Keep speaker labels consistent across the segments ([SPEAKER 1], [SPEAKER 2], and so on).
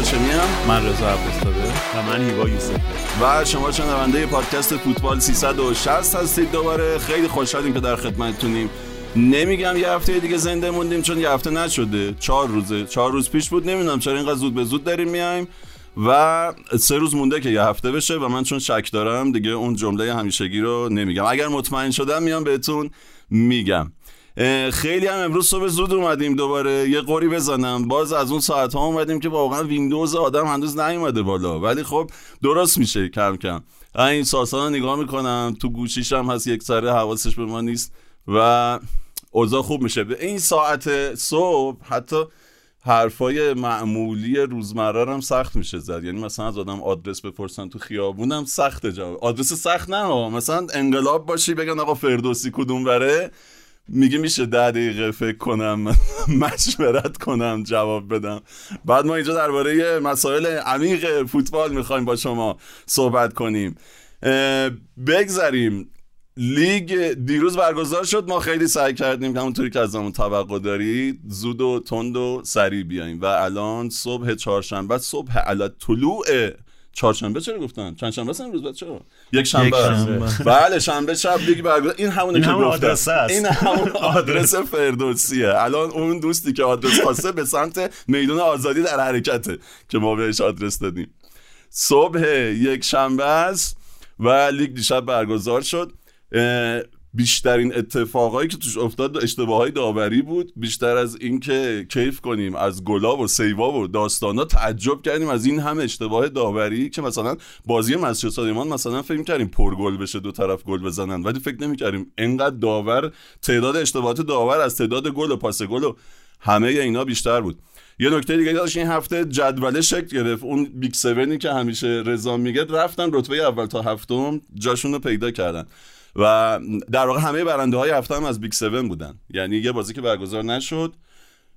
[SPEAKER 1] هاشمی هم
[SPEAKER 2] من رضا عباسزاده
[SPEAKER 3] و من هیوا یوسف.
[SPEAKER 1] و شما شنونده پادکست فوتبال 360 هستید دوباره خیلی خوشحالیم که در خدمتتونیم. نمیگم یه هفته دیگه زنده موندیم چون یه هفته نشده. چهار روزه. چهار روز پیش بود نمی‌دونم چرا اینقدر زود به زود داریم میایم. و سه روز مونده که یه هفته بشه و من چون شک دارم دیگه اون جمله همیشگی رو نمیگم. اگر مطمئن شدم میام بهتون میگم. خیلی هم امروز صبح زود اومدیم دوباره. یه قوری بزنم. باز از اون ساعت ها اومدیم که واقعا ویندوز آدم هنوز نیومده بالا. ولی خب درست میشه کم کم. این ساسان نگاه می‌کنم. تو گوشیش هم هست یک سره حواسش به ما نیست و اوضاع خوب میشه. به این ساعت صبح حتی حرفای معمولی روزمره هم سخت میشه زد. یعنی مثلا از آدم آدرس بپرسن تو خیابونم سخت جواب. آدرس سخت نه مثلا انقلاب باشی بگن آقا فردوسی کدوم بره میگه میشه ده دقیقه فکر کنم مشورت کنم جواب بدم. بعد ما اینجا درباره مسائل عمیق فوتبال می‌خوایم با شما صحبت کنیم. بگذریم. لیگ دیروز برگزار شد ما خیلی سعی کردیم که همونطوری که از همون توقع دارید زود و تند و سریع بیایم. و الان صبح چهارشنبه صبح علا طلوع چهارشنبه چرا گفتن؟ چند شنبه امروز چرا یک شنبه, بله شنبه شب لیگ برگزار این همونه که گفتم. این همون آدرس. فردوسیه. الان اون دوستی که آدرس خواسته به سمت میدون آزادی در حرکته که ما بهش آدرس دادیم. صبح یک شنبه است و لیگ دیشب برگزار شد. بیشترین اتفاقایی که توش افتاد اشتباه های داوری بود. بیشتر از اینکه کیف کنیم از گلاب و سیوا و داستانا تعجب کردیم. از این همه اشتباه داوری که مثلا بازی مسجد سلیمان مثلا فکر کردیم پر گل بشه دو طرف گل بزنن. ولی فکر نمی‌کردیم انقدر داور تعداد اشتباهات داور از تعداد گل و پاس گل و همه اینا بیشتر بود. یه نکته دیگه داشت این هفته جدول شکل گرفت. اون big 7 که همیشه رضا میگه رفتن رتبه اول تا هفتم جاشون رو پیدا کردن. و در واقع همه برنده های هفته هم از big 7 بودن. یعنی یه بازی که برگزار نشد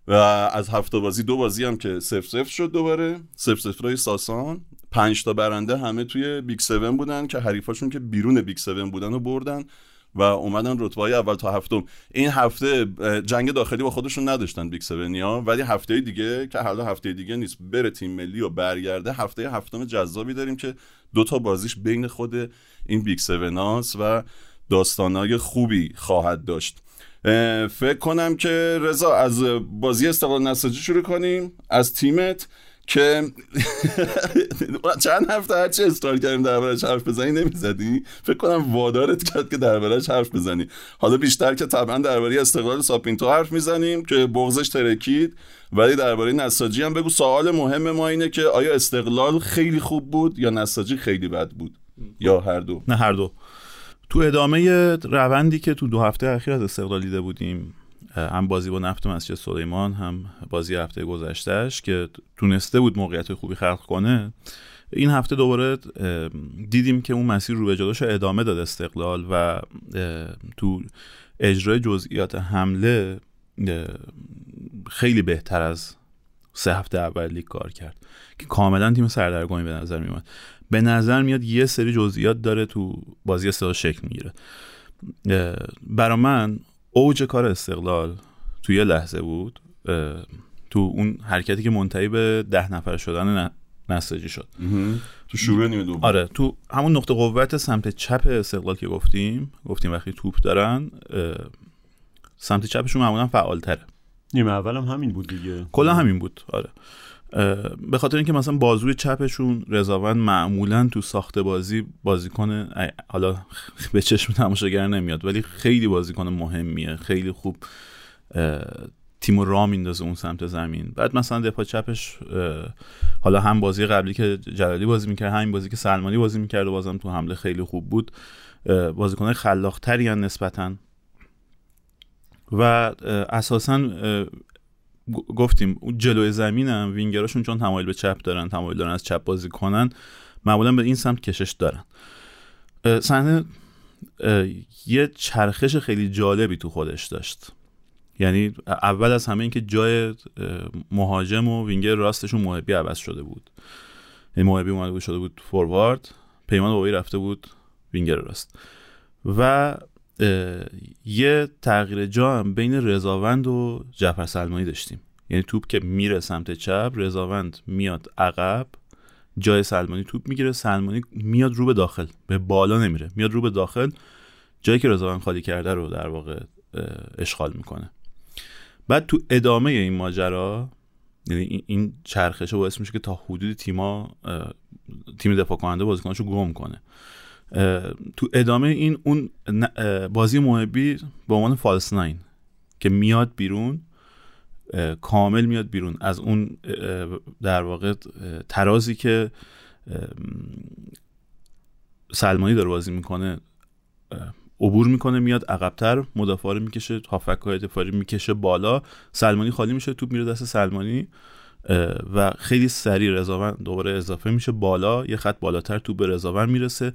[SPEAKER 1] و از هفته بازی دو بازی هم که صفر صفر شد دوباره. صفر صفر رای ساسان. پنج تا برنده همه توی big 7 بودن که حریفاشون که بیرون big 7 بودن و بردن و اومدن رتبه های اول تا هفتم. این هفته جنگ داخلی با خودشون نداشتن big 7 ولی هفته دیگه که حالا هفته دیگه نیست بره تیم ملی و برگرده هفته هفتم جذابی داریم که دو تا بازیش بین خود این big 7 و داستانای خوبی خواهد داشت. فکر کنم که رضا از بازی استقلال نساجی شروع کنیم. از تیمت که چند هفته هرچی اصرار کردیم دربارش حرف بزنی نمی‌زدی؟ فکر کنم وادارت کرد که دربارش حرف بزنی. حالا بیشتر که طبعا درباره استقلال ساپینتو حرف می‌زنیم که بغزش ترکید. ولی درباره نساجی هم بگو. سوال مهم ما اینه که آیا استقلال خیلی خوب بود یا نساجی خیلی بد بود؟ یا هر دو.
[SPEAKER 2] نه هر دو. تو ادامه روندی که تو دو هفته اخیر از استقلال دیده بودیم هم بازی با نفت مسجد سلیمان هم بازی هفته گذشتهش که تونسته بود موقعیت خوبی خلق کنه این هفته دوباره دیدیم که اون مسیر رو به جلوش ادامه داد استقلال و تو اجرای جزئیات حمله خیلی بهتر از سه هفته اول لیگ کار کرد. که کاملا تیم سردرگمی به نظر میومد به نظر میاد یه سری جزئیات داره تو بازی استقلال شکل می‌گیره. برا من اوج کار استقلال تو یه لحظه بود. تو اون حرکتی که منتهی به ده نفر شدن نساجی شد.
[SPEAKER 1] تو شروع نیمه دوم.
[SPEAKER 2] آره تو همون نقطه قوت سمت چپ استقلال که گفتیم گفتیم وقتی توپ دارن سمت چپشون معمولا فعالتره.
[SPEAKER 3] نیمه اول هم همین بود دیگه.
[SPEAKER 2] کلا همین بود آره. به خاطر اینکه مثلا بازوی چپشون رضاوند معمولا تو ساخت بازی بازیکن حالا به چشم تماشاگر نمیاد ولی خیلی بازیکن مهمیه خیلی خوب تیم را میندازه اون سمت زمین. بعد مثلا دفاع چپش حالا هم بازی قبلی که جلالی بازی می‌کرد همین بازی که سلمانی بازی می‌کرد و بازم تو حمله خیلی خوب بود. بازیکن خلاقتری نسبتا. و اساسا گفتیم جلوی زمینم وینگراشون چون تمایل به چپ دارن تمایل دارن از چپ بازی کنن معمولا به این سمت کشش دارن. صحنه یه چرخش خیلی جالبی تو خودش داشت. یعنی اول از همه اینکه جای مهاجم و وینگر راستشون محبی عوض شده بود. این محبی اومده شده بود فوروارد پیمان بابایی رفته بود وینگر راست. و یه تغییر جا هم بین رضاوند و جعفر سلمانی داشتیم. یعنی توپ که میره سمت چپ رضاوند میاد عقب جای سلمانی توپ می‌گیره سلمانی میاد رو به داخل به بالا نمیره میاد رو به داخل جایی که رضاوند خالی کرده رو در واقع اشغال می‌کنه. بعد تو ادامه این ماجرا یعنی این چرخشه باعث میشه که تا حدود تیما تیم دفاع کننده بازیکناشو گم کنه. تو ادامه این اون بازی محبی به عنوان فالس ناین که میاد بیرون کامل میاد بیرون از اون در واقع ترازی که سلمانی داره بازی می‌کنه عبور می‌کنه میاد عقبتر مدافع رو می‌کشه هافک های دفاعی می‌کشه بالا سلمانی خالی میشه توپ میره دست سلمانی و خیلی سریع رضاوند دوباره اضافه میشه بالا یه خط بالاتر توپ به رضاوند می‌رسه.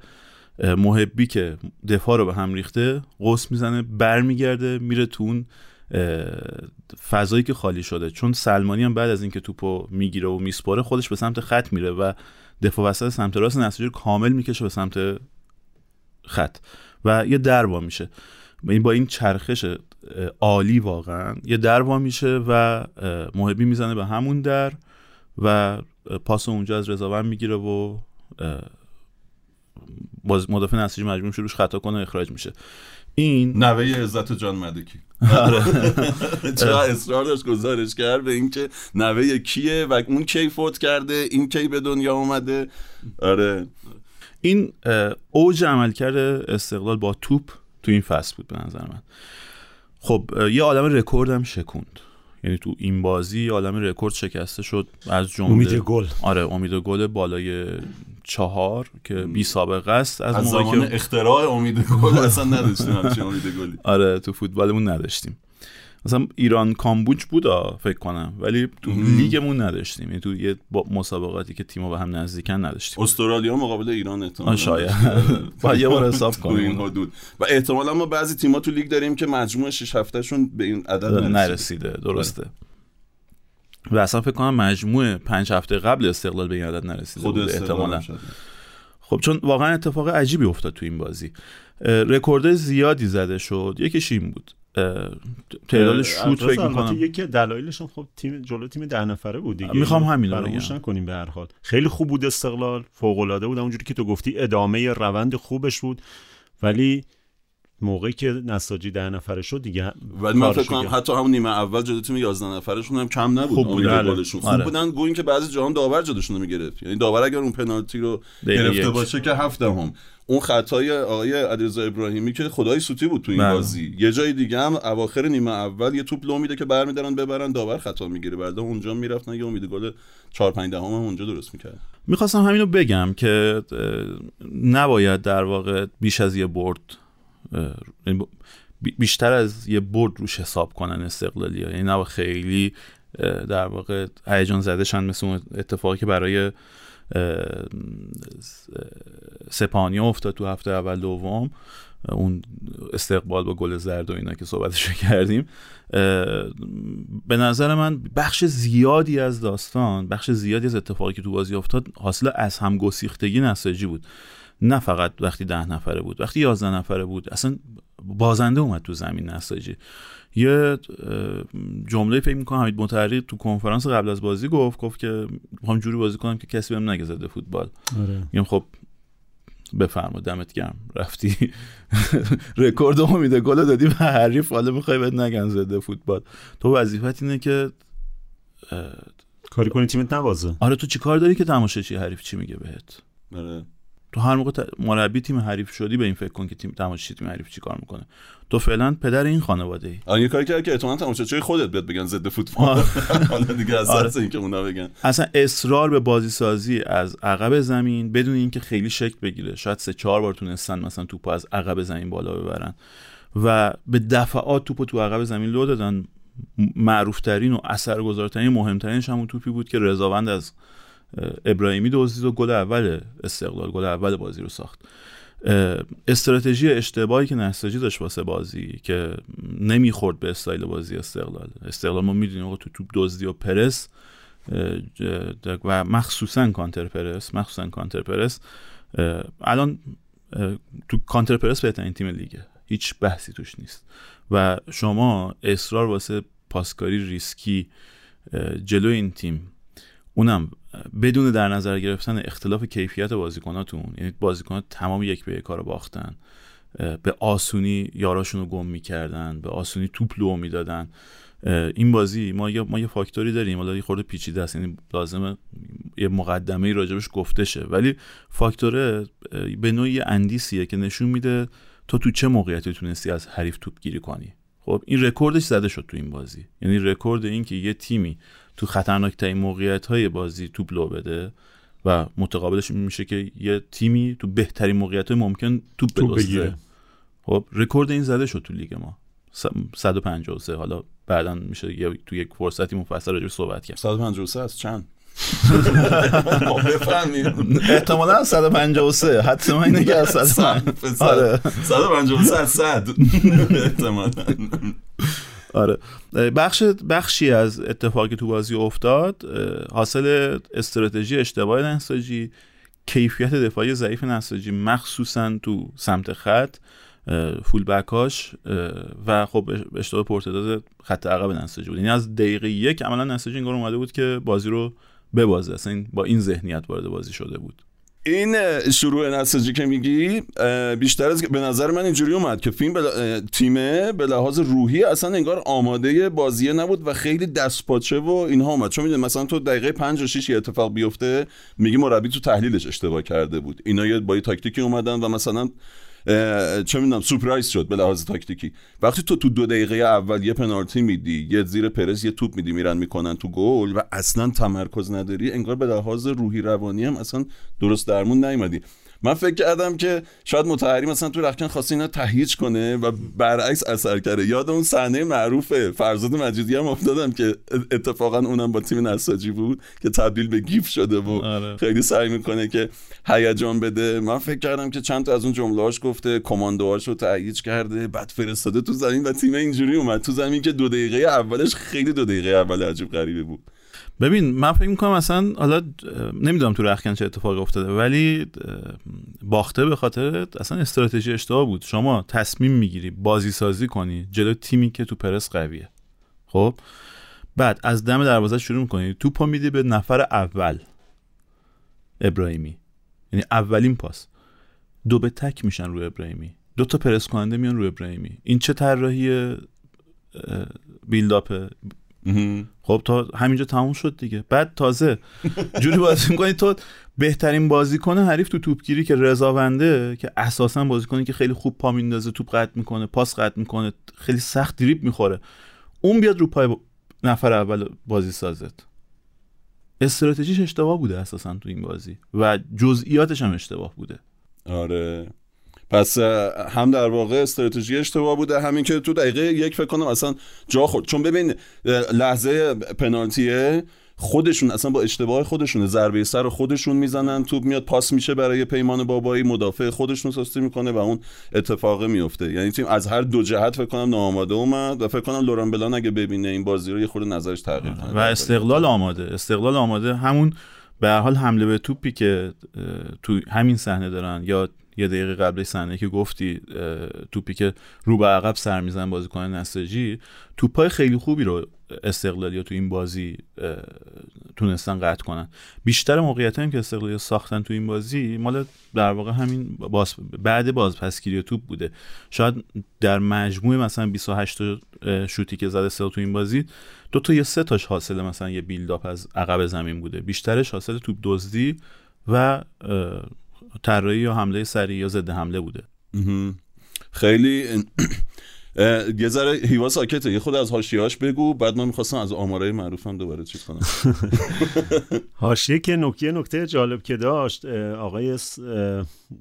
[SPEAKER 2] محبی که دفاع رو به هم ریخته قوس می‌زنه برمیگرده میره تو اون فضایی که خالی شده. چون سلمانی هم بعد از اینکه توپو می‌گیره و میسپاره خودش به سمت خط میره و دفاع وسط سمت راست نساجی کامل می‌کشه به سمت خط و یه دروا میشه. این با این چرخش عالی واقعا یه دروا میشه و محبی می‌زنه به همون در و پاس اونجا از رضاوند می‌گیره و باز مدافع نسیجی مجبور روش خطا کنه اخراج میشه. این
[SPEAKER 1] نوه عزت جان مدکی
[SPEAKER 2] آره.
[SPEAKER 1] چرا اصرار داشت گزارش کرد به اینکه نوه کیه و اون کی فوت کرده این کی به دنیا اومده؟ آره.
[SPEAKER 2] این اوج عملکرد استقلال با توپ تو این فصل بود به نظر من. خب یه عالم رکورد هم شکوند. یعنی تو این بازی عالم رکورد شکسته شد از جمله
[SPEAKER 3] امید گل.
[SPEAKER 2] آره امید گل بالای چهار که بی سابقه است از,
[SPEAKER 1] از زمان
[SPEAKER 2] که
[SPEAKER 1] اختراع امید گل اصلا نداشتیم همچین امید گلی.
[SPEAKER 2] آره تو فوتبالمون نداشتیم. مثلا ایران کامبوج بود فکر کنم ولی تو لیگمون نداشتیم. یعنی تو یه با- مسابقاتی که تیم‌ها به هم نزدیکن نداشتیم.
[SPEAKER 1] استرالیا مقابل ایران احتمالاً
[SPEAKER 2] آه، شاید. باید یه بار حساب کنیم.
[SPEAKER 1] حدود و احتمالا ما بعضی تیم‌ها تو لیگ داریم که مجموع 6 هفتهشون به این عدد نرسیده.
[SPEAKER 2] نرسیده درسته. و اصلا فکر کنم مجموع پنج هفته قبل استقلال به این عدد نرسیده
[SPEAKER 1] خود
[SPEAKER 2] بود احتمالاً. خب چون واقعا اتفاق عجیبی افتاد تو این بازی. رکورد زیادی زده شد. یکیش این بود. تعداد شوت فکر می‌کنم.
[SPEAKER 3] یکی دلایلش خب تیم جلو تیم ده نفره بود دیگه.
[SPEAKER 2] می‌خوام همین رو
[SPEAKER 3] فراموش. نکنیم به هر حال. خیلی خوب بود استقلال. فوق العاده بود. اونجوری که تو گفتی ادامه روند خوبش بود. ولی موقعی که نساجی ده نفره شد دیگه
[SPEAKER 1] ولی من فکر کنم. حتی همون نیمه اول جلوی تیم 11 نفرشون هم کم نبود
[SPEAKER 2] خوب بله.
[SPEAKER 1] گلشون خوب
[SPEAKER 2] آره.
[SPEAKER 1] بودن گویا که بعضی جاها داور جلوشون رو می‌گرفت یعنی داور اگر اون پنالتی رو گرفته. باشه که هفتم اون خطای آقای علیرضا ابراهیمی که خدای سوتی بود تو این
[SPEAKER 2] بله.
[SPEAKER 1] بازی یه جای دیگه هم اواخر نیمه اول یه توپ لو میده که برمیدارن ببرن داور خطا می‌گیره بعد اونجا می‌رفتن یه امید گل 4 5 دهم هم اونجا درست می‌کرد
[SPEAKER 2] می‌خواستم همینو بگم که نباید در واقع بیش از یه برد بیشتر از یه برد روش حساب کنن استقلالی ها. یعنی خیلی در واقع هیجان زده شن مثل اون اتفاقی که برای سپانیا افتاد تو هفته اول دوم. اون استقبال با گل زرد و اینا که صحبتشو کردیم. به نظر من بخش زیادی از داستان بخش زیادی از اتفاقی که تو بازی افتاد حاصل از هم گسیختگی نساجی بود. نه فقط وقتی ده نفره بود وقتی یازده نفره بود اصلا بازنده اومد تو زمین نساجی. یه جمله فکر می‌کنم حمید متحری تو کنفرانس قبل از بازی گفت گفت که می‌خوام جوری بازی کنم که کسی بهم نگه زده فوتبال.
[SPEAKER 3] آره.
[SPEAKER 2] میگم خب بفرما دمت گرم. رفتی. رکورد امید گل دادی به حریف حالا می‌خوای بهت نگن زده فوتبال. تو وظیفت اینه که
[SPEAKER 3] کاری کنی تیمت نبازه
[SPEAKER 2] آره تو چی کار داری که تماشاچی حریف چی میگه بهت؟
[SPEAKER 1] آره.
[SPEAKER 2] تو هر موقع مربی تیم حریف شدی به این فکر کن که تیم تماشاچی تیم حریف چی کار می‌کنه. تو فعلا پدر این خانواده ای
[SPEAKER 1] آن یه کاری کرد که احتمالاً تماشاچی خودت بهت بگن ضد فوتبال. حالا دیگه از
[SPEAKER 2] آره.
[SPEAKER 1] سرس اینکه اونا بگن.
[SPEAKER 2] اصلا اصرار به بازی سازی از عقب زمین بدون اینکه خیلی شکل بگیره. شاید سه چهار بار تونستن مثلا توپو از عقب زمین بالا ببرن. و به دفعات توپو تو عقب زمین لو دادن. معروف ترین و اثرگذارترین مهمترینش همون توپی بود که رضاوند از ابراهیمی دزدید و گل اول استقلال گل اول بازی رو ساخت. استراتژی اشتباهی که نساجی داشت واسه بازی که نمی‌خورد به استایل بازی استقلال. استقلال ما می‌دونیم آقا تو توپ دزدی و پرس و مخصوصا counter press مخصوصا counter press. الان تو counter press بهترین تیم لیگه. هیچ بحثی توش نیست. و شما اصرار واسه پاسکاری ریسکی جلو این تیم اونم بدون در نظر گرفتن اختلاف کیفیت بازیکناتون یعنی بازیکنات تمام یک به یک کارو باختن به آسونی یاراشون رو گم می‌کردن به آسونی توپ لو می‌دادن. این بازی ما یه ما یه فاکتوری داریم حالا یه خورده پیچیده است یعنی لازمه یه مقدمه ای راجع بهش گفته شه. ولی فاکتوره به نوعی اندیسیه که نشون میده تو تو چه موقعیتی تونستی از حریف توپ گیری کنی. خب این رکوردش زده شد تو این بازی. یعنی رکورد این که یه تیمی تو خطرناکترین موقعیت های بازی توپ لو بده و متقابلش میشه که یه تیمی تو بهترین موقعیت ممکن توپ بگیره. خب رکورد این زده شد تو لیگ ما. 153 حالا بعدا میشه یه تو یک فرصتی مفصل راجع صحبت کرد.
[SPEAKER 1] 153 از چند؟
[SPEAKER 2] احتمالا 153 حتما اینه که از 100
[SPEAKER 1] آره. 153 از 100 احتمالا
[SPEAKER 2] آره. بخش بخشی از اتفاقی تو بازی افتاد حاصل استراتژی اشتباه نساجی کیفیت دفاعی ضعیف نساجی مخصوصا تو سمت خط فول بکاش و خب اشتباه پرتداد خط عقب نساجی بود. یعنی از دقیقه یک عملا نساجی انگار اومده بود که بازی رو ببازه. اصلا با این ذهنیت وارد بازی شده بود.
[SPEAKER 1] این شروع نساجی که میگی بیشتر از به نظر من اینجوری اومد که فیلم بلا... تیمه به لحاظ روحی اصلا انگار آماده بازیه نبود و خیلی دستپاچه و اینها اومد. چون می‌دونی مثلا تو دقیقه 5 و 6 یه اتفاق بیفته میگی مربی تو تحلیلش اشتباه کرده بود. اینا یه با یه تاکتیکی اومدن و مثلا چه می‌دونم سورپرایز شد به لحاظ تاکتیکی. وقتی تو تو دو دقیقه اول یه پنالتی میدی یه زیر پرز یه توپ میدی میرن می‌کنن تو گل و اصلا تمرکز نداری انگار به لحاظ روحی روانی هم اصلا درست درمون نیومدی. من فکر کردم که شاید متحری مثلا تو رخکن خواسته اینا تهییج کنه و برعکس اثر کرده. یاد اون صحنه معروفه فرزاد مجیدی هم افتادم که اتفاقا اونم با تیم نساجی بود که تبدیل به گیف شده و آره. خیلی سعی می‌کنه که هیجان بده. من فکر کردم که چند تا از اون جمله‌هاش گفته کماندوهاش رو تهییج کرده بعد فرستاده تو زمین و تیم اینجوری اومد. تو زمین که دو دقیقه اولش خیلی دو دقیقه اول عجیب غریبه بود.
[SPEAKER 2] ببین من فکر می‌کنم اصلا حالا نمی‌دونم تو رخکن چه اتفاقی افتاده ولی باخته به خاطر اصلا استراتژی اشتباه بود. شما تصمیم می‌گیری بازی سازی کنی جلو تیمی که تو پرس قویه. خب؟ بعد از دم دروازه شروع می‌کنی. توپو میدی به نفر اول. ابراهیمی. یعنی اولین پاس. دو به تک میشن روی ابراهیمی. دو تا پرس کننده میان روی ابراهیمی. این چه طراحی بیلداپ خب تا همینجا تموم شد دیگه. بعد تازه جوری بازی می‌کنی تو بهترین بازیکن حریف تو توپگیری که رضاونده که اساسا بازیکنی که خیلی خوب پا میندازه توپ قطع می‌کنه پاس قطع می‌کنه خیلی سخت دریپ می‌خوره. اون بیاد رو پای نفر اول بازی سازت استراتژیش اشتباه بوده اساسا تو این بازی و جزئیاتش هم اشتباه بوده.
[SPEAKER 1] آره. پس هم در واقع استراتژی اشتباه بوده همین که تو دقیقه یک فکر کنم اصلا جا خورد. چون ببین لحظه پنالتیه خودشون اصلا با اشتباه خودشون ضربه سر خودشون می‌زنن توپ میاد پاس میشه برای پیمان بابایی مدافع خودشون سستی می‌کنه و اون اتفاق میفته یعنی تیم از هر دو جهت فکر کنم ناآماده اومد و فکر کنم لوران بلان اگه ببینه این بازی رو یه خورده نظرش تغییر کنه.
[SPEAKER 2] و استقلال آماده. استقلال آماده. همون به حال حمله به توپی که تو همین صحنه دارن یا یه دقیقه قبل صحنه که گفتی توپی که رو به عقب سر میزن بازیکن نساجی توپای خیلی خوبی رو استقلالی تو این بازی تونستن قطع کنن. بیشتر موقعیت هم که استقلالی ساختن تو این بازی مال در واقع همین باز بعد بازپسگیری توپ بوده. شاید در مجموع مثلا 28 شوتی که زده استقلال تو این بازی دو تا یا سه تاش حاصل مثلا یه بیلداپ از عقب زمین بوده. بیشترش حاصل توپ دزدی و طراحی یا حمله سریع یا ضد حمله بوده.
[SPEAKER 1] خیلی یه ذره هیوا ساکته. یه خود از حاشیه‌اش بگو. بعد من می‌خواستم از آمارای معروفم دوباره چیز کنم.
[SPEAKER 3] حاشیه که نکته نکته جالب که داشت آقای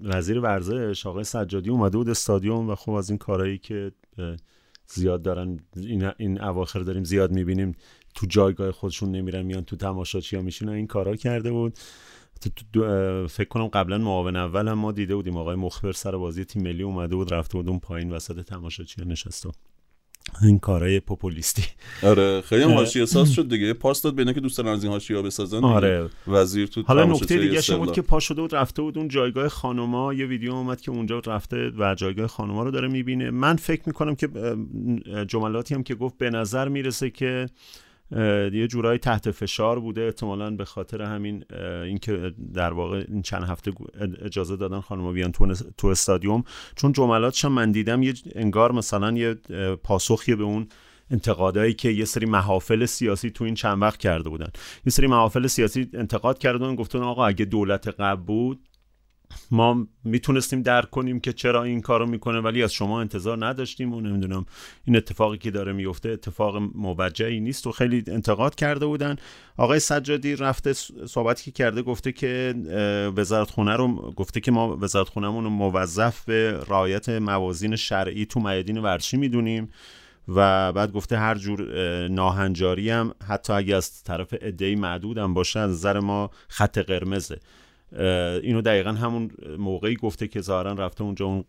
[SPEAKER 3] وزیر ورزش آقای سجادی اومده بود استادیوم و خب از این کارهایی که زیاد دارن این, این اواخر داریم زیاد می‌بینیم تو جایگاه خودشون نمیرن میان تو تماشاچی ها میشینن این کارا کرده بود. فکر کنم قبلا معاون اول هم ما دیده بودیم. آقای مخبر سر بازی تیم ملی اومده بود رفته بود اون پایین وسط تماشاچی نشسته. این کارهای پوپولیستی.
[SPEAKER 1] آره خیلی هم حاشیه ساز شد دیگه. پاس داد بینه که دوستان از این حاشیه بسازن.
[SPEAKER 3] آره.
[SPEAKER 1] وزیر تو
[SPEAKER 3] حالا نکته دیگه بود که پا شده بود رفته بود اون جایگاه خانوما. یه ویدیو اومد که اونجا رفته و جایگاه خانوما رو داره می‌بینه. من فکر می‌کنم که جملاتی هم که گفت به نظر می‌رسه که یه جورایی تحت فشار بوده. احتمالا به خاطر همین اینکه در واقع این چند هفته اجازه دادن خانم بیان تو, تو استادیوم. چون جملاتش من دیدم یه انگار مثلا یه پاسخی به اون انتقادایی که یه سری محافل سیاسی تو این چند وقت کرده بودن. یه سری محافل سیاسی انتقاد کرده بودن گفتن آقا اگه دولت قبل بود ما می‌تونستیم درک کنیم که چرا این کارو می‌کنه ولی از شما انتظار نداشتیم و نمی‌دونم این اتفاقی که داره میفته اتفاق موجهی نیست و خیلی انتقاد کرده بودن. آقای سجادی رفته صحبتی که کرده گفته که وزارت خونه رو گفته که ما وزارت خونهمون رو موظف به رعایت موازین شرعی تو میادین ورشی می‌دونیم و بعد گفته هر جور ناهنجاری هم حتی اگه از طرف ادهی معدود هم باشه از نظر ما خط قرمزه. اینو دقیقا همون موقعی گفته که ظاهرا رفته اونجا اون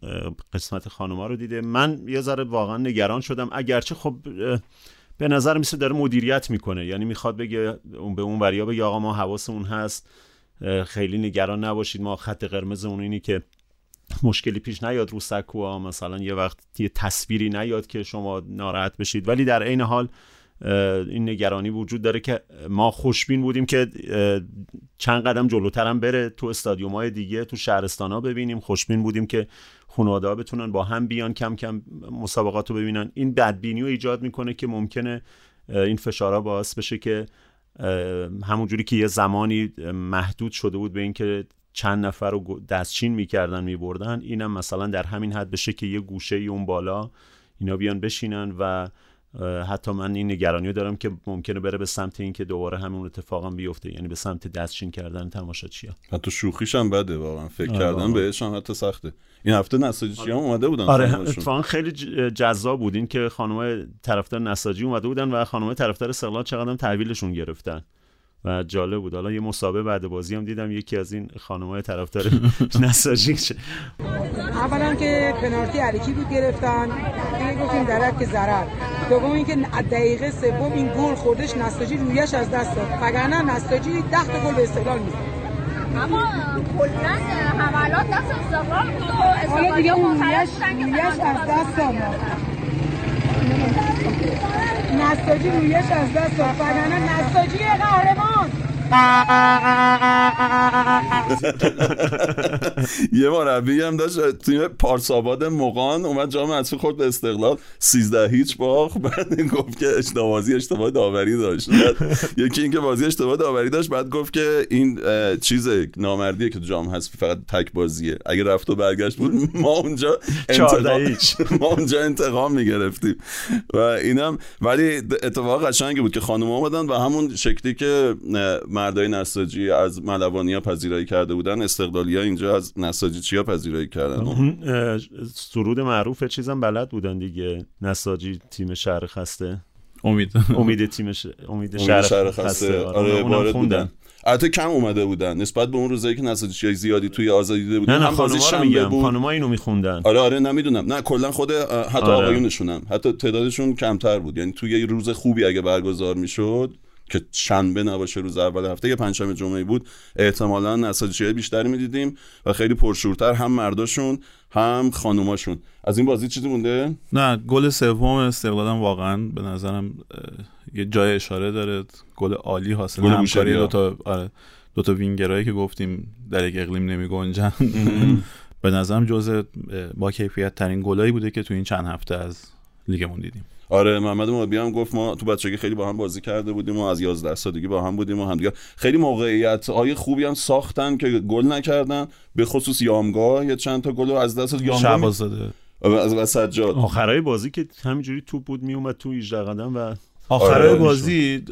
[SPEAKER 3] قسمت خانوما رو دیده. من یه ذره واقعا نگران شدم. اگرچه خب به نظر میسه داره مدیریت می‌کنه. یعنی می‌خواد بگه اون به اون وریا بگه آقا ما حواسمون هست. خیلی نگران نباشید. ما خط قرمز اون اینی که مشکلی پیش نیاد رو سکوها. مثلا یه وقت یه تصویری نیاد که شما ناراحت بشید. ولی در عین حال این نگرانی وجود داره که ما خوشبین بودیم که چند قدم جلوترم بره تو استادیوم های دیگه تو شهرستان ها ببینیم. خوشبین بودیم که خانواده ها بتونن با هم بیان کم کم مسابقات رو ببینن. این بدبینی رو ایجاد می‌کنه که ممکنه این فشارها باعث بشه که همونجوری که یه زمانی محدود شده بود به اینکه چند نفر رو دستچین می‌کردن میبردن اینم مثلا در همین حد بشه که یه گوشه ای اون بالا اینا بیان بشینن و حتی من این نگرانی رو دارم که ممکنه بره به سمت اینکه دوباره همون اتفاقم بیفته. یعنی به سمت دستچین کردن تماشاچی‌ها
[SPEAKER 1] حتی شوخیش هم بده واقعا. فکر آره کردن بهش هم حتی سخته. این هفته نساجی آره. هم اومده بودن
[SPEAKER 3] آره اتفاقا خیلی جذاب بود این که خانم طرفدار نساجی اومده بودن و خانم طرفدار استقلال چقدر تحویلشون گرفتن. و جالب بود. حالا یه مسابقه بعد بازی هم دیدم یکی از این خانمای طرفدار نساجی
[SPEAKER 4] اولا که پنالتی علیکی بود گرفتن؟ دیگه گفتیم درک که ضرر. دوم اینکه دقیقه سوم این گل خوردش نساجی رویش از دست داد. وگرنه نساجی 10 تا گل به استقلال می‌زد.
[SPEAKER 5] اما کلا حملات دست استقلال بود و استقلالی رویش
[SPEAKER 4] از دست داد نساجی رویش از دست داد. وگرنه نساجی قهرمان
[SPEAKER 1] یه مربی هم داشت تیم پارساباد مقان اومد جام حذفی خورد به استقلال. 13 هیچ باخ بعد گفت که اشتباهی اشتباه داوری داشت. یکی اینکه بازی اشتباه داوری داشت بعد گفت که این چیز نامردیه که جام حذفی فقط تک بازیه. اگه رفت و برگشت بود ما اونجا انتقام ما اونجا انتقام می‌گرفتیم. و اینم ولی اتفاق قشنگی بود که خانم اومدن و همون شکلی که مردای نساجی از ملوانی ها پذیرایی کرده بودن استقلالی ها اینجا از نساجی چیا پذیرایی کردن؟
[SPEAKER 3] سرود معروف چیزم بلد بودن دیگه. نساجی تیم شهر خسته.
[SPEAKER 2] امید.
[SPEAKER 3] امید تیم امید شهر, شهر خسته.
[SPEAKER 1] آره وارد بودن. البته کم اومده بودن. نسبت به اون روزایی که نساجی زیادی توی آزادی دیده بودن
[SPEAKER 3] نه نه خانم میگم. بود. خانم‌ها اینو میخوندن.
[SPEAKER 1] آره آره نمی‌دونم. نه کلا خود حتی آره. آقایونشون هم حتی تعدادشون کمتر بود. یعنی توی یه روز خوبی اگه برگزار می‌شد که شنبه نباشه روز اول هفته یه پنجشنبه جمعه بود احتمالا نساجی بیشتری می‌دیدیم و خیلی پرشورتر هم مرداشون هم خانوماشون. از این بازی چیزی مونده؟
[SPEAKER 2] نه گل سوم استقلالم واقعا به نظرم یه جای اشاره داره. گل عالی حاصل همکاری دو تا آره دو تا وینگرایی که گفتیم در یک اقلیم نمی گنجن به نظرم جزء با کیفیت ترین گلایی بوده که تو این چند هفته از لیگمون دیدیم.
[SPEAKER 1] آره محمد مابی هم گفت ما تو بچگی خیلی با هم بازی کرده بودیم و از 11 سالگی با هم بودیم و هم دیگه خیلی موقعیت های خوبی هم ساختن که گل نکردن به خصوص یامگاه یه چند تا گل از دست
[SPEAKER 2] یامگاه
[SPEAKER 1] از سجاد.
[SPEAKER 3] آخرای بازی که همینجوری توپ بود میومد تو 18 قدم و
[SPEAKER 2] آخرای آره بازی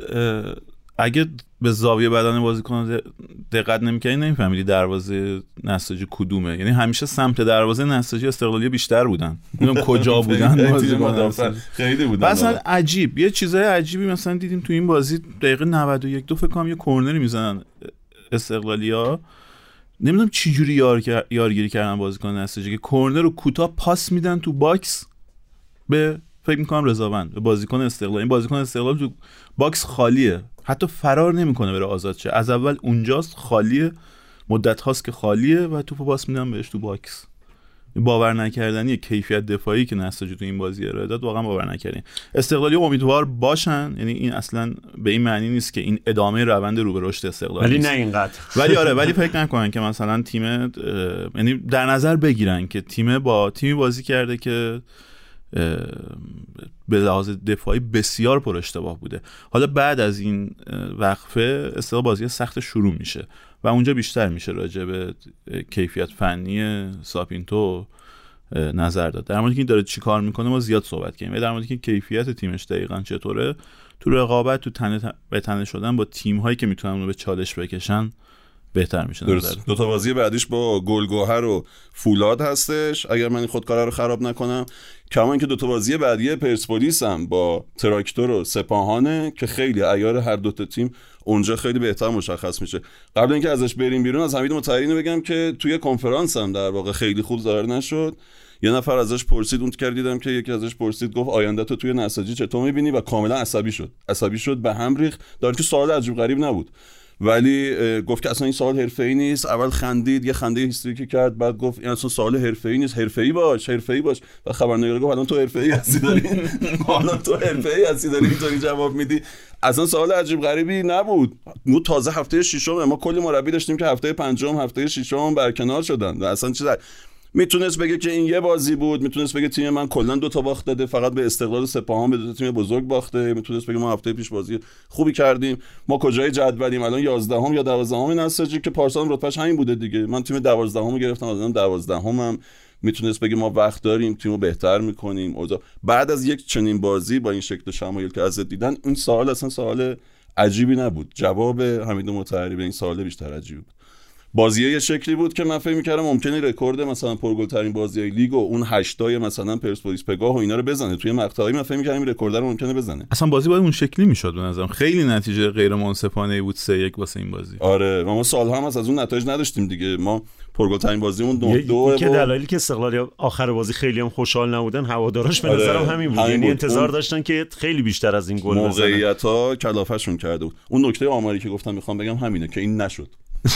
[SPEAKER 2] اگه به زاویه بدن بازیکن دقت نمی‌کنی نمیفهمیدی دروازه نساجی کدومه. یعنی همیشه سمت دروازه نساجی استقلالی بیشتر بودن. نمی‌دونم کجا بودن
[SPEAKER 1] خیلی بودن
[SPEAKER 2] مثلا عجیب. یه چیزای عجیبی مثلا دیدیم تو این بازی دقیقه 91 دو فکر کنم یه کورنری می‌زنن استقلالیا نمی‌دونم چی جوری یار... یارگیری کردن بازیکن نساجی. که کورنر رو کوتاه پاس میدن تو box به فکر می‌کنم رضاوند به بازیکن استقلال. این بازیکن استقلال تو box خالیه. حتی فرار نمی‌کنه بره آزاد شه. از اول اونجاست خالیه. مدت هاست که خالیه و توپو پاس میدن بهش تو box. باور نکردنی کیفیت دفاعی که نساجی تو این بازی ارائه داد واقعا باور نکردنی استقلالی امیدوار باشن. یعنی این اصلا به این معنی نیست که این ادامه روند رو به رشد استقلال
[SPEAKER 3] ولی نه اینقدر.
[SPEAKER 2] ولی آره ولی فکر نکنن که مثلا تیم یعنی در نظر بگیرن که تیم با تیمی بازی کرده که به لحاظ دفاعی بسیار پر اشتباه بوده. حالا بعد از این وقفه استقلال بازی سخت شروع میشه و اونجا بیشتر میشه راجع به کیفیت فنی ساپینتو نظر داد. در مورد که این داره چی کار می‌کنه ما زیاد صحبت کنیم و در مورد که کیفیت تیمش دقیقا چطوره تو رقابت تو تنه به تنه شدن با تیم هایی که می‌تونن اونو به چالش بکشن بهتر میشه
[SPEAKER 1] درست. دو تا بازی بعدیش با گلگوهر و فولاد هستش. اگر من این خودکاره رو خراب نکنم کما اینکه دو تا بازی بعدی پرسپولیس هم با تراکتور و سپاهانه که خیلی ایار هر دو تا تیم اونجا خیلی بهتر مشخص میشه. قبل اینکه ازش بریم بیرون از حمید متعینی بگم که توی کنفرانس هم در واقع خیلی خوب ظاهر نشد. یه نفر ازش پرسید اون کردیدم که یکی ازش پرسید گفت آینده تو توی نساجی چطور می‌بینی؟ و کاملا عصبی شد. عصبی شد به هم ریخت. داره که سوال عجیب غریب نبود. ولی گفت که اصلا این سوال حرفه‌ای نیست. اول خندید یه خنده هیستریکی کرد بعد گفت این اصلا سوال حرفه‌ای نیست. حرفه‌ای باش حرفه‌ای باش. و خبرنگار گفت الان تو حرفه‌ای هستی داری الان تو حرفه‌ای هستی داری اینطوری جواب میدی. اصلا سوال عجیب غریبی نبود. ما تازه هفته ششم ما کلی مربی داشتیم که هفته پنجم هفته ششم برکنار شدن. و اصلا چیز می‌تونست بگه که این یه بازی بود می‌تونست بگه تیم من کلا دو تا باخت داده فقط به استقلال سپاهان به دو تیم بزرگ باخته می‌تونست بگه ما هفته پیش بازی خوبی کردیم. ما کجای جدولیم الان 11 هم یا 12 هم نساجی که پارسال رتبهش همین بوده دیگه. من تیم 12 هم گرفتم الان 12 هم, هم می‌تونست بگه ما وقت داریم تیمو بهتر می‌کنیم. بعد از یک چنین بازی با این شکل شمایل که ازت دیدن این سوال اصلا سوال عجیبی نبود. جواب حمید مطهری به این سوال بیشتر عجیب بود. بازی یه شکلی بود که من فکر می‌کردم ممکنه رکورد مثلا پرگل ترین بازی لیگ و اون هشتای مثلا پرسپولیس پگاه و اینا رو بزنه. توی مقطعی من فکر می‌کردم این رکورد رو ممکنه بزنه.
[SPEAKER 2] اصلا بازی باید اون شکلی می‌شد به نظرم. خیلی نتیجه غیر منصفانه بود 3 1 واسه این بازی.
[SPEAKER 1] آره و ما سال هم از اون نتایج نداشتیم دیگه. ما پرگل ترین بازیمون دو دو
[SPEAKER 3] که دلایلی که استقلالی آخر بازی خیلی هم خوشحال نبودن هواداراش به آره. نظرم همین بود. یعنی انتظار داشتن که خیلی بیشتر از این گل
[SPEAKER 1] بزنن. موقعیت ها کلافهشون کرده بود. اون نکته آماری که گفتم می‌خوام بگم همینه که این نشد.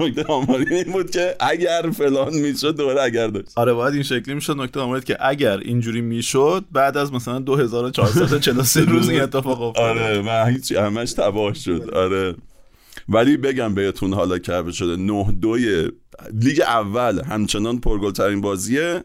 [SPEAKER 1] نکته آماری این بود که اگر فلان می‌شد دوباره اگر داشت.
[SPEAKER 2] آره باید این شکلی می‌شد. نکته آماری که اگر اینجوری می‌شد بعد از مثلا 2443 روز این اتفاق افتاد.
[SPEAKER 1] آره من هیچ همش تباه شد. آره. ولی بگم بهتون حالا که شده 9 دوی لیگ اول همچنان پرگل بازیه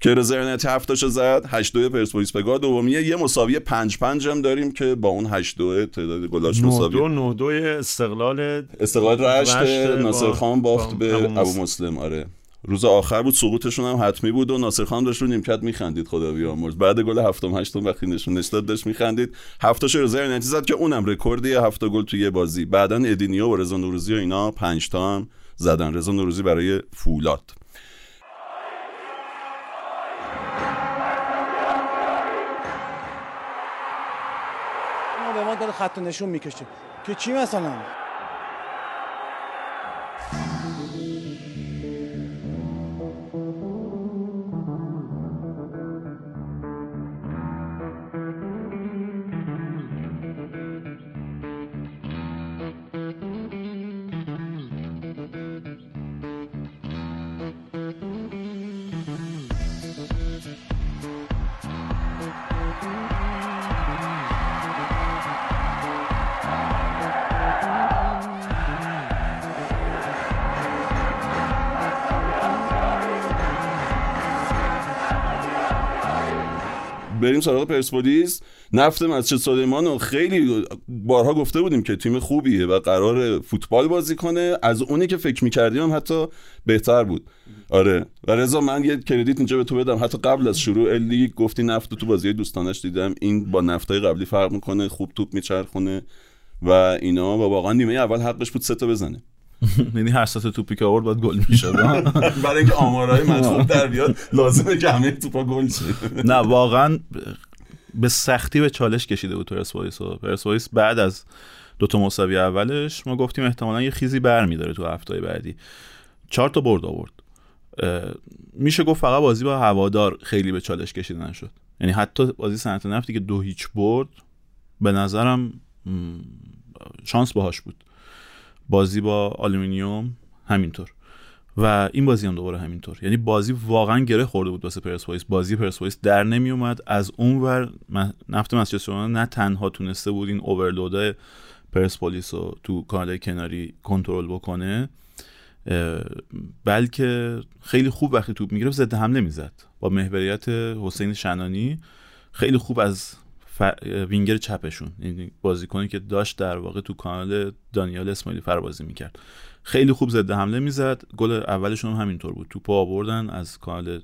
[SPEAKER 1] که رزرنتی هفتاشو زد 8 2 پرسپولیس پگاه دومیه یه مساوی 5 5 هم داریم که با اون 8 2 تعداد گلاش مساوی.
[SPEAKER 3] 9 2 2 استقلال
[SPEAKER 1] استقلال رشت ناصر خان باخت به ابو مسلم آره. روز آخر بود سقوطشون هم حتمی بود و ناصر خان داشت رو نیمکت میخندید خدا بیامرز. بعد گل هفتم هشتم وقتی نشون داد داشت میخندید. هفتاشو رزرو زد که اونم رکوردی هفت گل توی بازی. بعدا ادینیو و رضا نوروزی و اینا 5 تا هم زدن. رضا نوروزی برای فولاد.
[SPEAKER 6] داره خط نشون می‌کشه. که چی مثلا؟
[SPEAKER 1] بریم سراغ پرسپولیس. نفت مسجد سلیمان رو خیلی بارها گفته بودیم که تیم خوبیه و قرار فوتبال بازی کنه. از اونی که فکر می‌کردیم حتی بهتر بود. آره. و رضا من یه کردیت اینجا به تو بدم. حتی قبل از شروع لیگ گفتی نفت تو بازی دوستانش دیدم. این با نفتای قبلی فرق می‌کنه خوب توپ میچرخونه و اینا. و واقعا نیمه اول حقش بود سه تا بزنه.
[SPEAKER 2] یعنی هر سطح توپی که آورد باید گل می‌شد
[SPEAKER 1] برای اینکه آمارهای مطلوب در بیاد لازمه که همه توپا گل شه
[SPEAKER 2] نه واقعا به سختی به چالش کشیده بود پرسپولیس و پرسپولیس بعد از دو تا مساوی اولش ما گفتیم احتمالا یه خیزی برمیداره تو هفته بعدی. چهار تا برد آورد. میشه گفت فقط بازی با هوادار خیلی به چالش کشیده نشد. یعنی حتی بازی صنعت نفتی که دو هیچ برد به نظرم شانس باهاش بود. بازی با آلومینیوم همینطور. و این بازی هم دوباره همینطور. یعنی بازی واقعا گره خورده بود واسه پرسپولیس بازی پرسپولیس در نمی اومد از اونور نفت مسجد نه تنها تونسته بود این اوورلود پرسپولیس رو تو کانال کناری کنترل بکنه بلکه خیلی خوب وقتی توپ می‌گرفت ضد حمله می‌زد. با محوریت حسین شنانی خیلی خوب از ف... وینگر چپشون. یعنی بازیکنی که داشت در واقع تو کانال دانیال اسماعیلی فر بازی می‌کرد. خیلی خوب ضد حمله می‌زد. گل اولشون هم همینطور بود. توپ آوردن از کانال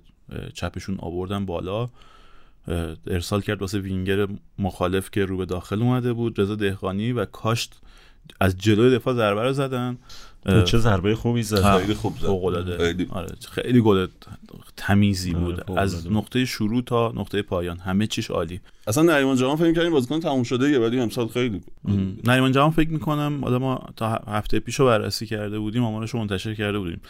[SPEAKER 2] چپشون آوردن بالا. ارسال کرد واسه وینگر مخالف که رو به داخل اومده بود. رضا دهقانی و کاشت از جلوی دفاع ضربه رو زدن.
[SPEAKER 3] چه ضربه خوبی زد.
[SPEAKER 1] خیلی خوب
[SPEAKER 2] زد. خیلی. آره خیلی گل تمیزی آره، بود. از نقطه شروع تا نقطه پایان. همه چیش عالی.
[SPEAKER 1] اصلا نریمان جهان فکر کردیم بازیکن تموم شده یه ولی امسال خیلی
[SPEAKER 2] نریمان جهان فکر می‌کنم آدم ما تا هفته پیشو بررسی کرده بودیم آمارش رو منتشر کرده بودیم.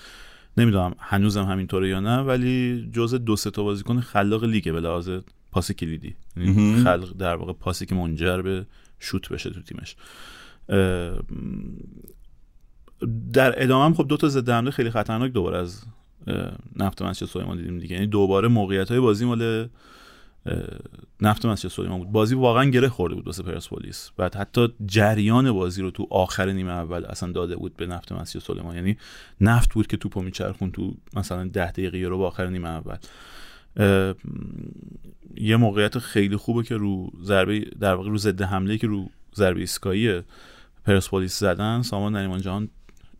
[SPEAKER 2] نمی‌دونم هنوزم همینطوره یا نه ولی جز دو سه تا بازیکن خلاق لیگه به لحاظ پاس کلیدی. یعنی خلق در واقع پاسی که منجر به شوت بشه تو تیمش. در ادامه هم خب دو تا ضد حمله خیلی خطرناک دوباره از نفت مسجد سلیمان دیدیم دیگه. یعنی دوباره موقعیت های بازی مال نفت مسجد سلیمان بود. بازی واقعا گره خورده بود واسه پرسپولیس. بعد حتی جریان بازی رو تو آخر نیمه اول اصلا داده بود به نفت مسجد سلیمان. یعنی نفت بود که توپو میچرخون تو مثلا ده دقیقه رو با آخر نیمه اول. یه موقعیت خیلی خوبه که رو ضربه در واقع رو ضد حمله که رو ضربه ایستگاهی پرسپولیس زدن سامان نریمان جهان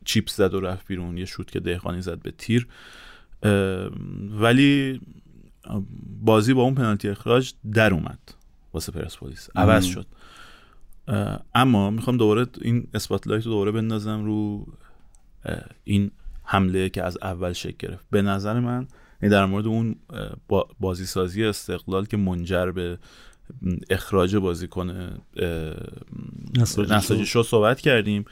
[SPEAKER 2] چیپس زد و رفت بیرون یه شوت که دهقانی زد به تیر. ولی بازی با اون پنالتی اخراج در اومد واسه پرسپولیس. عوض شد. اما می‌خوام دوباره این اسپاتلایت رو دوباره بندازم رو این حمله که از اول شکل گرفت. به نظر من یعنی در مورد اون بازی سازی استقلال که منجر به اخراج بازیکن نساجی شو صحبت کردیم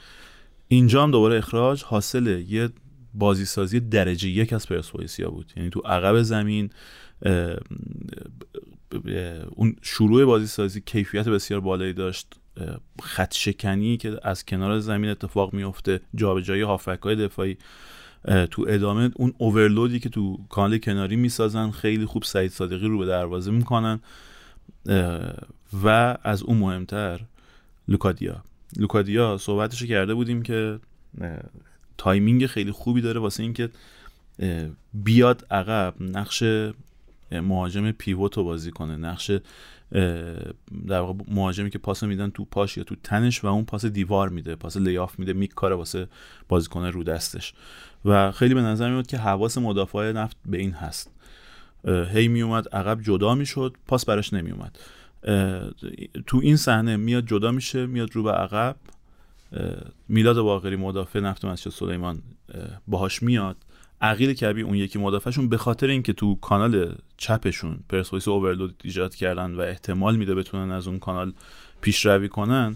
[SPEAKER 2] اینجا هم دوباره اخراج حاصل یه بازی سازی درجه یک از پرسپولیسیا بود. یعنی تو عقب زمین اون شروع بازی سازی کیفیت بسیار بالایی داشت. خط شکنی که از کنار زمین اتفاق میفته جابجایی هافک های دفاعی تو ادامه اون اوورلودی که تو کانال کناری می‌سازن خیلی خوب سعید صادقی رو به دروازه می‌کنن. و از اون مهمتر لوکادیا. لوکادیا صحبتش کرده بودیم که تایمینگ خیلی خوبی داره واسه اینکه بیاد عقب نقش مهاجم پیوت رو بازی کنه نقش در واقع مهاجمی که پاس میدن تو پاش یا تو تنش و اون پاس دیوار میده پاس lay-off میده میکاره واسه بازیکن رو دستش. و خیلی به نظر میاد که حواس مدافع نفت به این هست. هی میومد عقب جدا می‌شد پاس براش نمیومد. تو این صحنه میاد جدا میشه میاد رو به عقب. میلاد باقری مدافع نفت مسجد سلیمان باهاش میاد. عقیل کبی اون یکی مدافعشون به خاطر اینکه تو کانال چپشون پرسپولیس اوورلود ایجاد کردن و احتمال میده بتونن از اون کانال پیشروی کنن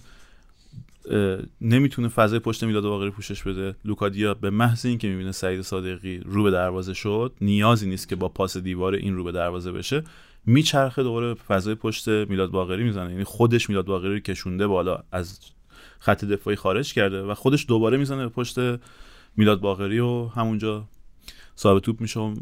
[SPEAKER 2] نمی‌تونه فضای پشت میلاد باقری پوشش بده. لوکادیا به محض اینکه می‌بینه سعید صادقی رو به دروازه شد نیازی نیست که با پاس دیوار این رو به دروازه بشه. میچرخه دوباره فضای پشت میلاد باقری می‌زنه. یعنی خودش میلاد باقری رو کشونده بالا از خط دفاعی خارج کرده و خودش دوباره می‌زنه به پشت میلاد باقری و همونجا صاحب توپ میشه و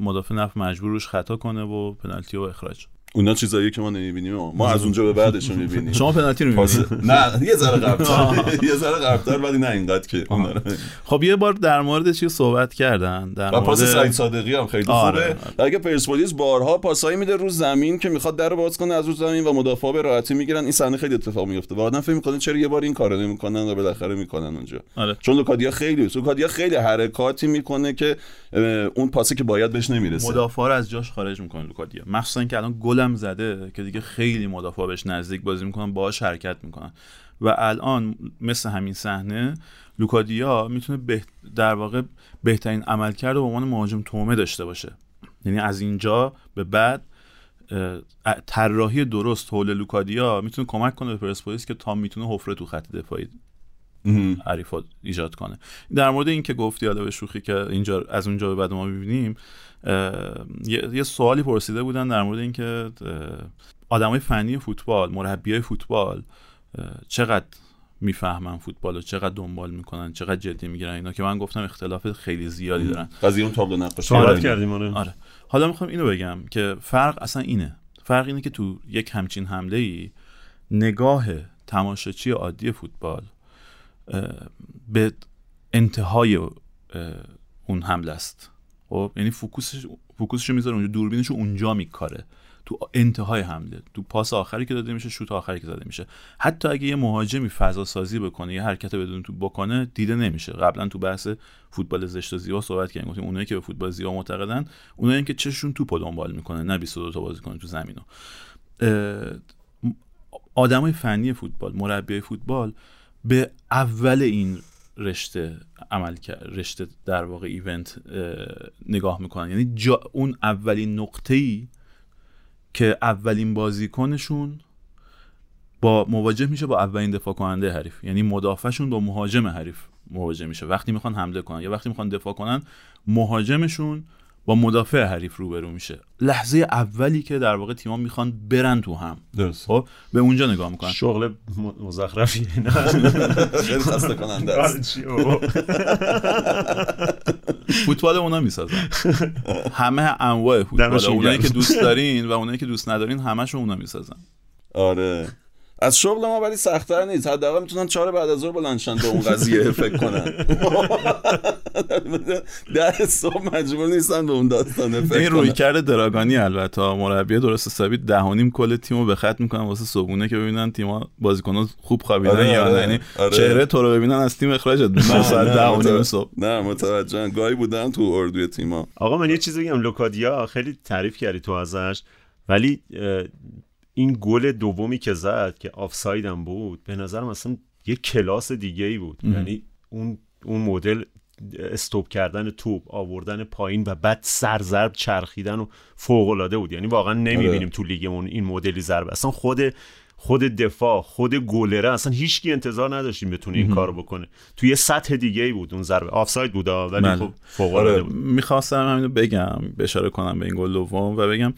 [SPEAKER 2] مدافع نف مجبور روش خطا کنه و پنالتی و اخراج.
[SPEAKER 1] اونا چیزایی که ما نمی‌بینیم. ما از اونجا به بعدش می‌بینیم.
[SPEAKER 2] شما پنالتی رو می‌بینید
[SPEAKER 1] نه یه ذره قبلتر. یه ذره قبلتر ولی نه اینقدر که
[SPEAKER 2] خب یه بار در مورد چی صحبت کردن در
[SPEAKER 1] مورد پاس سعید صادقی هم خیلی آره. خوبه آره. اگه پرسپولیس بارها پاسایی میده رو زمین که می‌خواد در باز کنه از رو زمین و مدافع به راحتی می‌گیرن این صحنه خیلی اتفاق میفته و آدم فکر می‌کنه چرا یه بار این کارو نمی‌کنن و بالاخره می‌کنن اونجا.
[SPEAKER 2] آره.
[SPEAKER 1] چون لوکادیا خیلی لوکادیا خیلی حرکاتی می‌کنه که اون پاسی که باید بهش نمی‌رسه.
[SPEAKER 2] مدافع رو از جاش خارج می‌کنه لوکادیا. مخصوصا که الان گلم زده که دیگه خیلی مدافع بهش نزدیک بازی می‌کنن باهاش حرکت می‌کنن. و الان مثل همین صحنه لوکادیا می‌تونه در واقع بهترین عملکرد به عنوان مهاجم توموم داشته باشه. یعنی از اینجا به بعد طراحی درست حول لوکادیا می‌تونه کمک کنه به پرسپولیس که تا می‌تونه حفره تو خط دفاعی حریفا ایجاد کنه. در مورد این که گفتی حالا به شوخی که اینجا از اونجا به بعد ما می‌بینیم یه،, یه سوالی پرسیده بودن در مورد اینکه آدمای فنی فوتبال مربی های فوتبال چقدر می‌فهمن فوتبال رو؟ چقدر دنبال می‌کنن؟ چقدر جدی می‌گیرن اینا؟ که من گفتم اختلاف خیلی زیادی دارن.
[SPEAKER 1] قضیه اون تابلو نقاشی. آره.
[SPEAKER 3] کردیم آره.
[SPEAKER 2] آره. حالا می‌خوام اینو بگم که فرق اصلا اینه. فرق اینه که تو یک همچین حمله ای نگاه تماشاچی عادی فوتبال به انتهای اون حمله است. خب؟ یعنی فوکوسش فوکوسشو می‌ذاره اونجا دوربینشو اونجا میکاره. تو انتهای حمله تو پاس آخری که داده میشه شوت آخری که زده میشه. حتی اگه یه مهاجمی فضا سازی بکنه یه حرکت بدون تو بکنه دیده نمیشه. قبلا تو بحث فوتبال زشت و زیبا صحبت کردیم. گفتیم اونایی که به فوتبال زیبا معتقدن اونایی که چششون توپو دنبال می‌کنه نه 22 تا بازیکن تو زمینو آدمای فنی فوتبال مربیای فوتبال به اول این رشته عمل کرد رشته در واقع ایونت اه، نگاه می‌کنن. یعنی جا اون اولین نقطه ای که اولین بازیکنشون با مواجه میشه با اولین دفاع کننده حریف. یعنی مدافعشون با مهاجم حریف مواجه میشه. وقتی می‌خوان حمله کنن. یا وقتی می‌خوان دفاع کنن مهاجمشون با مدافع حریف روبرو میشه. لحظه اولی که در واقع تیما می‌خوان برن تو هم.
[SPEAKER 1] درست.
[SPEAKER 2] خب؟ به اونجا نگاه می‌کنن.
[SPEAKER 3] شغل م- مزخرفیه نه.
[SPEAKER 1] خیلی خسته کننده است.
[SPEAKER 3] آره،؟
[SPEAKER 2] فوتبال اونا می‌سازن. همه انواع فوتبال. اونایی. که دوست دارین و اونایی که دوست ندارین همشون اونا می‌سازن.
[SPEAKER 1] آره. از شغل ما ولی سختتر نیست. حداقل می‌تونن چهار بعد از ظهر بلندشن به اون قضیه فکر کنن. ده صبح مجبور نیستن به اون داستانه فکر
[SPEAKER 2] این روی کرده دراگانی البته. مربی درست حسابی ده و نیم کل تیمو به خط می‌کنن واسه صبحونه که ببینن تیما بازیکن‌ها خوب خوابیدن
[SPEAKER 1] آره،
[SPEAKER 2] یا نه.
[SPEAKER 1] آره،
[SPEAKER 2] یعنی
[SPEAKER 1] آره.
[SPEAKER 2] چهره تو رو ببینن از تیم اخراجت می‌کنن. ساعت ده و نیم
[SPEAKER 1] متوجه-
[SPEAKER 2] صبح.
[SPEAKER 1] نه متوجه. گاهی بودم تو اردوی تیما.
[SPEAKER 3] آقا من یه چیزی بگم. لوکادیا خیلی تعریف کردی تو ازش. ولی این گل دومی که زد که آفساید هم بود به نظرم اصلا یه کلاس دیگه ای بود یعنی اون اون مدل استوب کردن توپ آوردن پایین و بعد سر ضرب چرخیدن و فوق العاده بود. یعنی واقعا نمی‌بینیم
[SPEAKER 1] آره.
[SPEAKER 3] تو لیگمون این مدلی ضربه اصلا خود خود دفاع خود گلره اصلا هیچکی انتظار نداشتیم بتونه این کارو بکنه. توی یه سطح دیگه ای بود اون ضربه آفساید بود ولی
[SPEAKER 2] بله.
[SPEAKER 3] خب فوق العاده
[SPEAKER 1] آره.
[SPEAKER 3] بود.
[SPEAKER 2] می‌خواستم همینو بگم اشاره کنم به این گل دوم و بگم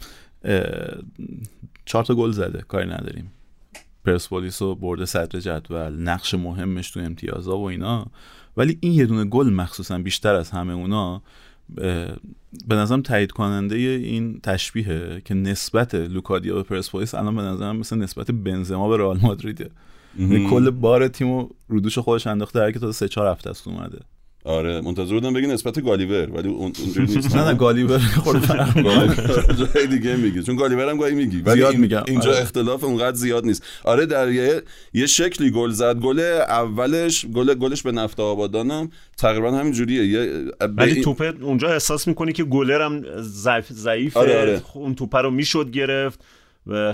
[SPEAKER 2] چهار تا گل زده کاری نداریم. پرسپولیس رو برده صدر جدول نقش مهمش تو امتیازا و اینا. ولی این یه دونه گل مخصوصا بیشتر از همه اونا به نظرم تایید کننده این تشبیهه که نسبت لوکادیا به پرسپولیس الان به نظرم مثل نسبت بنزما به رئال مادریده. کل بار تیمو رو دوش خودش انداخته هر که تا سه چهار هفته است اومده.
[SPEAKER 1] آره منتظر بودم بگی نسبت گالیور ولی اون اونجوری نیست
[SPEAKER 2] نه نه گالیور.
[SPEAKER 1] گالیور جای دیگه میگی چون گالیور هم گاهی میگی ولی
[SPEAKER 2] زیاد میگم.
[SPEAKER 1] اینجا
[SPEAKER 2] آره.
[SPEAKER 1] اختلاف اونقدر زیاد نیست آره در یه, یه شکلی گل زد گل اولش گل گلش به نفت آبادانم تقریبا همین جوریه یه
[SPEAKER 3] ولی توپه اونجا احساس می‌کنی که گلر هم ضعیف ضعیفه
[SPEAKER 1] آره، آره.
[SPEAKER 3] اون توپه رو می‌شد گرفت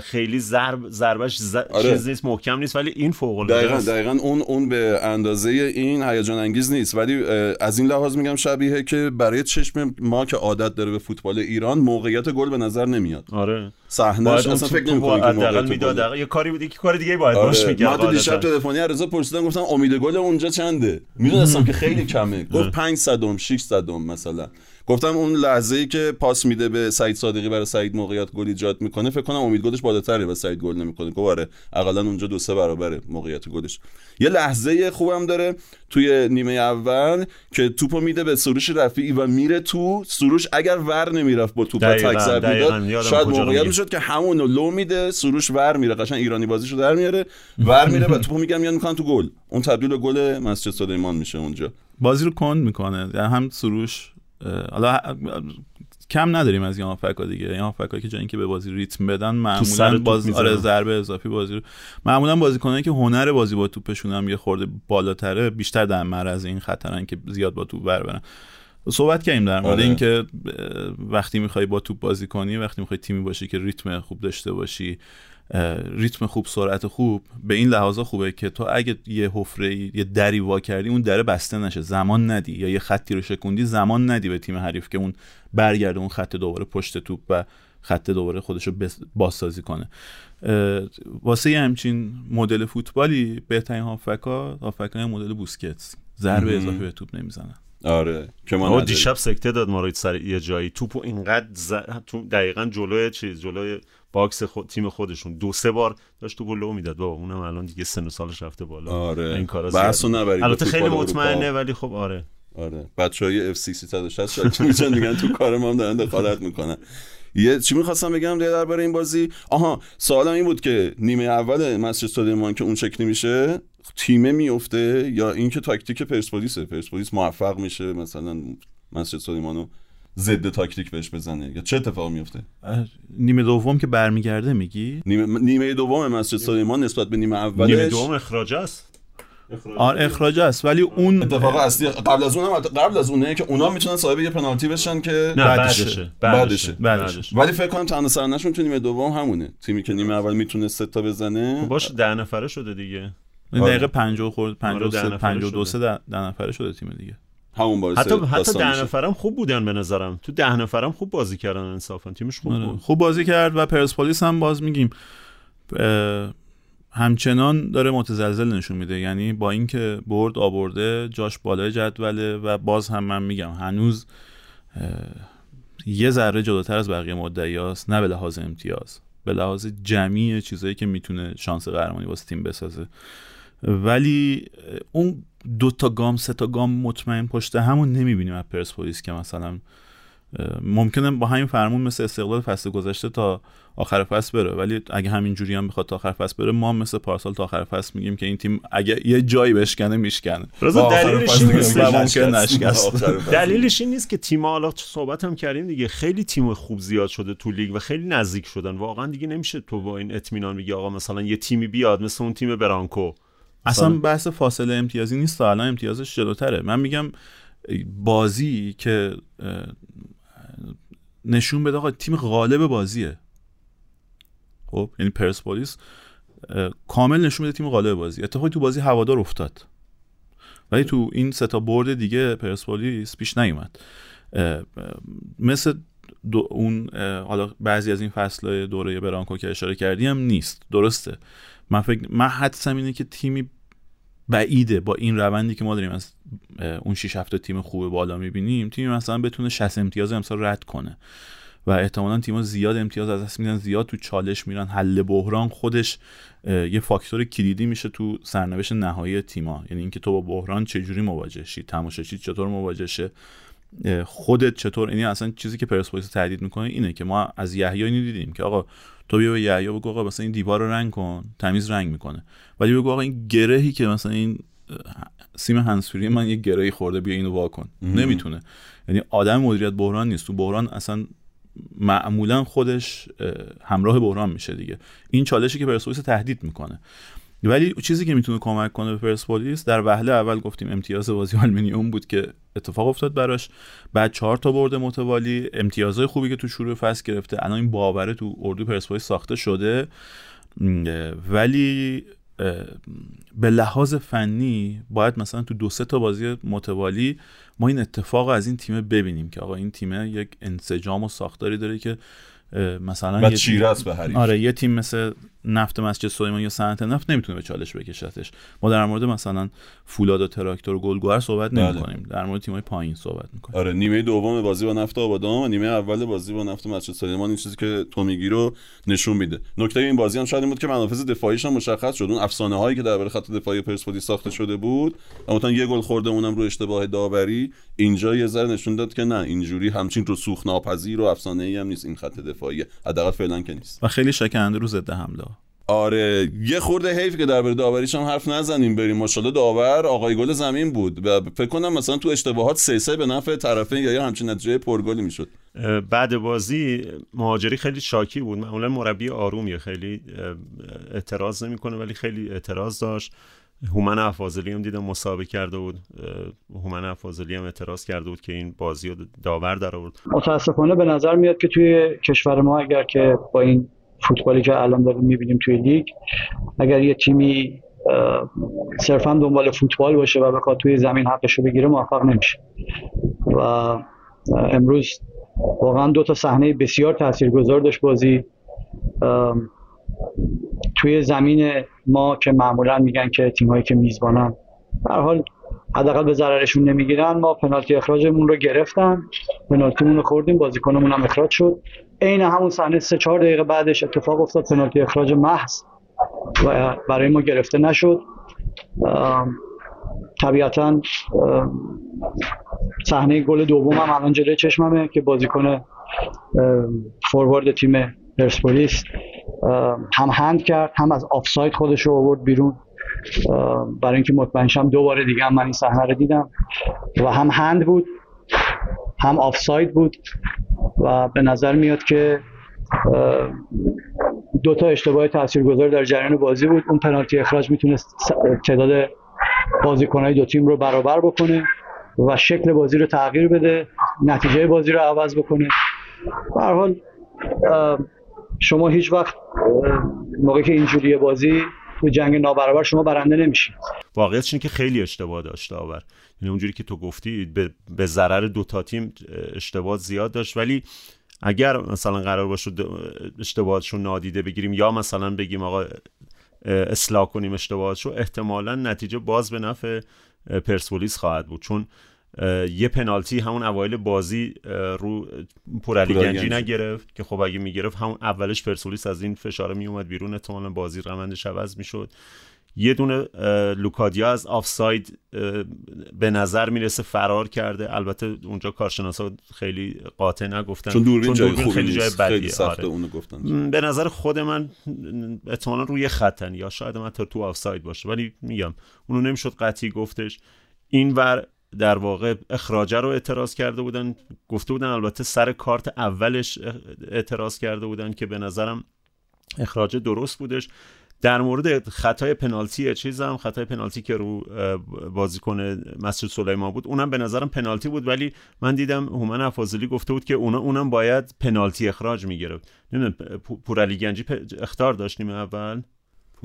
[SPEAKER 3] خیلی ضرب ضربش ز...
[SPEAKER 1] آره.
[SPEAKER 3] چیز نیست محکم نیست ولی این فوق العاده
[SPEAKER 1] دقیقا
[SPEAKER 3] است
[SPEAKER 1] دقیقا اون اون به اندازه این هیجان انگیز نیست ولی از این لحاظ میگم شبیه که برای چشم ما که عادت داره به فوتبال ایران موقعیت گل به نظر نمیاد
[SPEAKER 3] آره اون
[SPEAKER 1] اصلا فکر
[SPEAKER 3] رو
[SPEAKER 1] نمی‌کنی که
[SPEAKER 3] حداقل می‌داد. یه کاری بود یه کار دیگه باید باش
[SPEAKER 1] آره.
[SPEAKER 3] می‌کرد
[SPEAKER 1] من تو دیشب. تلفنی عرضا پرسیدم گفتم امید گل اونجا چنده می‌دونستم که خیلی کمه گفت 5 صدم 6 صدم مثلا گفتم اون لحظه ای که پاس میده به سعید صادقی برای سعید موقعیت گل ایجاد می‌کنه فکر کنم امید گلش بالاتره و سعید گل نمی‌کنه. گفت آره اقلا اونجا دو سه برابره موقعیت گلش. یه لحظه خوبم داره توی نیمه اول که توپو میده به سروش رفیعی و میره تو. سروش اگر ور نمی‌رفت با توپ تک ضرب
[SPEAKER 3] دقیقاً.
[SPEAKER 1] می‌داد شاید موقعیت. می‌شد که همون لو میده سروش ور میره. قشنگ ایرانی بازیشو در میاره ور میره و توپو میگم میان می‌کنن تو گل. اون تبدیل به گل مسجد سلیمان میشه اونجا.
[SPEAKER 2] بازی رو کند می‌کنه. یعنی هم سروش حالا کم نداریم از یان فکا دیگه یان فکا که جای اینکه به بازی ریتم بدن معمولا باز. آره ضربه اضافی بازی رو معمولا بازیکنایی که هنر بازی با توپشون هم یه خورده بالاتره بیشتر در معرض این خطرن که زیاد با توپ بر برن صحبت کردیم در مورد
[SPEAKER 1] آره.
[SPEAKER 2] اینکه وقتی می‌خوای با توپ بازی کنی وقتی می‌خوای تیمی باشی که ریتم خوب داشته باشی ریتم خوب سرعت خوب به این لحاظا خوبه که تو اگه یه حفره یه دری وا کردی اون دره بسته نشه. زمان ندی. یا یه خطی رو شکوندی زمان ندی به تیم حریف که اون برگرده اون خط دوباره پشت توپ و خط دوباره خودش رو بازسازی کنه. واسه یه همچین مدل فوتبالی بهترین هافکا هافکای مدل بوسکتس. ضربه
[SPEAKER 1] مهم.
[SPEAKER 2] اضافی به توپ نمی‌زنن.
[SPEAKER 1] آره. که ما
[SPEAKER 3] ما. دیشب سکته دادمارید سر یه جایی. توپو اینقدر ز... تو دقیقا جلوی چیز جلوی box خود... تیم خودشون. دو سه بار داشت توپو لو می‌داد. بابا اونم الان دیگه سن و سالش رفته بالا.
[SPEAKER 1] آره.
[SPEAKER 3] این کارا البته خیلی مطمئنه. ولی خب آره.
[SPEAKER 1] آره. بچه های اف سی 360 شاید میشن میگن تو کار ما هم دارن دخالت می‌کنن. یه چی می‌خواستم بگم دیگه درباره این بازی؟ آها سوالم این بود که نیمه اول مسجد استادیوم که اون شکلی میشه تیمه میفته یا اینکه تاکتیک پرسپولیسه؟ پرسپولیس موفق میشه؟ مثلا مسجد استادیومانو ضد تاکتیک بهش بزنه یا چه اتفاقی میفته؟
[SPEAKER 2] نیمه دوم که برمیگرده میگی؟
[SPEAKER 1] نیمه, نیمه دوم مسجد استادیومان نسبت به نیمه اولش.
[SPEAKER 3] نیمه دوم اخراج است.
[SPEAKER 2] آره اخراج است. ولی اون
[SPEAKER 1] اتفاق اصلی قبل از اونم قبل از اونه که اونا می‌تونن صاحب یه پنالتی بشن که
[SPEAKER 3] نه
[SPEAKER 2] بعدشه.
[SPEAKER 3] بعدشه.
[SPEAKER 1] بعدشه.
[SPEAKER 3] بعدشه.
[SPEAKER 1] ولی فکر کنم تنها سرنشون تو نیمه دوم همونه. تیمی که نیمه اول می‌تونه سه تا بزنه.
[SPEAKER 3] خب باشه ده نفره شده دیگه.
[SPEAKER 2] دقیقه 50 خورد
[SPEAKER 3] آره، ده
[SPEAKER 2] 53
[SPEAKER 3] نفره
[SPEAKER 2] 52
[SPEAKER 3] شده.
[SPEAKER 2] سه ده نفره شده تیم دیگه.
[SPEAKER 1] همون باعث
[SPEAKER 3] حتی حتی ده. نفرم خوب بودن به نظرم. تو ده نفرم خوب بازی کردن انصافا. تیمش خوب
[SPEAKER 2] آره.
[SPEAKER 3] بود.
[SPEAKER 2] خوب بازی کرد و پرسپولیس هم باز میگیم. همچنان داره متزلزل نشون میده. یعنی با اینکه برد آورده جاش بالای جدوله و باز هم من میگم هنوز یه ذره جلوتر از بقیه مدعیاست نه به لحاظ امتیاز به لحاظ جمعی چیزایی که می‌تونه شانس قهرمانی واسه تیم بسازه. ولی اون دو تا گام سه تا گام مطمئن پشت همون نمی‌بینیم از پرسپولیس که مثلا ممکنه با همین فرمون مثل استقلال فصل گذشته تا آخر فصل بره ولی اگه همین جوری هم بخواد تا آخر فصل بره ما مثل پارسال تا آخر فصل میگیم که این تیم اگه یه جایی بشکنه میشکنه.
[SPEAKER 3] رضا دلیلش این نیست. دلیلش این نیست که تیم حالا صحبت هم کردیم دیگه خیلی تیم خوب زیاد شده تو لیگ و خیلی نزدیک شدن. واقعا دیگه نمیشه تو با این اطمینان بگی آقا مثلا یه تیمی بیاد مثل اون تیم برانکو.
[SPEAKER 2] اصلا بحث فاصله امتیازی نیست تا الان امتیازش جلوتره. من میگم بازی که نشون بده آقا تیم غالب بازیه. خب یعنی پرسپولیس کامل نشون بده تیم غالب بازی. اتفاقی تو بازی هوادار افتاد. ولی تو این سه تا برد دیگه پرسپولیس پیش نیومد. مثل دو اون حالا بعضی از این فصل دوره برانکو که اشاره کردی نیست. درسته. من فکر من حدسم اینه که تیمی بعیده. با این روندی که ما داریم از اون 6 7 تیم خوب بالا می‌بینیم تیمی مثلا بتونه 60 امتیاز امسال رد کنه. و احتمالا تیم‌ها زیاد امتیاز از دست میدن زیاد تو چالش میرن. حل بحران خودش یه فاکتور کلیدی میشه تو سرنوشت نهایی تیما یعنی اینکه تو با بحران چجوری مواجه شی تماشاچی چطور مواجه شه خودت چطور یعنی اصلا چیزی که پرسپولیس تهدید می‌کنه اینه که ما از یحیی اینو دیدیم که آقا تو بیا به یحیی بگو آقا مثلا این دیوار رو رنگ کن تمیز رنگ می‌کنه. ولی بگو آقا این گرهی که مثلا این سیم هنسفری من یه گرهی خورده بیا اینو وا کن. نمی‌تونه. یعنی آدم مدیریت بحران نیست. تو بحران اصلا معمولا خودش اه، همراه بحران میشه دیگه. این چالشی که پرسپولیس تهدید می‌کنه. ولی چیزی که می‌تونه کمک کنه به پرسپولیس در وهله اول گفتیم امتیاز بازی آلومینیوم بود که اتفاق افتاد براش. بعد چهار تا برد متوالی امتیازهای خوبی که تو شروع فصل گرفته. الان این باوره تو اردو پرسپولیس ساخته شده. ولی به لحاظ فنی باید مثلا تو دو سه تا بازی متوالی ما این اتفاق از این تیم ببینیم که آقا این تیم یک انسجام و ساختاری داره که مثلا
[SPEAKER 1] و
[SPEAKER 2] یه تیم-
[SPEAKER 1] به حریف.
[SPEAKER 2] آره یه تیم مثل نفت مسجد سلیمان یا صنعت نفت نمی‌تونه به چالش بکشتش. ما در مورد مثلا فولاد و تراکتور و گلگوهر صحبت
[SPEAKER 1] بله.
[SPEAKER 2] نمی کنیم در مورد تیمای پایین صحبت می‌کنیم.
[SPEAKER 1] آره نیمه دوم بازی با نفت آبادان و نیمه اول بازی با نفت مسجد سلیمان این چیزی که تو میگی رو نشون میده. نکته این بازی هم شاید این بود که منافذ دفاعیش هم مشخص شد. اون افسانه هایی که درباره خط دفاعی پرسپولیس ساخته شده بود اما یه گل خورده اونم رو اشتباه داوری. اینجا یه ذره نشون داد که نه اینجوری همچین رسوخ ناپذیر و افسانه ای هم نیست. این خط دفاعی حداقل فعلا که نیست.
[SPEAKER 2] و خیلی شکننده رو ضد حمله
[SPEAKER 1] آره یه خورده حیف که درباره داوریش هم حرف نزنیم بریم. ماشاءالله داور آقای گل زمین بود و فکر کنم مثلا تو اشتباهات سه سه به نفع طرفین یا یه همچین نتیجه پرگلی می‌شد.
[SPEAKER 3] بعد بازی مهاجری خیلی شاکی بود. معمولا مربی آرومیه خیلی اعتراض نمی‌کنه ولی خیلی اعتراض داشت. هومن افاضلی هم دیدم مسابقه کرده بود. هومن افاضلی هم اعتراض کرده بود که این بازی رو داور در آورد
[SPEAKER 7] متاسفانه به نظر میاد که توی کشور ما اگر که با این فوتبالی که الان داریم می‌بینیم توی لیگ اگر یه تیمی صرفا دنبال فوتبال باشه و بخواد توی زمین حقش رو بگیره موفق نمیشه. و امروز واقعا دو تا صحنه بسیار تاثیرگذار داشت بازی. توی زمین ما که معمولا میگن که تیمایی که میزبانن هر حال حداقل به ضررشون نمی‌گیرن. ما پنالتی اخراجمون رو گرفتن. پنالتیمون رو خوردیم. بازیکنمون هم اخراج شد. عین همون صحنه سه چهار دقیقه بعدش اتفاق افتاد. پنالتی اخراج محض و برای ما گرفته نشد. طبیعتا صحنه گل دوم هم الان جلوی چشممه که بازیکن فوروارد تیم پرسپولیس هم هند کرد هم از آفساید خودش رو آورد بیرون. برای اینکه مطمئن شم دوباره دیگه هم من این صحنه رو دیدم. و هم هند بود هم آفساید بود و به نظر میاد که دو تا اشتباه تاثیرگذار در جریان بازی بود. اون پنالتی اخراج می‌تونست تعداد بازیکنهای دو تیم رو برابر بکنه و شکل بازی رو تغییر بده نتیجه بازی رو عوض بکنه. به حال شما هیچ وقت موقعی که اینجوری بازی تو جنگ نابرابر شما برنده نمیشید
[SPEAKER 3] واقعیتش اینه که خیلی اشتباه داشته آور یعنی اونجوری که تو گفتی به, ضرر دو تا تیم اشتباه زیاد داشت. ولی اگر مثلا قرار باشه اشتباهاتشون نادیده بگیریم یا مثلا بگیم آقا اصلاح کنیم اشتباهاتشو احتمالا نتیجه باز به نفع پرسپولیس خواهد بود. چون یه پنالتی همون اوایل بازی رو پورعلی گنجی نگرفت که خب اگه می‌گرفت همون اولش پرسپولیس از این فشاره میومد بیرون احتمالا بازی روندش عوض می‌شد. یه دونه لوکادیا از آفساید به نظر می‌رسه فرار کرده. البته اونجا کارشناسا خیلی قاطع نگفتن.
[SPEAKER 1] چون دوربین, جای خیلی جای بدیه. آره. اونو
[SPEAKER 3] گفتن. به نظر خود من احتمالا روی خطن یا شاید من تو آفساید باشه. ولی میگم اونو نمی‌شد قطعی گفتش. این ور در واقع اخراجه رو اعتراض کرده بودن. گفته بودن البته سر کارت اولش اعتراض کرده بودن که به نظرم اخراج درست بودش. در مورد خطای پنالتی چیزم خطای پنالتی که رو بازیکن مسجد سلیمان بود اونم به نظرم پنالتی بود ولی من دیدم هومن افاضلی گفته بود که اونا اونم باید پنالتی اخراج می‌گرفت. نمی‌دونم پورعلی گنجی اختار داشتیم اول؟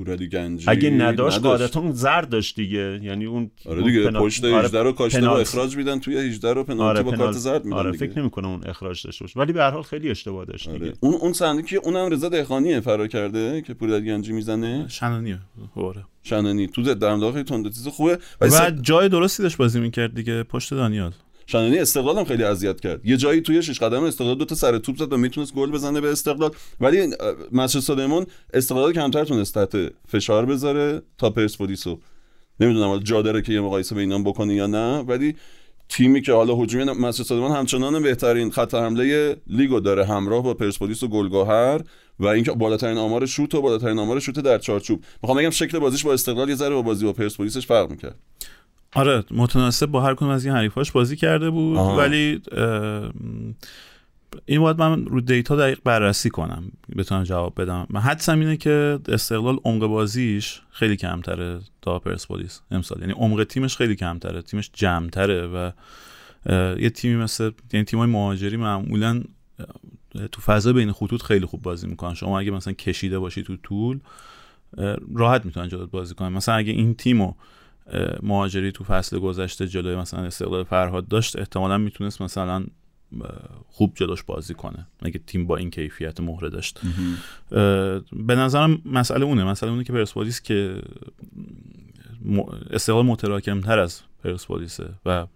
[SPEAKER 1] پورعلی گنجی
[SPEAKER 3] اگه نداشت قاعدتا اون زرد داشت دیگه. یعنی اون
[SPEAKER 1] آره دیگه پنال... پشت 18 آره رو کاشته با اخراج میدن توی 18 رو پنالتی آره با کارت زرد میدن
[SPEAKER 3] آره فکر نمی‌کنه اون اخراج داشته باشه. ولی به هر حال خیلی اشتباه داشت
[SPEAKER 1] آره. دیگه. اون اون صحنه که اونم رضا دهقانیه فرار کرده که پورعلی گنجی می‌زنه.
[SPEAKER 2] شنانیه آره.
[SPEAKER 1] شنانی تو در مدار خیلی تند چیز خوبه.
[SPEAKER 2] و جای درستی داشت بازی می‌کرد دیگه پشت دانیال.
[SPEAKER 1] شنانی استقلال هم خیلی اذیت کرد. یه جایی توی شش قدم استقلال دو تا سر توپ زد و می‌تونست گل بزنه به استقلال. ولی مسجد سلیمان استقلال کمتر تونست تحت فشار بذاره تا پرسپولیسو نمی‌دونم جا داره که یه مقایسه به بکنی یا نه ولی تیمی که حالا هجومی مسجد سلیمان همچنان بهترین خط حمله لیگو داره. همراه با پرسپولیس و گلگهر و اینکه بالاترین آمار شوت و بالاترین آمار شوت در چارچوب. می‌خوام بگم شکل بازیش با استقلال یه ذره با بازی با پرسپولیسش فرق می‌کرد.
[SPEAKER 2] آره متناسب با هر کدوم از این حریفاش بازی کرده بود ولی این باید من رو دیتا دقیق بررسی کنم بتونم جواب بدم. من حدسم اینه که استقلال عمق بازیش خیلی کمتره تا پرسپولیس امسال. یعنی عمق تیمش خیلی کمتره تیمش جمعتره و یه تیمی مثل یعنی تیمای مهاجری معمولا تو فضا بین خطوط خیلی خوب بازی می‌کنن. شما اگه مثلا کشیده باشی تو طول راحت می‌تونن جلوت بازی کنن. مثلا اگه این تیمو مهاجری تو فصل گذشته جلوی مثلا استقلال فرهاد داشت احتمالا می‌تونست مثلا خوب جلوش بازی کنه. اگه تیم با این کیفیت مهره داشت؟ به نظرم مسئله اونه. مسئله اونه که پرسپولیس که استقلال متراکم تر از پرسپولیسه و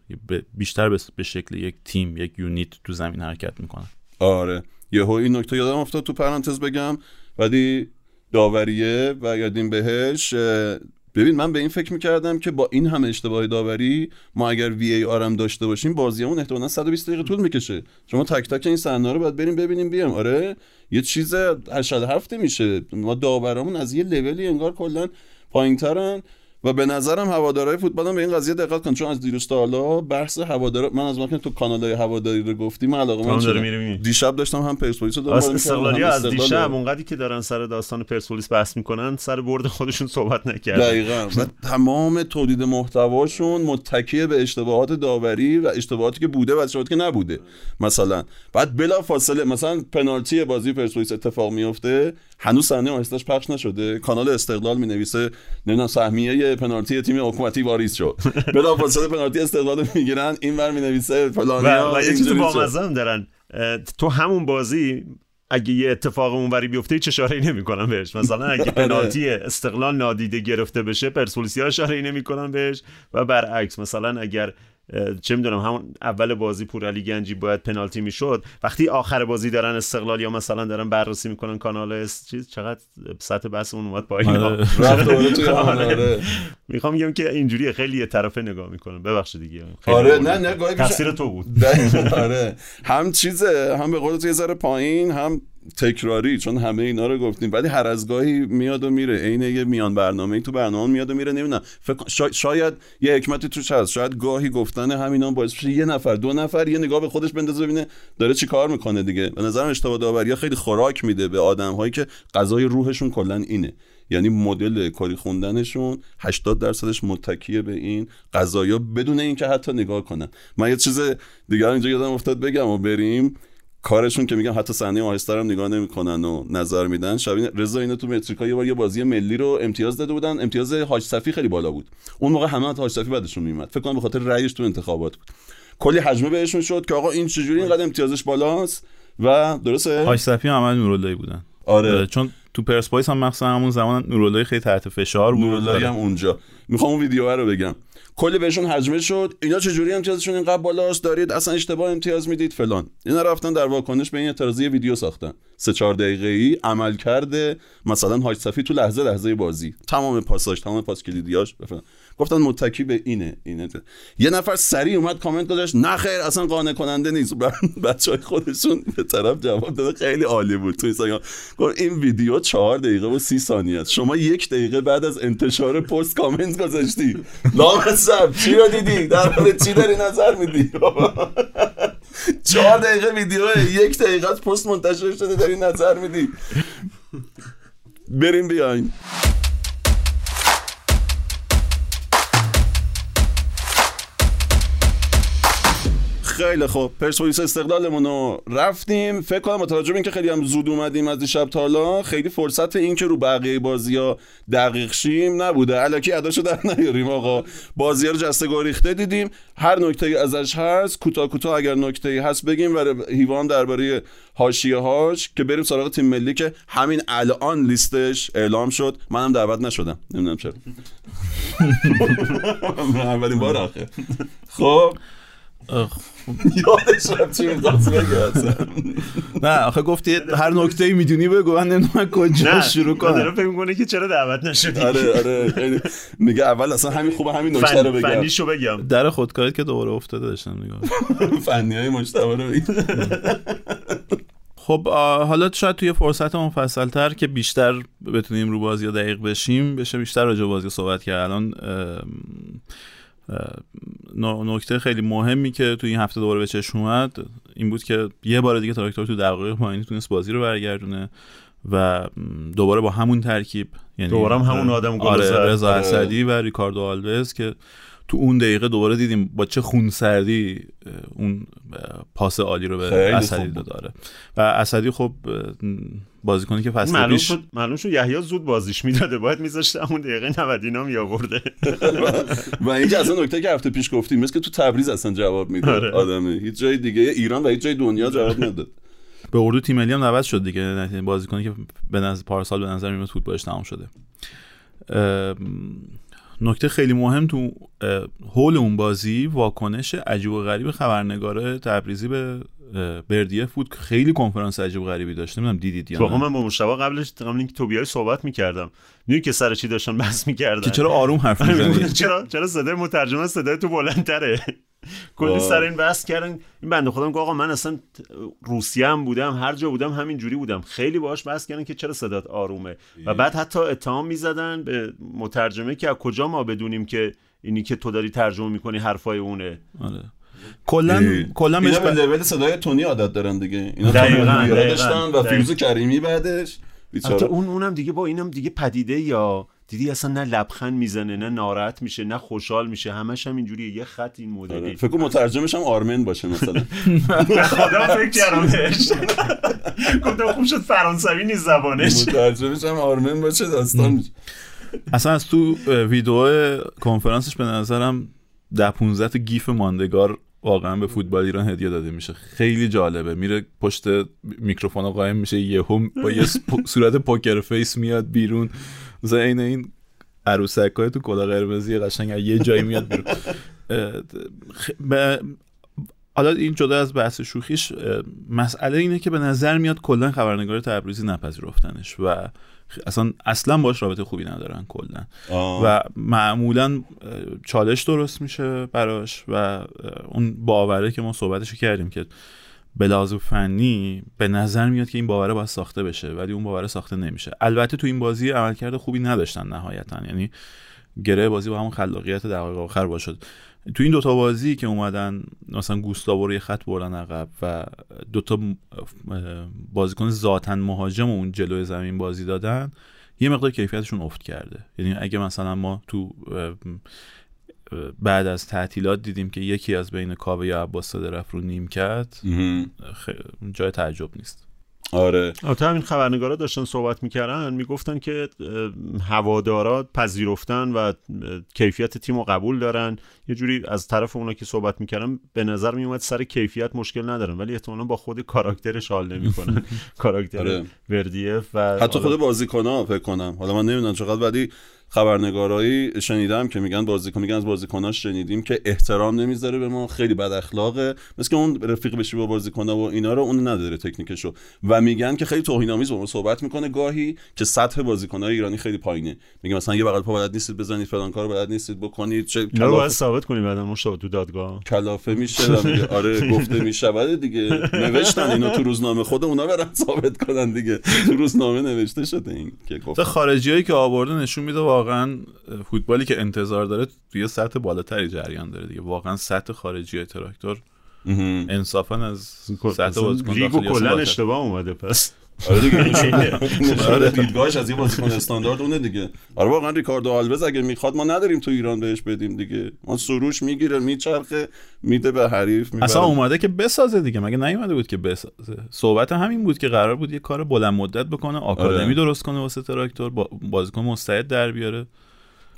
[SPEAKER 2] بیشتر به شکل یک تیم یک یونیت تو زمین حرکت می‌کنه.
[SPEAKER 1] آره. یهو این نکته یادم افتاد تو پرانتز بگم. ولی داوریه و یادیم بهش ببین من به این فکر می‌کردم که با این همه اشتباه داوری ما اگر وی ای آر هم داشته باشیم بازیمون احتمالاً 120 دقیقه طول می‌کشه. شما تک تک این صحنه رو باید بریم ببینیم بیام. آره یه چیز 87 میشه. ما داورامون از یه لولی انگار کلا پایینترن. و به نظرم هوادارهای فوتبال هم به این قضیه دقت کن. چون از دیروز تا حالا بحث هوادار من از وقتی تو کانالای هواداری رو گفتیم علاقه من دیشب داشتم هم پرسپولیس رو
[SPEAKER 3] دنبال استقلالی از دیشب اونقدی که دارن سر داستان پرسپولیس بحث می‌کنن سر برد خودشون صحبت نکردن.
[SPEAKER 1] دقیقاً. و تمام تولید محتواشون متکی به اشتباهات داوری و اشتباهاتی که بوده و اشتباهاتی که نبوده مثلا. بعد بلا فاصله مثلا پنالتی بازی پرسپولیس اتفاق میفته هنوز صحنه آهستش پخش نشده. کانال استقلال می نویسه نمی‌دونم سهمیه پنالتی تیم حکومتی واریز شد. بلافاصله پنالتی استقلال می‌گیرن این ور می نویسه فلانی
[SPEAKER 3] و, چیز بامزه دارن. تو همون بازی اگه یه اتفاق اونوری بیفته چه اشاره نمی‌کنن بهش. مثلا اگه
[SPEAKER 1] آره.
[SPEAKER 3] پنالتی استقلال نادیده گرفته بشه پرسپولیسی ها اشاره نمی‌کنن بهش. و برعکس مثلا اگر چه می‌دونم همون اول بازی پورعلی گنجی باید پنالتی می‌شد وقتی آخر بازی دارن استقلال یا مثلا دارن بررسی می‌کنن کانال اس چیز چقدر سطح بحثمون اومد پایین
[SPEAKER 2] آره.
[SPEAKER 3] آره.
[SPEAKER 1] آره.
[SPEAKER 3] می‌خوام بگم که اینجوری خیلی یه طرفه نگاه می‌کنن ببخشید دیگه خیلی
[SPEAKER 1] آره. نه نه
[SPEAKER 3] تقصیر تو بود
[SPEAKER 1] آره هم چیزه هم به قول تو یه ذره پایین هم تکراری چون همه اینا رو گفتیم. ولی هر از گاهی میاد و میره. عین یه میان برنامه تو برنامه میاد و میره. نمی‌دونم. فکر شا- شاید یه حکمتی توش هست. شاید گاهی گفتن همینا باعث بشه یه نفر دو نفر یه نگاه به خودش بندازه ببینه داره چی کار می‌کنه دیگه. به نظرم اشتباه داوری. خیلی خوراک میده به آدم هایی که غذای روحشون کلا اینه. یعنی مدل کاری خوندنشون 80 درصدش متکیه به این قضایا بدون اینکه حتی نگاه کنن. من یه چیز دیگر اینجا یادم افتاد بگم و بریم. کارشون که میگم حتی صحنه آهسته هم نگاه نمی‌کنن و نظر میدن. شبیه رضا اینا تو متریکا یه بار یه بازی ملی رو امتیاز داده بودن. امتیاز حاج صفی خیلی بالا بود. اون موقع همه حاج صفی بعدشون میومد فکر کنم به خاطر رأیش تو انتخابات بود. کلی حجمه بهشون شد که آقا این چجوری اینقدر امتیازش بالاست؟ و درسته؟
[SPEAKER 2] آش صفی هم عمل نوراللهی بودن.
[SPEAKER 1] آره.
[SPEAKER 2] چون تو پرسپولیس هم مخصوصا همون زمان نوراللهی خیلی تحت فشار بود.
[SPEAKER 1] نوراللهی
[SPEAKER 2] آره.
[SPEAKER 1] هم اونجا. می‌خوام اون ویدیو رو بگم. کلی بهشون حجمه شد. اینا چجوری امتیازشون اینقدر بالاست؟ دارید اصلا اشتباه امتیاز می‌دید فلان. اینا رفتن در واکنش به این اعتراضی ویدیو ساختن. سه چهار دقیقه ای عمل کرده. مثلا حاج صفی تو لحظه لحظه بازی. تمام پاساش تمام پاس کلیدیاش بفهم. گفتن متکی به اینه اینه. یه نفر سریع اومد کامنت گذاشت نه خیر اصلا قانع کننده نیست. بچه های خودشون به طرف جواب داده خیلی عالی بود تو اینستاگرام. گفت این ویدیو چهار دقیقه و سی ثانیه است. شما یک دقیقه بعد از انتشار پست کامنت گذاشتی. لامصب چی رو دیدی؟ در مورد چی داری نظر میدی؟ چهار دقیقه ویدیو یک دقیقه از پست منتشر شده داری نظر میدی. بریم بیاین. خیلی خوب. پرسپولیس استقلالمون رو رفتیم. فکر کنم با توجه به اینکه خیلی هم زود اومدیم از دیشب تا حالا خیلی فرصت این که رو بقیه بازی ها دقیق شیم نبوده. الکی اداشو در نیاریم آقا. بازی رو جسته گریخته دیدیم. هر نکته ازش هست کوتاه کوتاه اگر نکته هست بگیم. و هیوان درباره حاشیه هاش که بریم سراغ تیم ملی که همین الان لیستش اعلام شد. منم دعوت نشدم. نمی‌دونم چرا. اولین بار آخه. خب. یادش رفت چی می‌خواست بگه.
[SPEAKER 2] نه آخه گفتی هر نکته می‌دونی بگو. من نمی‌دونم کجا شروع
[SPEAKER 3] داره
[SPEAKER 2] کنم.
[SPEAKER 3] فکر می‌کنه که چرا دعوت نشدی؟
[SPEAKER 1] آره آره میگه اول اصلا همین خوبه همین نکته رو. بگم.
[SPEAKER 3] فنیشو بگم.
[SPEAKER 2] در خودکاریت که دوباره افتاده داشتم نگاه.
[SPEAKER 1] فنی های رو.
[SPEAKER 2] خب حالا شاید توی فرصت مفصل تر که بیشتر بتونیم رو بازی دقیق بشیم بشه بیشتر راجع بازی صحبت کرد. الان نکته خیلی مهمی که توی این هفته دوباره به چشم اومد این بود که یه بار دیگه تراکتور تو دقایق پایینی تونست بازی رو برگردونه و دوباره با همون ترکیب یعنی
[SPEAKER 3] دوباره هم همون آدم گل
[SPEAKER 2] آره. رضا
[SPEAKER 1] آره.
[SPEAKER 2] اسدی و ریکاردو آلوز که تو اون دقیقه دوباره دیدیم با چه خونسردی اون پاس عالی رو به اسدی آره و اسدی خب بازیکنی که فصل
[SPEAKER 3] معلوم
[SPEAKER 2] پیش
[SPEAKER 3] شد معلوم شد یحیی زود بازیش می‌داده. باید میذاشته همون دقیقه 90 اینا می آورده
[SPEAKER 1] و اینکه اصلا نکته که هفته پیش گفتیم مثل که تو تبریز اصلا جواب میده
[SPEAKER 3] آره.
[SPEAKER 1] آدمه. هیچ جای دیگه ایران و هیچ جای دنیا جواب نداد.
[SPEAKER 2] به اردو تیم ملی هم دعوت شد دیگه. نه- بازیکنی که به نظر پارسال به نظر میاد فوتبالش تمام شده. نکته خیلی مهم تو هول اون بازی واکنش عجیب و غریب خبرنگار تبریزی به بردیف بود که خیلی کنفرانس عجیب غریبی داشت. نمی‌دونم دیدید یا نه.
[SPEAKER 3] من با مشتبه قبلش قبل اینکه تو بیای صحبت می‌کردم. می‌دونی که سر چی داشتن بحث می‌کردن؟
[SPEAKER 2] که چرا آروم حرف می‌زنی؟
[SPEAKER 3] چرا چرا صدای مترجم صدای تو بلندتره؟ کلی. سر این بحث کردن. این بنده خودم آقا من اصلا روسیه هم بودم هر جا بودم همین جوری بودم. خیلی باهاش بحث کردن که چرا صدات آرومه. و بعد حتی اتهام می‌زدن به مترجمه که از کجا ما بدونیم که اینی که تو داری ترجمه می‌کنی حرفای اونه.
[SPEAKER 2] آره. کلا کلا
[SPEAKER 1] اینا به لول صدای تونی عادت دارن دیگه. اینا
[SPEAKER 3] دقیقاً،
[SPEAKER 1] داشتن و. فیروز کریمی بعدش. بیچاره.
[SPEAKER 3] اون اونم دیگه با اینم دیگه پدیده یا دیدی اصلا نه لبخند می‌زنه نه ناراحت میشه نه خوشحال میشه. همش هم اینجوریه یه خط این
[SPEAKER 1] آره.
[SPEAKER 3] مدلی
[SPEAKER 1] فکر کنم مترجمش هم آرمن باشه مثلا.
[SPEAKER 3] خدا فکر کردم بهش گفتم خوب شد فرانسوی نیست زبانش.
[SPEAKER 1] مترجمش هم آرمن باشه داستان میشه.
[SPEAKER 2] اصلا از تو ویدیو کنفرانسش به نظرم ده 15 تا گیف ماندگار واقعا به فوتبال ایران هدیه داده میشه. خیلی جالبه. میره پشت میکروفون قایم میشه یهو با یه صورت poker face میاد بیرون. مثلا این این عروسک های تو کلا قرمزی قشنگ یه جایی میاد بیرون. حالا این جدا از بحث شوخیش مسئله اینه که به نظر میاد کلا خبرنگار تبریزی نپذیرفتنش و اصلا اصلا باش رابطه خوبی ندارن کلا. و معمولا چالش درست میشه براش و اون باوره که ما صحبتش کردیم که به لحاظ فنی به نظر میاد که این باوره باید ساخته بشه ولی اون باوره ساخته نمیشه. البته تو این بازی عملکرد خوبی نداشتن نهایتا. یعنی گره بازی با همون خلاقیت دقایق آخر باشد تو این دوتا بازی که اومدن مثلا گوستاو روی خط بردن عقب و دوتا بازیکن ذاتا مهاجم اون جلوی زمین بازی دادن یه مقدار کیفیتشون افت کرده. یعنی اگه مثلا ما تو بعد از تعطیلات دیدیم که یکی از بین کاوه یا عباس رفت رو نیمکت جای تعجب نیست.
[SPEAKER 1] آره.
[SPEAKER 3] البته همین خبرنگارا داشتن صحبت می‌کردن می‌گفتن که هوادارا پذیرفتن و کیفیت تیم رو قبول دارن. یه جوری از طرف اونا که صحبت می‌کردن به نظر میومد سر کیفیت مشکل ندارن. ولی احتمالا با خود کاراکترش حال نمی‌کنن. کاراکتر آره. وردیف و
[SPEAKER 1] حتی خود بازیکن‌ها فکر کنم. حالا من نمی‌دونم چقدر ولی خبرنگارایی شنیدم که میگن بازیکن میگن از بازیکناش شنیدیم که احترام نمی‌ذاره به ما خیلی بد اخلاقه. مثل که اون رفیق بشی با بازیکن‌ها و اینا رو اون نداره تکنیکشو. و میگن که خیلی توهین آمیز با ما صحبت می‌کنه گاهی که سطح بازیکن‌های ایرانی خیلی پایینه. میگه مثلا یه بغل پا بلد نیستید بزنید فلان کارو بلد نیستید بکنید چه
[SPEAKER 3] کلافه... باید ثابت کنیم بعدا مشتاق تو دادگاه.
[SPEAKER 1] کلافه میشه آره گفته میشه دیگه. نوشتن اینو تو روزنامه خود اونا برن ثابت کنن دیگه. تو روزنامه نوشته شده این که
[SPEAKER 2] گفت. خارجیایی که آورده نشون میده واقعا فوتبالی که انتظار داره توی سطح بالاتری جریان داره دیگه. واقعا سطح خارجی تراکتور انصافا از سطح بازیکن
[SPEAKER 3] لیگو کلا اشتباه اومده پس.
[SPEAKER 1] آره دیگه. آره. دیدگاهش از یه بازیکن استاندارد اونه دیگه. آره واقعا ریکاردو آلوز اگه می‌خواد ما نداریم تو ایران بهش بدیم دیگه. ما سروش می‌گیره میچرخه میده به حریف می‌بره.
[SPEAKER 2] اصلا اومده که بسازه دیگه. مگه نیومده بود که بسازه؟ صحبت همین بود که قرار بود یه کار بلند مدت بکنه آکادمی آره. درست کنه واسه تراکتور بازیکن مستعد در بیاره.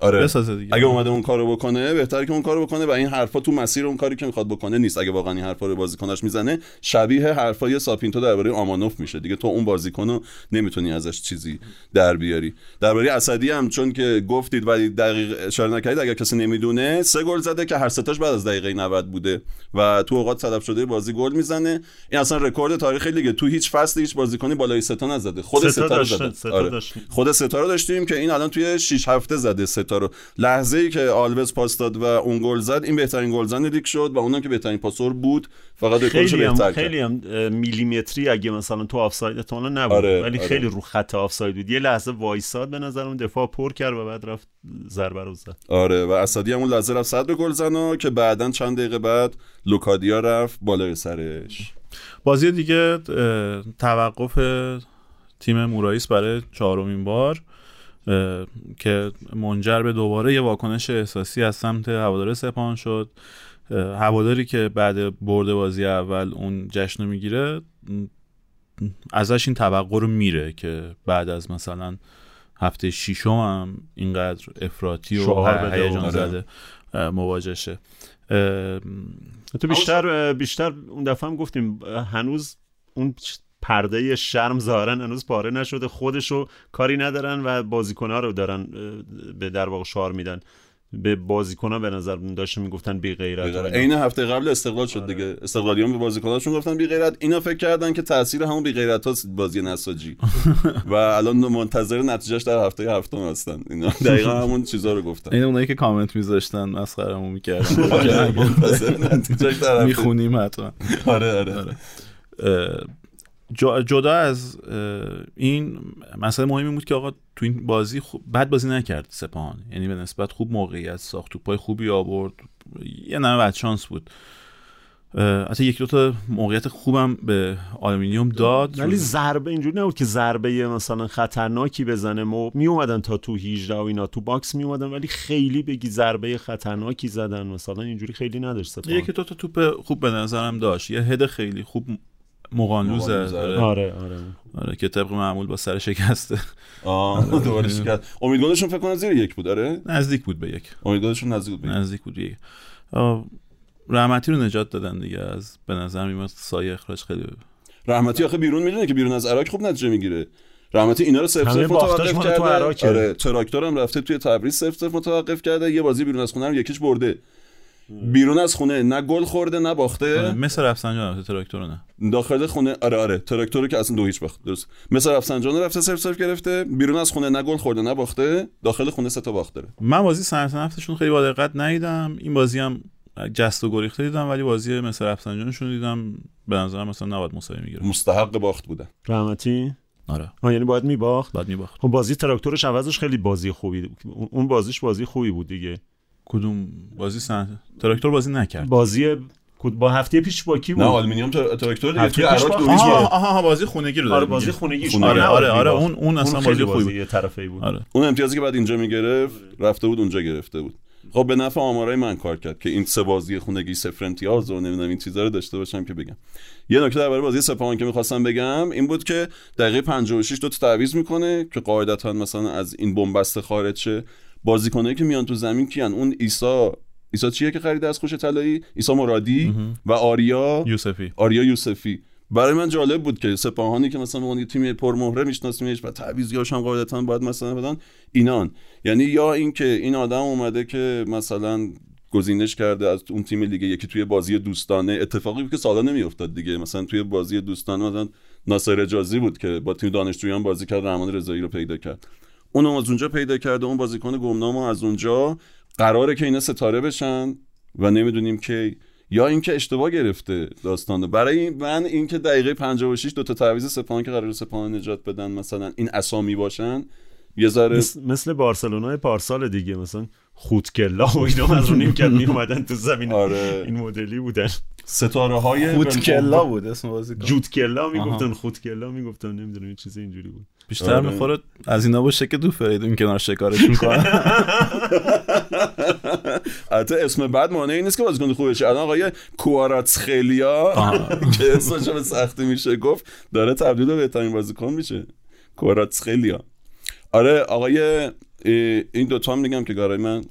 [SPEAKER 1] آره. بسازه دیگه. اگه اومده اون کارو بکنه بهتره که اون کارو بکنه و این حرفا تو مسیر اون کاری که می‌خواد بکنه نیست. اگه واقعا این حرفا رو بازیکناش می‌زنه شبیه حرفای ساپینتو درباره آمانوف میشه. دیگه تو اون بازیکنو نمی‌تونی ازش چیزی در بیاری. درباره اسدی هم چون که گفتید ولی دقیق اشاره نکردید اگر کسی نمی‌دونه سه گل زده که هر ستاش بعد از دقیقه 90 بوده و تو اوقات تلف شده بازی گل می‌زنه. این اصلا رکورد تاریخ لیگ تو هیچ فصل هیچ بازیکنی بالای سه تا نزده. خود سه تا زده. آره. خود سه تا داشتیم که این الان توی 6 هفته زده سه تا رو. لحظه ای که آلوز پاس داد و اون گل زد این بهترین گلزن لیگ شد و اونم که بهترین پاسور بود. فقط
[SPEAKER 3] خیلی هم خیلی هم میلیمتری اگه مثلا تو آفساید تو نبود. آره، ولی آره. خیلی رو خط آفساید بود. یه لحظه وایساد به نظر اون دفاع پر کرد و بعد رفت ضربه رو زد.
[SPEAKER 1] آره و اسادی هم اون لحظه رفت صدر گل زد که بعدا چند دقیقه بعد لوکادیا رفت بالای سرش.
[SPEAKER 2] بازی دیگه توقف تیم مورایس برای چهارمین بار. که منجر به دوباره یه واکنش احساسی از سمت هوادار سپان شد هواداری که بعد برد بازی اول اون جشن می‌گیره ازش این توقع رو میره که بعد از مثلا هفته شیشم هم اینقدر افراطی و هیجان. زده مواجه شه
[SPEAKER 3] تو بیشتر بیشتر اون دفعه هم گفتیم هنوز اون پرده شرم ظاهرا هنوز پاره نشده. خودشو کاری ندارن و بازیکنها رو دارن به در واقع شعار میدن. به بازیکن‌ها به نظر داشتن می‌گفتن بی غیرت
[SPEAKER 1] عین هفته قبل استقلال شد آره. دیگه. استقلالیان به بازیکناشون گفتن بی غیرت. اینا فکر کردن که تاثیر همون بی غیرت ها بازی نساجی. و الان منتظر نتیجهش در هفته هفتم هستن. اینا دقیقا همون چیزا رو گفتن.
[SPEAKER 2] این اونایی که کامنت میذاشتن مسخرهمون می‌کردن. منتظر نتیجهش در می‌خونیم حتما.
[SPEAKER 1] آره آره, آره.
[SPEAKER 2] جدا از این مسئله مهمی بود که آقا تو این بازی خوب بد بازی نکرد سپاهان. یعنی به نسبت خوب موقعیت ساخت پای خوبی آورد. یه نمه بد شانس بود. حتی یک دو تا موقعیت خوبم به آلومینیوم داد.
[SPEAKER 3] ولی ضربه اینجوری نبود که ضربه مثلا خطرناکی بزنه. و می اومدن تا تو 18 و اینا تو box می اومدن ولی خیلی بگی ضربه خطرناکی زدن. مثلا اینجوری خیلی نداشت
[SPEAKER 2] یکی دو تا توپ خوب به نظرم داشت. یه هد خیلی خوب مقانلوزه
[SPEAKER 3] آره. آره آره,
[SPEAKER 2] آره که طبق معمول با سر شکسته.
[SPEAKER 1] آه دوباره شکست. امیدوارشون فکر کنم زیر یک بود آره؟
[SPEAKER 2] نزدیک بود به یک.
[SPEAKER 1] امیدوارشون نزدیک بود
[SPEAKER 2] به نزدیک بود یک. رحمتی رو نجات دادن دیگه از به نظر میاد سایه اخراج خیلی
[SPEAKER 1] رحمتی آخه بیرون می‌دونه که بیرون از عراق خوب نتیجه می‌گیره. رحمتی اینا رو سف
[SPEAKER 3] باختاش
[SPEAKER 1] متوقف
[SPEAKER 3] تو
[SPEAKER 1] کرده.
[SPEAKER 3] عراقه.
[SPEAKER 1] آره تراکتور هم رفته توی تبریز سف سف متوقف کرده. یه بازی بیرون از خونه هم یکیش برده. بیرون از خونه نه گل خورده نه باخته.
[SPEAKER 2] آره، مثل رفسنجان تراکتور نه.
[SPEAKER 1] داخل خونه آره آره تراکتور رو که اصلا دو هیچ باخت درست. مثل رفسنجان رفته سف سف گرفته بیرون از خونه نه گل خورده نه باخته داخل خونه سه تا باخت داره.
[SPEAKER 2] من بازی صنعت نفتشون خیلی با دقت ندیدم. این بازی هم جست و گریخته دیدم ولی بازی مثل رفسنجانشون دیدم به نظرم مثلا نباید مساوی می‌گیره
[SPEAKER 1] مستحق باخت بودن
[SPEAKER 3] رحمتی؟
[SPEAKER 2] آره.
[SPEAKER 3] آه یعنی باید میباخت؟
[SPEAKER 2] بعد میباخت.
[SPEAKER 3] خب بازی تراکتورش عوضش خیلی بازی خوبی اون- اون بازیش بازی خوبی بود دیگه.
[SPEAKER 2] کدوم بازی صنعت تراکتور بازی نکرد.
[SPEAKER 3] بازی کد- با هفته پیش با کی بود؟
[SPEAKER 1] نه آلومینیوم تر- تراکتور دیگه.
[SPEAKER 3] هفته
[SPEAKER 1] توی
[SPEAKER 3] پیش
[SPEAKER 1] اراک
[SPEAKER 3] باخت.
[SPEAKER 1] دو هیچ
[SPEAKER 3] آها،.
[SPEAKER 2] آها بازی خونگی رو
[SPEAKER 3] آره
[SPEAKER 2] داره
[SPEAKER 3] بازی
[SPEAKER 2] میگی.
[SPEAKER 3] خونگیش
[SPEAKER 1] خونگی.
[SPEAKER 3] آره
[SPEAKER 2] آره،
[SPEAKER 3] آره
[SPEAKER 2] آره،
[SPEAKER 3] آره
[SPEAKER 2] اون- اون اصلا بازی خوبی.
[SPEAKER 3] بازی طرفه بود.
[SPEAKER 2] آره.
[SPEAKER 1] اون امتیازی که بعد اینجا می‌گرفت رفته بود اونجا گرفته بود. خب به نفع آمارای من کار کرد که این سه بازی خونگی صفر امتیاز و نمی‌دونم این چیزا رو داشته باشم که بگم. یه نکته درباره بازی سپاهان که می‌خواستم بگم این بود که دقیقه 56 دو تا تعویض می‌کنه که قاعدتا مثلا از این بنبست خارج شه. بازیکنایی که میان تو زمین کیان؟ اون عیسی عیسی چیه که خریده از خوش طلایی؟ عیسی مرادی و آریا
[SPEAKER 2] یوسفی.
[SPEAKER 1] آریا یوسفی. برای من جالب بود که سپاهانی که مثلا یه تیم پرمهره میشناسیمش و تعویضیاش هم قاعدتا باید مثلا بدن اینان. یعنی یا اینکه این آدم اومده که مثلا گزینش کرده از اون تیم لیگ یکی توی بازی دوستانه. اتفاقی که سالا نمیافتاد دیگه. مثلا توی بازی دوستانه مثلا ناصر اجازی بود که با تیم دانشجویان بازی کرد رحمان رضایی رو پیدا کرد. اونم از اونجا پیدا کرده اون بازیکن گمنام از اونجا قراره که اینا ستاره بشن و نمی‌دونیم که یا اینکه اشتباه گرفته داستانه برای این من اینکه دقیقه 56 دو تا تعویض سپاهان که قرار سپاهان نجات بدن مثلا این اسامی باشن یه ذره
[SPEAKER 3] مثل, مثل بارسلونای پارسال دیگه مثلا خودکلا و اینا از اون نیمکت می اومدن تو زمین.
[SPEAKER 1] آره.
[SPEAKER 3] این مدلی بودن.
[SPEAKER 1] ستاره های
[SPEAKER 2] فوتکلا بود اسم بازی
[SPEAKER 3] جودکلا می‌گفتن خودکلا می‌گفتن نمی‌دونم یه چیز اینجوری بود.
[SPEAKER 2] بیشتر
[SPEAKER 1] آره.
[SPEAKER 2] می‌خوره. از اینا باشه که دو فریدون کنار شکارش می‌کنن.
[SPEAKER 1] البته اسم بعد مانعی نیست که بازیکن خوب بشه الان آقای کواراتسخلیا که اسمش به سختی میشه گفت داره تبدیل به بهترین بازیکن میشه. کواراتسخلیا آره آقای این دوتا هم میگم که گارای من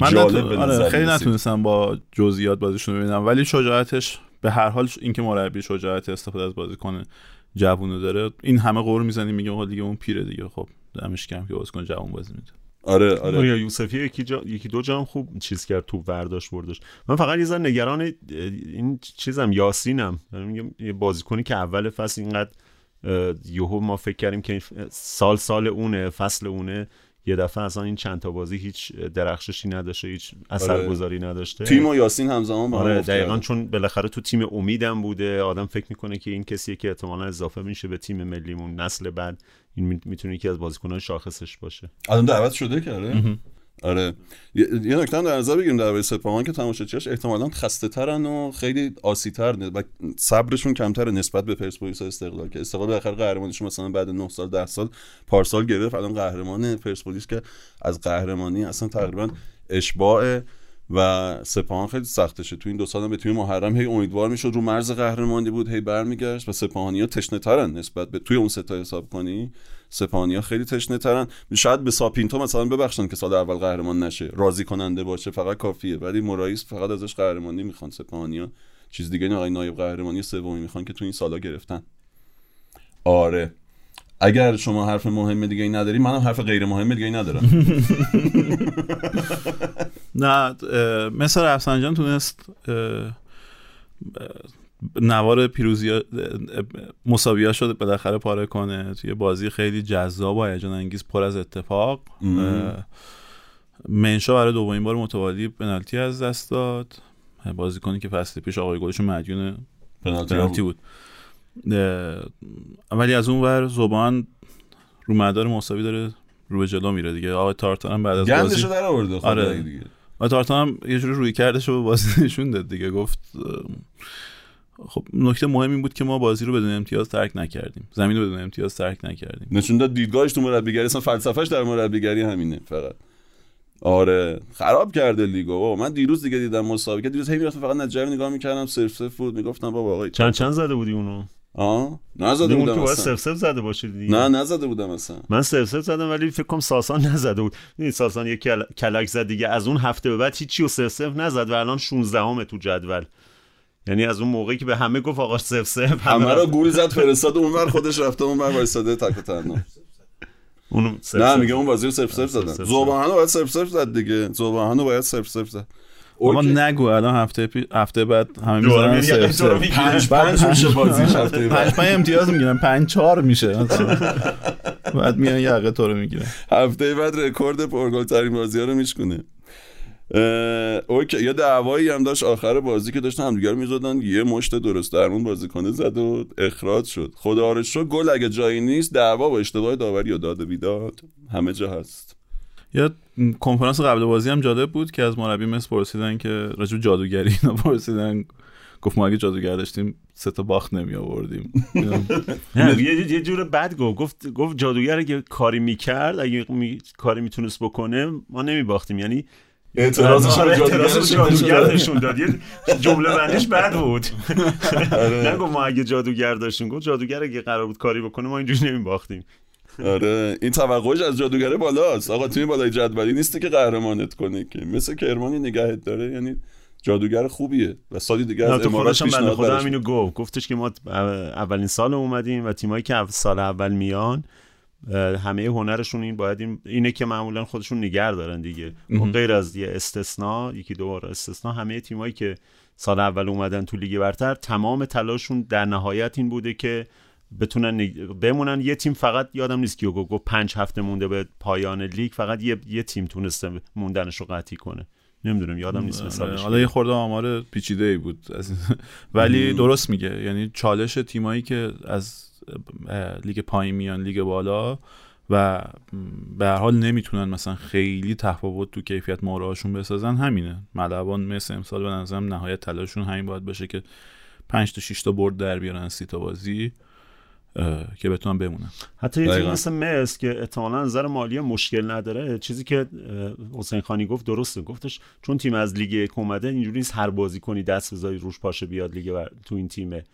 [SPEAKER 2] من
[SPEAKER 1] جالب
[SPEAKER 2] نتون- آره خیلی. نتونستم با جزئیات بازیشون ببینم. ولی شجاعتش به هر حال اینکه مربی شجاعت استفاده از بازیکن جوونو داره این همه قور می‌زنیم میگه آقا دیگه اون پیره دیگه. خب دمش گرم که بازیکن جوون بازی میده
[SPEAKER 1] آره آره.
[SPEAKER 3] یا یوسفی یکی, جا... یکی دو جام خوب چیز کرد تو برداشت بردش من فقط یه ذره نگران این چیزم یاسینم. میگم یه بازیکنی که اول فصل اینقدر یهو ما فکر کردیم که سال سال اونه فصل اونه. یه دفعه اصلا این چند تا بازی هیچ درخششی نداشته هیچ اثرگذاری نداشته.
[SPEAKER 1] تیم و یاسین همزمان با هم
[SPEAKER 3] آره دقیقا. چون بالاخره تو تیم امیدم بوده آدم فکر می‌کنه که این کسیه که احتمالا اضافه میشه به تیم ملیمون. نسل بعد این می‌تونه یکی از بازیکنان شاخصش باشه.
[SPEAKER 1] الان دعوت شده کرده آره. یه نکته در نظر بگیریم درباره سپاهان که تماشاچیاش احتمالاً خسته ترن و خیلی آسیتر و صبرشون کمتره نسبت به پرسپولیس و استقلال که استقلال بالاخره قهرمانیشون مثلا بعد 9 سال 10 سال پارسال گرفت. الان قهرمان پرسپولیس که از قهرمانی اصلا تقریبا اشباع و سپاهان خیلی سختشه تو این دو سال هم به تیم محرم هی امیدوار می‌شد رو مرز قهرمانی بود هی برمیگشت و سپاهانیا تشنه ترن نسبت به توی اون ستا حساب کنی. سپاهانیا خیلی تشنه ترن شاید به ساپینتو مثلا ببخشن که سال اول قهرمان نشه. راضی کننده باشه فقط کافیه. ولی مرایس فقط ازش قهرمانی می‌خوان. سپاهانیا چیز دیگه نه آقای نایب قهرمانی سومی می‌خوان که تو این سالا گرفتن. آره. اگر شما حرف مهم دیگه ای نداری منم حرف غیر مهم دیگه ای ندارم.
[SPEAKER 2] نه مثل رفسنجان تونست نوار پیروزی مساویا شده بالاخره پاره کنه. توی بازی خیلی جذاب و هیجان انگیز پر از اتفاق. منشا برای دومین بار متوالی پنالتی از دست داد. بازیکنی که فصل پیش آقای گلشون مدیون
[SPEAKER 1] پنالتی
[SPEAKER 2] بود. ولی از اون ور زبان رو مدار مساوی داره رو به جلو میره دیگه. آقای تارتان بعد از بازی
[SPEAKER 1] گندشو در آورده خب
[SPEAKER 2] آره.
[SPEAKER 1] دیگه.
[SPEAKER 2] و تارتان هم یه جوری روی کردش رو به بازی نشون داد دیگه. گفت خب نکته مهم این بود که ما بازی رو بدون امتیاز ترک نکردیم. زمین رو بدون امتیاز ترک نکردیم.
[SPEAKER 1] نشون داد دیدگاهش تو مربیگری اصلا فلسفهش در مربیگری همینه فقط. آره خراب کرده لیگو. بابا من دیروز دیگه دیدم مسابقه. دیروز هی می‌رفتم فقط نتیجه نگاه می‌کردم صرف صرف بود. می‌گفتم بابا آقا
[SPEAKER 3] چند چند زده بودی اونو؟
[SPEAKER 1] آه؟ نزده بودم اصلا.
[SPEAKER 3] سف سف زده باشه دیگه.
[SPEAKER 1] نه نزده بودم اصلا.
[SPEAKER 3] من سف سف زدم ولی فکر کنم ساسان نزده بود. این ساسان یک کل... کلک زد دیگه. از اون هفته به بعد هیچی و سف سف نزد و الان 16 همه تو جدول. یعنی از اون موقعی که به همه گفت آقا سف سف
[SPEAKER 1] همه رو گول زد فرستاد اونور خودش رفته اونور وایساده تک و تنها.
[SPEAKER 3] سف
[SPEAKER 1] نه میگه اون بازی رو سف سف زدن.
[SPEAKER 3] سف
[SPEAKER 1] زوباهن رو باید سف سف زد دیگه. زوباهن رو باید سف سف زد.
[SPEAKER 2] اما. نگو الان هفته پی... هفته بعد همه می‌ذارن سف
[SPEAKER 3] می‌گیره.
[SPEAKER 1] پنج پنج میشه بازیش هفته بعد.
[SPEAKER 2] پنج پنج امتیاز می‌گیرن. پنج چهار میشه. بعد میان یقه تو رو می‌گیرن.
[SPEAKER 1] هفته بعد رکورد پرگل ترین بازی ها رو میشکنه. اوکی. یه دعوایی هم داشت. آخر بازی که داشتن همدیگه رو می‌زدن. یه مشت درست درمون بازیکنه زد و اخراج شد. خدا رو گل اگه جایی نیست دعوا و اشتباه داوری و داد و بیداد. همه جا هست.
[SPEAKER 2] یا کنفرانس قبل بازی هم جالب بود که از مربی مس پرسیدن که راجب جادوگری اینا پرسیدن گفت ما اگه جادوگر داشتیم سه تا باخت نمی آوردیم.
[SPEAKER 3] یه یه جور بد گفت. گفت گفت جادوگر اگه کاری می‌کرد اگه. کاری می‌تونست بکنه ما نمیباختیم یعنی
[SPEAKER 1] اعتراضش
[SPEAKER 3] آره،
[SPEAKER 1] جادوگر نشون
[SPEAKER 3] داد. یه جمله بندیش بد بود. نه گفت ما اگه جادوگر داشتیم. گفت جادوگر اگه قرار بود کاری بکنه ما اینجوری نمیباختیم
[SPEAKER 1] آره این توقعش از جادوگره بالاست. آقا تیم بالای جدولی نیستی که قهرمانت کنه که. مثل کرمانی نگهت داره یعنی جادوگر خوبیه و سالی دیگه از امارات
[SPEAKER 3] بنده
[SPEAKER 1] پیشنهاد
[SPEAKER 3] خدا
[SPEAKER 1] برش
[SPEAKER 3] همینو گفت. گفتش که ما اولین سال اومدیم و تیمایی که سال اول میان همه هنرشون این باید این اینه که معمولا خودشون نگر دارن دیگه. و غیر از یه استثنا یکی دو بار استثنا همه تیمایی که سال اول اومدن تو لیگ برتر تمام تلاششون در نهایت این بوده که بتونن بمونن. یه تیم فقط یادم نیست کیو گفت. پنج هفته مونده به پایان لیگ. فقط یه, یه تیم تونسته موندنش رو قطعی کنه. نمی‌دونم یادم نیست مثالش
[SPEAKER 2] حالا یه خورده آمار پیچیده ای بود ولی درست میگه. یعنی چالش تیمایی که از لیگ پایین میان لیگ بالا و به هر حال نمی‌تونن مثلا خیلی تفاوت تو کیفیت مهره‌هاشون بسازن همینه. ملوان مثل امسال به نظرم نهایت تلاششون همین باید باشه که 5 تا 6 تا برد در بیارن سی تا بازی. که بتونن بمونن
[SPEAKER 3] حتی یه تیم
[SPEAKER 1] دقیقاً.
[SPEAKER 3] مثل مس که احتمالا از نظر مالی مشکل نداره. چیزی که حسین خانی گفت درسته. گفتش چون تیم از لیگ یک اومده اینجوری نیست هر بازی کنی دست بذاری روش پاشه بیاد لیگ بر... تو این تیمه.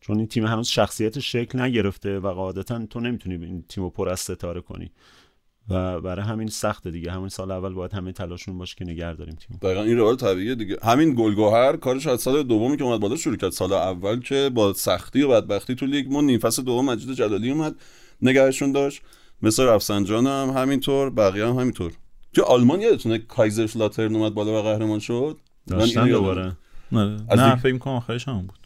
[SPEAKER 3] چون این تیم هنوز شخصیت شکل نگرفته و قاعدتا تو نمی‌تونی این تیم رو پر از ستاره کنی. و برای همین سخته دیگه. همین سال اول باید همه تلاشون باشه که نگه داریم تیم.
[SPEAKER 1] دقیقا این روال طبیعیه دیگه. همین گلگوهر کارش از سال دومی که اومد بالا شروع کرد. سال اول که با سختی و بدبختی تو لیگ مون نیم فصل دوم مجید جلالی اومد نگهشون داشت. مثل رفسنجان هم همینطور بقیه هم همینطور. تو آلمان یادتونه کایزرشلاترن اومد بالا و قهرمان شد؟
[SPEAKER 3] داشتن. دوباره.
[SPEAKER 2] نه, نه فکر می‌کنم آخرش هم بود.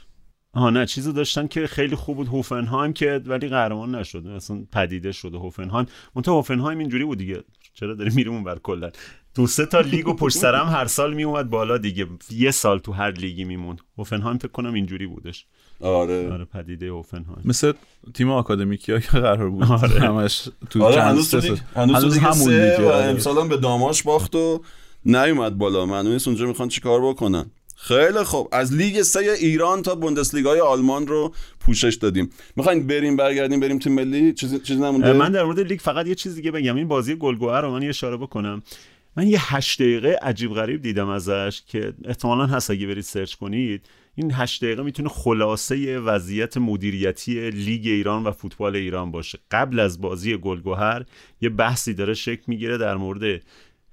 [SPEAKER 3] آها نه چیزو داشتن که خیلی خوب بود. هوفنهایم که ولی قهرمان نشد. اصلا پدیده شده هوفنهایم. منتها هوفنهایم اینجوری بود دیگه. چرا داری میری اون بر کلا تو سه تا لیگ و پشت سر هم هر سال میومد بالا دیگه. یه سال تو هر لیگی میموند. هوفنهایم فکر کنم اینجوری بودش.
[SPEAKER 1] آره.
[SPEAKER 3] آره پدیده هوفنهایم.
[SPEAKER 2] مثل تیم آکادمیکی ها که قرار بود
[SPEAKER 3] آره.
[SPEAKER 2] همش تو
[SPEAKER 1] آره
[SPEAKER 2] چند
[SPEAKER 1] هنوز لیگ هنوز,
[SPEAKER 2] هنوز
[SPEAKER 1] همون و
[SPEAKER 2] آره.
[SPEAKER 1] امسال هم به داماش باخت و نیومد بالا. معلومه اونجا می‌خوان چیکار بکنن؟ خیلی خوب. از لیگ سه ایران تا بوندسلیگای آلمان رو پوشش دادیم. می‌خواین بریم برگردیم بریم تیم ملی؟ چیزی چیزی نمونده؟
[SPEAKER 3] من در مورد لیگ فقط یه چیز دیگه بگم. این بازی گلگوهر رو من یه اشاره بکنم. من یه هشت دقیقه عجیب غریب دیدم ازش که احتمالا هست اگه برید search کنید. این هشت دقیقه می‌تونه خلاصه وضعیت مدیریتی لیگ ایران و فوتبال ایران باشه. قبل از بازی گلگوهر یه بحثی داره شکل می‌گیره در مورد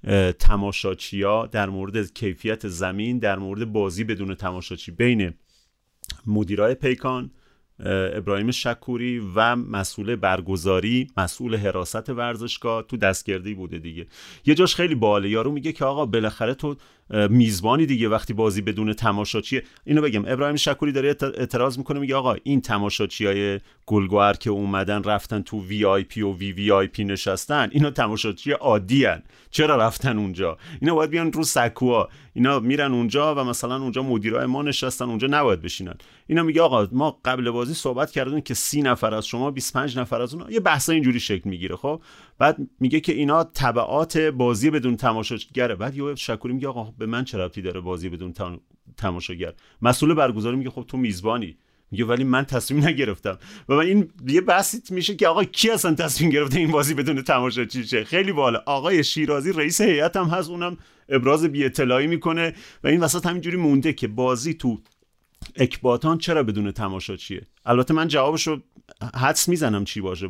[SPEAKER 3] اه، تماشاچیا در مورد کیفیت زمین در مورد بازی بدون تماشاچی بین مدیرای پیکان اه، ابراهیم شکوری و مسئول برگزاری مسئول حراست ورزشگاه تو دستگردی بوده دیگه. یه جاش خیلی باحاله. یارو میگه که آقا بالاخره تو میزبانی دیگه وقتی بازی بدون تماشاچی اینو بگم ابراهیم شکوری داره اعت- اعتراض می‌کنه میگه آقا این تماشاچی های گلگوهر که اومدن رفتن تو وی آی پی و وی وی آی پی نشستن اینا تماشاچی عادی هن. چرا رفتن اونجا؟ اینا باید بیان رو سکوها. اینا میرن اونجا و مثلا اونجا مدیرای ما نشستن اونجا نباید بشینن. اینا میگه آقا ما قبل بازی صحبت کردیم که سی نفر از شما 25 نفر از اون یه بحث اینجوری شکل می‌گیره خب؟ بعد میگه که اینا تبعات بازی بدون تماشاگره. بعد یه شکوری میگه آقا به من چه ربطی داره بازی بدون تم- تماشاگر؟ مسئول برگزاری میگه خب تو میزبانی. میگه ولی من تصمیم نگرفتم. و من این یه بحثی میشه که آقا کی اصلا تصمیم گرفته این بازی بدون تماشاچی شه؟ خیلی بالا آقای شیرازی رئیس هیئت هم هست اونم ابراز بی اطلاعی می‌کنه و این وسط همینجوری مونده که بازی تو اکباتان چرا بدون تماشاچیه البته من جوابش رو حدس می‌زنم چی باشه.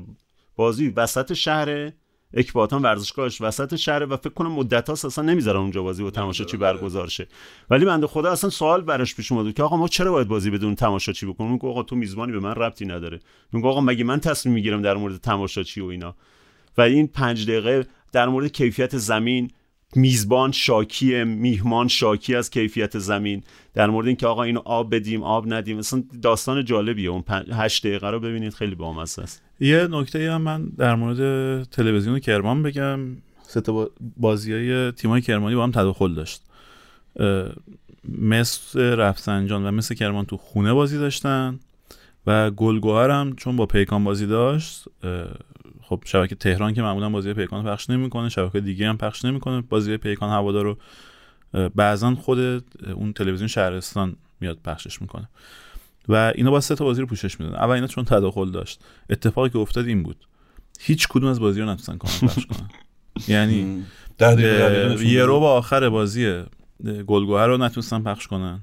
[SPEAKER 3] بازی وسط شهر اکباتان ورزشگاهش وسط شهر و فکر کنم مدت هاست اصلا نمی‌ذارن اونجا بازی با تماشاچی برگزار شه. ولی بنده خدا اصلا سوال براش پیش اومد که آقا ما چرا باید بازی بدون تماشاچی بکنیم؟ میگه آقا تو میزبانی به من ربطی نداره. میگه آقا مگه من تصمیم می‌گیرم در مورد تماشاچی و اینا؟ و این پنج دقیقه در مورد کیفیت زمین میزبان شاکی میهمان شاکی از کیفیت زمین. در مورد اینکه آقا اینو آب بدیم آب ندیم. مثلا داستان جالبیه اون هشت دقیقه رو ببینید خیلی بامزه است.
[SPEAKER 2] یه نکته هم من در مورد تلویزیون کرمان بگم. سه بازی های تیمای کرمانی با هم تداخل داشت. مثل رفسنجان و مثل کرمان تو خونه بازی داشتن و گلگوهر هم چون با پیکان بازی داشت خب شبکه تهران که معمولا بازی پیکان پخش نمی‌کنه شبکه دیگه هم پخش نمی‌کنه. بازی پیکان هوادار رو بعضا خود اون تلویزیون شهرستان میاد پخشش می‌کنه. و اینا با سه تا بازی رو پوشش میدن اول اینا چون تداخل داشت. اتفاقی که افتاد این بود. هیچ کدوم از بازی رو نتونستن کامل پخش کنن. یعنی یه رو با آخر بازی گلگوهر رو نتونستن پخش کنن.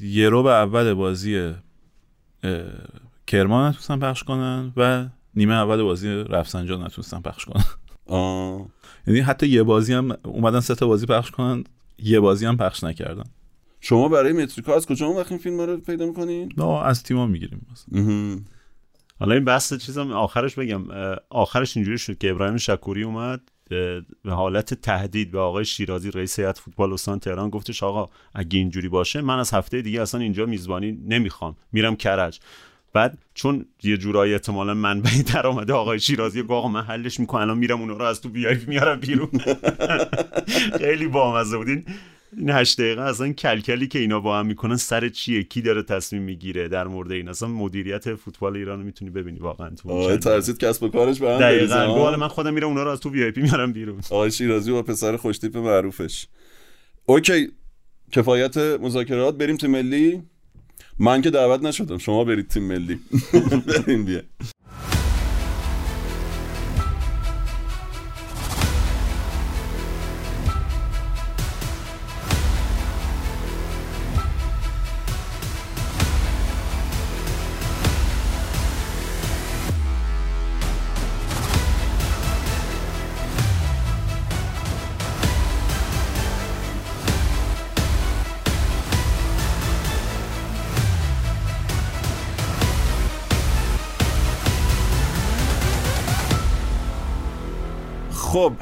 [SPEAKER 2] یه رو به اول بازی کرمان نتونستن پخش کنن و نیمه اول بازی رفسنجان نتونستن پخش کنن. یعنی حتی یه بازی هم اومدن سه تا بازی پخش کنن یه بازی هم پخش نکردن.
[SPEAKER 1] شما برای متریکا از کجا اون وقت این فیلم رو پیدا می‌کنین؟
[SPEAKER 2] نه از تیما می‌گیریم.
[SPEAKER 3] حالا این بحث چیزم آخرش بگم آخرش اینجوری شد که ابراهیم شکوری اومد به حالت تهدید به آقای شیرازی رئیس هیئت فوتبال استان تهران گفتش آقا اگه اینجوری باشه من از هفته دیگه اصلا اینجا میزبانی نمی‌خوام میرم کرج. بعد چون یه جورایی احتمالا منبعی در آمده آقای شیرازی گفت آقا من حلش می‌کنم الان میرم اون رو از تو بیای میارم بیرون. خیلی بامزه بودین این هشت دقیقه اصلا کلکلی که اینا با هم می‌کنن سر چیه؟ کی داره تصمیم می‌گیره در مورد این؟ اصلا مدیریت فوتبال ایران می‌تونی ببینی واقعا
[SPEAKER 1] تو ترسید کسب و کارش به هم
[SPEAKER 3] دقیقاً من خودم میرم اونا رو از تو وی آی پی میارم بیرون.
[SPEAKER 1] آقای شیرازی با پسر خوشتیپ معروفش. اوکی کفایت مذاکرات. بریم تو ملی. من که دعوت نشدم. شما برید تیم ملی. بریم بیا. خب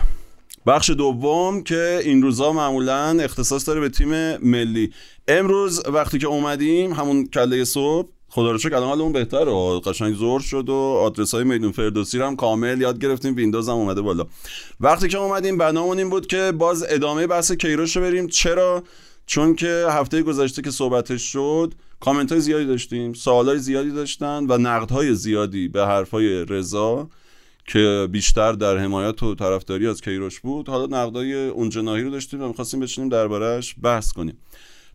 [SPEAKER 1] بخش دوم که این روزا معمولا اختصاص داره به تیم ملی. امروز وقتی که اومدیم همون کله صبح خدا رو شکر الان اون بهتره. قشنگ زور شد و آدرس های میدون فردوسی هم کامل یاد گرفتیم. ویندوز هم اومده بالا. وقتی که اومدیم بنامون این بود که باز ادامه بحث کیروش رو بریم. چرا؟ چون که هفته گذشته که صحبتش شد کامنت های زیادی داشتیم سوال های زیادی داشتن و نقد های زیادی به حرف های رضا. که بیشتر در حمایت و طرفداری از کیروش بود. حالا نقدای اون جناهی رو داشتیم و می‌خواستیم بشینیم دربارهش بحث کنیم.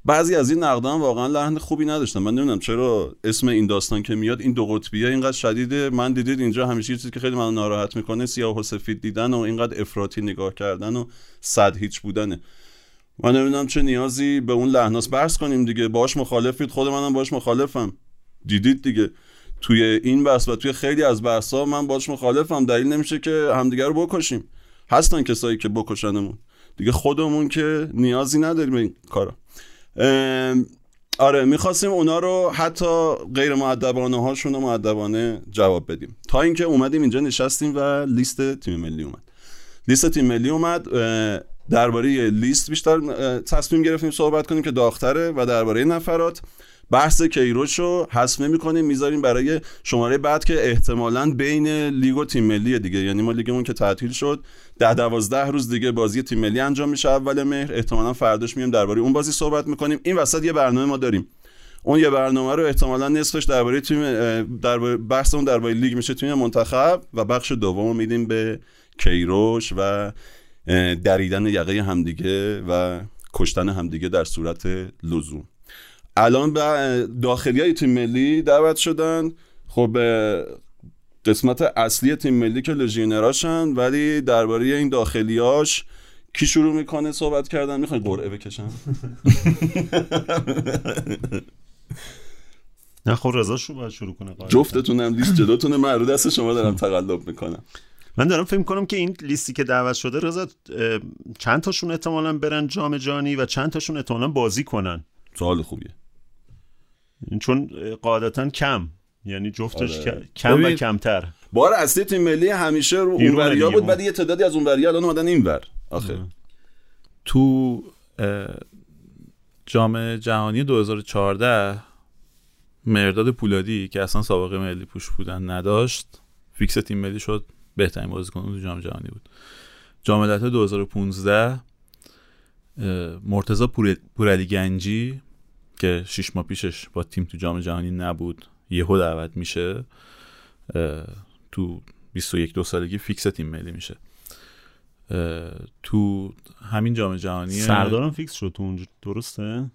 [SPEAKER 1] بعضی از این نقدان واقعا لحن خوبی نداشتن. من نمی‌دونم چرا اسم این داستان که میاد این دو قطبیه اینقدر شدیده. من دیدید اینجا همیشه چیزی که خیلی من ناراحت می‌کنه سیاه و سفید دیدن و اینقدر افراطی نگاه کردن و صد هیچ بودنه. من نمی‌دونم چه نیازی به اون لحناس بحث کنیم دیگه. باش مخالفید. خود منم باش مخالفم. دیدید دیگه. توی این بحث و توی خیلی از بحث ها من باش مخالفم. دلیل نمیشه که همدیگه رو بکشیم. هستن کسایی که بکشنمون. دیگه خودمون که نیازی نداریم این کارا. آره می‌خواستیم اونا رو حتی غیر معدبانه هاشون رو معدبانه جواب بدیم. تا اینکه اومدیم اینجا نشستیم و لیست تیم ملی اومد. لیست تیم ملی اومد درباره لیست بیشتر تصمیم گرفتیم صحبت کنیم که داختره و درباره نفرات. بحث کیروش رو حذف نمی‌کنیم می‌ذاریم برای شماره بعد که احتمالا بین لیگ و تیم ملی دیگه. یعنی ما لیگمون که تعطیل شد ده دوازده روز دیگه بازی تیم ملی انجام میشه اول مهر. احتمالا فرداش میایم درباره اون بازی صحبت می‌کنیم. این وسط یه برنامه ما داریم. اون یه برنامه رو احتمالا نصفش درباره تیم در بحث اون درباره لیگ میشه تیم منتخب و بخش دوم میدیم به کیروش و دریدن یقه همدیگه و کشتن همدیگه در صورت لزوم. الان به داخلی های تیم ملی دعوت شدن. خب قسمت اصلی تیم ملی که لژیونراشن ولی درباره این داخلیاش کی شروع می‌کنه صحبت کردن؟ می‌خوای قرعه بکشم؟
[SPEAKER 3] نه خب رضا شو باید شروع کنه.
[SPEAKER 1] جفتتونم لیست جلوتونه من رو دست شما دارم تقلب می‌کنم.
[SPEAKER 3] من دارم فکر کنم که این لیستی که دعوت شده رضا چند تاشون احتمالا برن جام جهانی و چند تاشون احتمالا بازی کنن؟
[SPEAKER 1] سوال خوبیه.
[SPEAKER 3] چون قاعدتا کم. یعنی جفتش
[SPEAKER 1] آره.
[SPEAKER 3] کم و
[SPEAKER 2] ببین،
[SPEAKER 3] کمتر.
[SPEAKER 1] بار اصلی تیم ملی همیشه رو اونوریا. بود ولی یه تعدادی از اونوریا الان اومدن اینور آخه.
[SPEAKER 2] تو اه، جام جهانی 2014 مرداد پولادی که اصلا سابقه ملی پوش بودن نداشت فیکس تیم ملی شد بهترین بازیکن تو جام جهانی بود. جام ملت‌های 2015 مرتضی پور- پورعلی گنجی که شیش ماه پیشش با تیم تو جام جهانی نبود یهو دعوت میشه تو 21 دو سالگی فیکس تیم ملی میشه. تو همین جام جهانی
[SPEAKER 3] سردارم فیکس شد تو اونجا درسته؟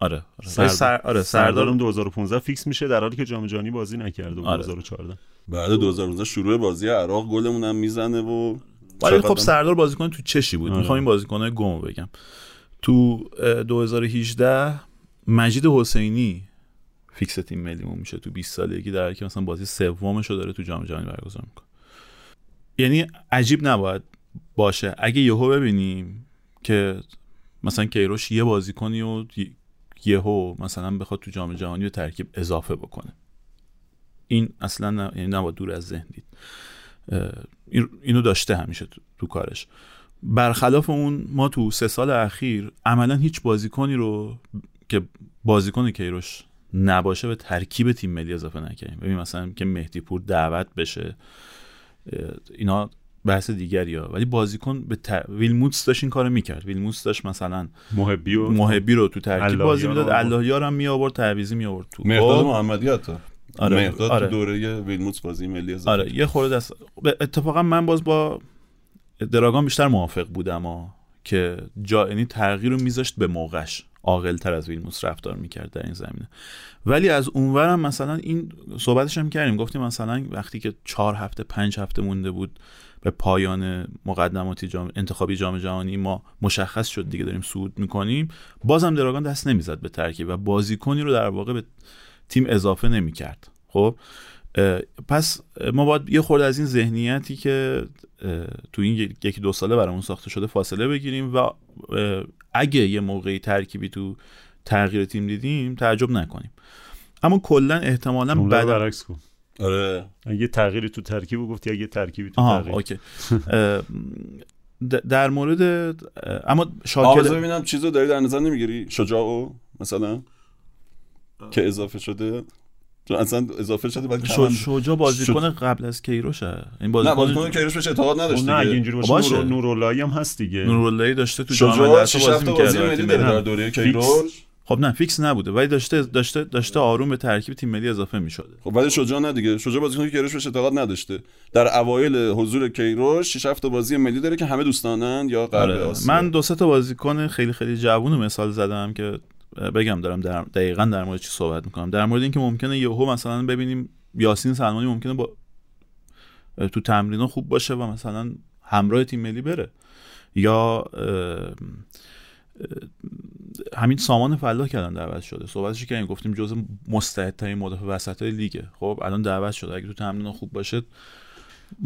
[SPEAKER 2] آره آره.
[SPEAKER 3] سردار-
[SPEAKER 2] سر... آره
[SPEAKER 3] سردارم
[SPEAKER 2] سردارم
[SPEAKER 3] 2015 فیکس میشه در حالی که جام جهانی بازی نکرده
[SPEAKER 2] آره.
[SPEAKER 3] 2014
[SPEAKER 1] بعد 2019 شروع بازی عراق گلمون هم می‌زنه و
[SPEAKER 2] ولی خب سردار بازیکن تو چشی بود.
[SPEAKER 3] آره.
[SPEAKER 2] می‌خوام این بازیکن گم بگم. تو اه، 2018 مجید حسینی فیکس تیم ملیمون میشه تو 20 سالگی در که مثلا بازی سومش رو داره تو جام جهانی برگزار می‌کنه. یعنی عجیب نباید باشه. اگه یهو ببینیم که مثلا کیروش یه بازیکنی و ی- یهو مثلا بخواد تو جام جهانی به ترکیب اضافه بکنه. این اصلا نه... یعنی نباید دور از ذهن دید. اینو داشته همیشه تو, تو کارش. برخلاف اون ما تو سه سال اخیر عملا هیچ بازیکنی رو که بازیکن کیروش نباشه به ترکیب تیم ملی اضافه نکردیم ببین مثلا که مهدی پور دعوت بشه اینا بحث دیگری ها. ولی بازیکن به ت... ویلموتس داشت این کارو می‌کرد. ویلموتس داشت مثلا
[SPEAKER 3] محبی و
[SPEAKER 2] محبی رو تو ترکیب بازی می‌داد. اللهیار هم می آورد تعویزی می آورد تو.
[SPEAKER 1] مهداد
[SPEAKER 2] خب؟
[SPEAKER 1] محمدی حتی.
[SPEAKER 2] آره،
[SPEAKER 1] مهداد
[SPEAKER 2] آره.
[SPEAKER 1] تو دوره ویلموتس بازی ملی اضافه
[SPEAKER 2] آره یه خورده دست به- اتفاقا من باز با دراگان بیشتر موافق بودم ها که جا یعنی تغییر رو میذاشت به موقعش. عاقلتر از ویلموس رفتار می‌کرد در این زمینه. ولی از اونورم مثلا این صحبتش هم کردیم. گفتیم مثلا وقتی که چهار هفته پنج هفته مونده بود به پایان مقدماتی جام انتخابی جام جهانی ما مشخص شد دیگه داریم صعود می‌کنیم. بازم دراگان دست نمی‌زد به ترکیب و بازیکنی رو در واقع به تیم اضافه نمی‌کرد. خب؟ پس ما باید یه خورده از این ذهنیتی که تو این یک- یکی دو ساله برامون ساخته شده فاصله بگیریم و اگه یه موقعی ترکیبی تو تغییر تیم دیدیم تعجب نکنیم. اما کلا احتمالا بعد
[SPEAKER 3] برعکس کن
[SPEAKER 1] آره.
[SPEAKER 3] اگه تغییری تو ترکیب گفتی اگه ترکیبی تو تغییر.
[SPEAKER 2] اوکی. در مورد اما
[SPEAKER 1] آقا
[SPEAKER 2] شاکر
[SPEAKER 1] ببینم چیزو داری در نظر نمی‌گیری؟ شجاعو مثلا که اضافه شده. چون اصلا اضافه شده بعد
[SPEAKER 2] ش-
[SPEAKER 1] کمم-
[SPEAKER 2] شجاع بازیکن قبل از کیروشه این
[SPEAKER 1] نه بازیکن
[SPEAKER 2] بازیکن
[SPEAKER 1] کیروش بهش اعتقاد نداشت
[SPEAKER 3] خب نه اگه اینجوری باشه
[SPEAKER 2] باشه.
[SPEAKER 3] نور نوراللهی هم هست دیگه.
[SPEAKER 2] نوراللهی داشته تو جام ملت‌ها
[SPEAKER 1] 6
[SPEAKER 2] بازی
[SPEAKER 1] هفته بازی
[SPEAKER 2] می‌کرد.
[SPEAKER 1] در دوره کیروش.
[SPEAKER 2] خب نه فیکس نبوده ولی داشته داشته داشته آروم به ترکیب تیم ملی اضافه می‌شده.
[SPEAKER 1] خب ولی شجاع نه دیگه. شجاع بازیکن که کیروش بهش اعتقاد نداشته. در اوایل حضور کیروش 6 هفته بازی ملی داره که همه دوستانن یا غرب
[SPEAKER 2] آره. من دو سه تا بازیکن خیلی خیلی جوون رو مثال زدم که بگم دارم در دقیقا در مورد چی صحبت می‌کنم. در مورد اینکه ممکنه یهو مثلا ببینیم یاسین سلمانی ممکنه با تو تمرین خوب باشه و مثلا همراه تیم ملی بره. یا همین سامان فلاح کردن دعوت شده. صحبتش کردیم گفتیم جزء مستعدترین مدافع وسط لیگه. خب الان دعوت شده. اگه تو تمرین خوب باشه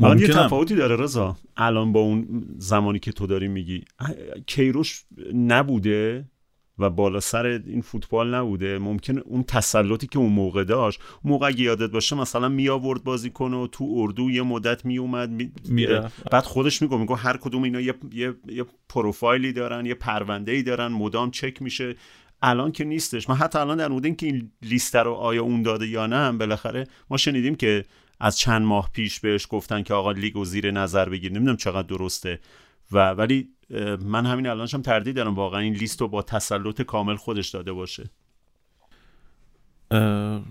[SPEAKER 3] الان یه تفاوتی داره رضا. الان با اون زمانی که تو داری میگی کیروش نبوده؟ و بالا سر این فوتبال نبوده. ممکنه اون تسلطی که اون موقع داشت اون موقع اگه یادت باشه مثلا می آورد بازیکن و تو اردو یه مدت می اومد می...
[SPEAKER 2] می‌رفت.
[SPEAKER 3] بعد خودش میگه میگه هر کدوم اینا یه, یه... یه پروفایلی دارن یه پرونده ای دارن مدام چک میشه. الان که نیستش. من حتی الان در مورد اینکه این لیست رو آیا اون داده یا نه هم بالاخره ما شنیدیم که از چند ماه پیش بهش گفتن که آقا لیگ و زیر نظر بگیر. نمی‌دونم چقدر درسته. و ولی من همین الانشم تردید دارم. واقعا این لیست رو با تسلط کامل خودش داده باشه.
[SPEAKER 2] اه،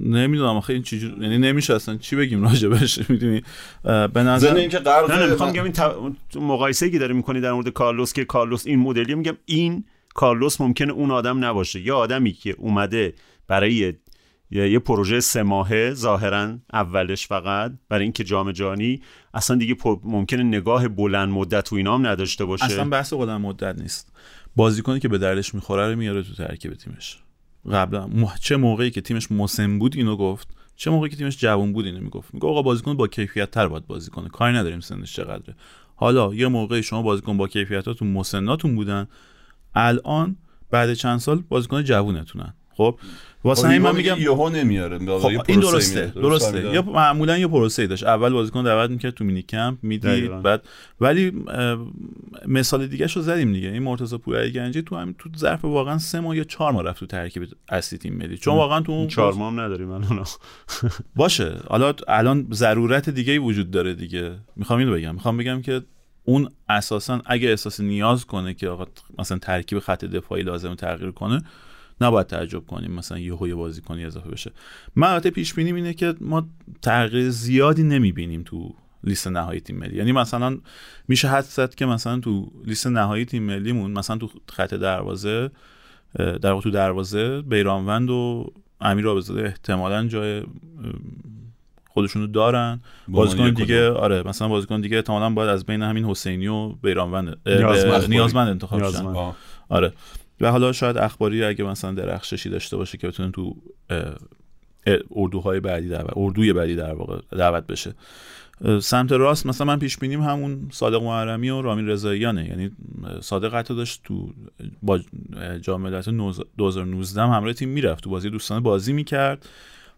[SPEAKER 2] نمی‌دونم آخه این چیزی یعنی نمیشه اصلا چی بگیم راجبش می‌دونی؟ به نظر
[SPEAKER 1] اینکه غرب
[SPEAKER 3] نه نه می‌خوام بگم این ت- مقایسه که داره می‌کنی در مورد کارلوس که کارلوس این مدلی میگم این کارلوس ممکنه اون آدم نباشه. یا آدمی که اومده برای یه پروژه سه ماهه ظاهرا اولش فقط برای اینکه جام جهانی اصلا دیگه ممکنه نگاه بلند مدت و اینا هم نداشته باشه.
[SPEAKER 2] اصلا بحث بلند مدت نیست. بازیکنی که به دردش می‌خوره رو میاره تو ترکیب تیمش. قبلا چه موقعی که تیمش مسن بود اینو گفت چه موقعی که تیمش جوان بود اینو می‌گفت. میگه آقا بازیکن با کیفیت تر باید بازی کنه کاری نداریم سنش چقدره. حالا یه موقعی شما بازیکن با کیفیتاتون مسناتون بودن الان بعد چند سال بازیکن جوونتونن. خب؟ واسه همین من میگم
[SPEAKER 1] یهو نمیاره
[SPEAKER 2] خب این درسته درسته؟ یا معمولا یه پروسه داشت. اول بازیکن دعوت می‌کرد تو مینی کمپ می‌دید بعد ولی مثال دیگه شو زدیم دیگه. این مرتضی پوری گنجی تو همین تو ظرف واقعا سه ماه یا چهار ماه رفت تو ترکیب اصلی تیم ملی. چون واقعا تو اون
[SPEAKER 3] چهار ماه هم نداریم الان.
[SPEAKER 2] باشه. حالا الان ضرورت دیگه ای وجود داره دیگه. می‌خوام اینو بگم. می‌خوام بگم که اون اساسا اگه احساس نیاز کنه که آقا مثلا ترکیب خط دفاعی لازم تغییر کنه نباید تعجب کنیم مثلا یه بازی بازیکنی اضافه بشه. من البته پیش بینی اینه که ما تغییر زیادی نمی‌بینیم تو لیست نهایی تیم ملی. یعنی مثلا میشه حد زد که مثلا تو لیست نهایی تیم ملیمون مثلا تو خط دروازه در تو دروازه بیرانوند و امیر آبزاده احتمالا جای خودشونو دارن. بازیکن دیگه آره مثلا بازیکن دیگه احتمالا باید از بین همین حسینی و بیرانوند نیازمند انتخاب شدن آره. و حالا شاید اخباری اگه مثلا درخششی داشته باشه که بتونه تو اردوهای بعدی دعوت اردوی بعدی در واقع دعوت بشه. سمت راست مثلا من پیش بینیم همون صادق محرمی و رامین رضاییانه. یعنی صادق حتی داشت تو با جام ملت 2019 هم همراه تیم می‌رفت. تو بازی دوستانه بازی می‌کرد.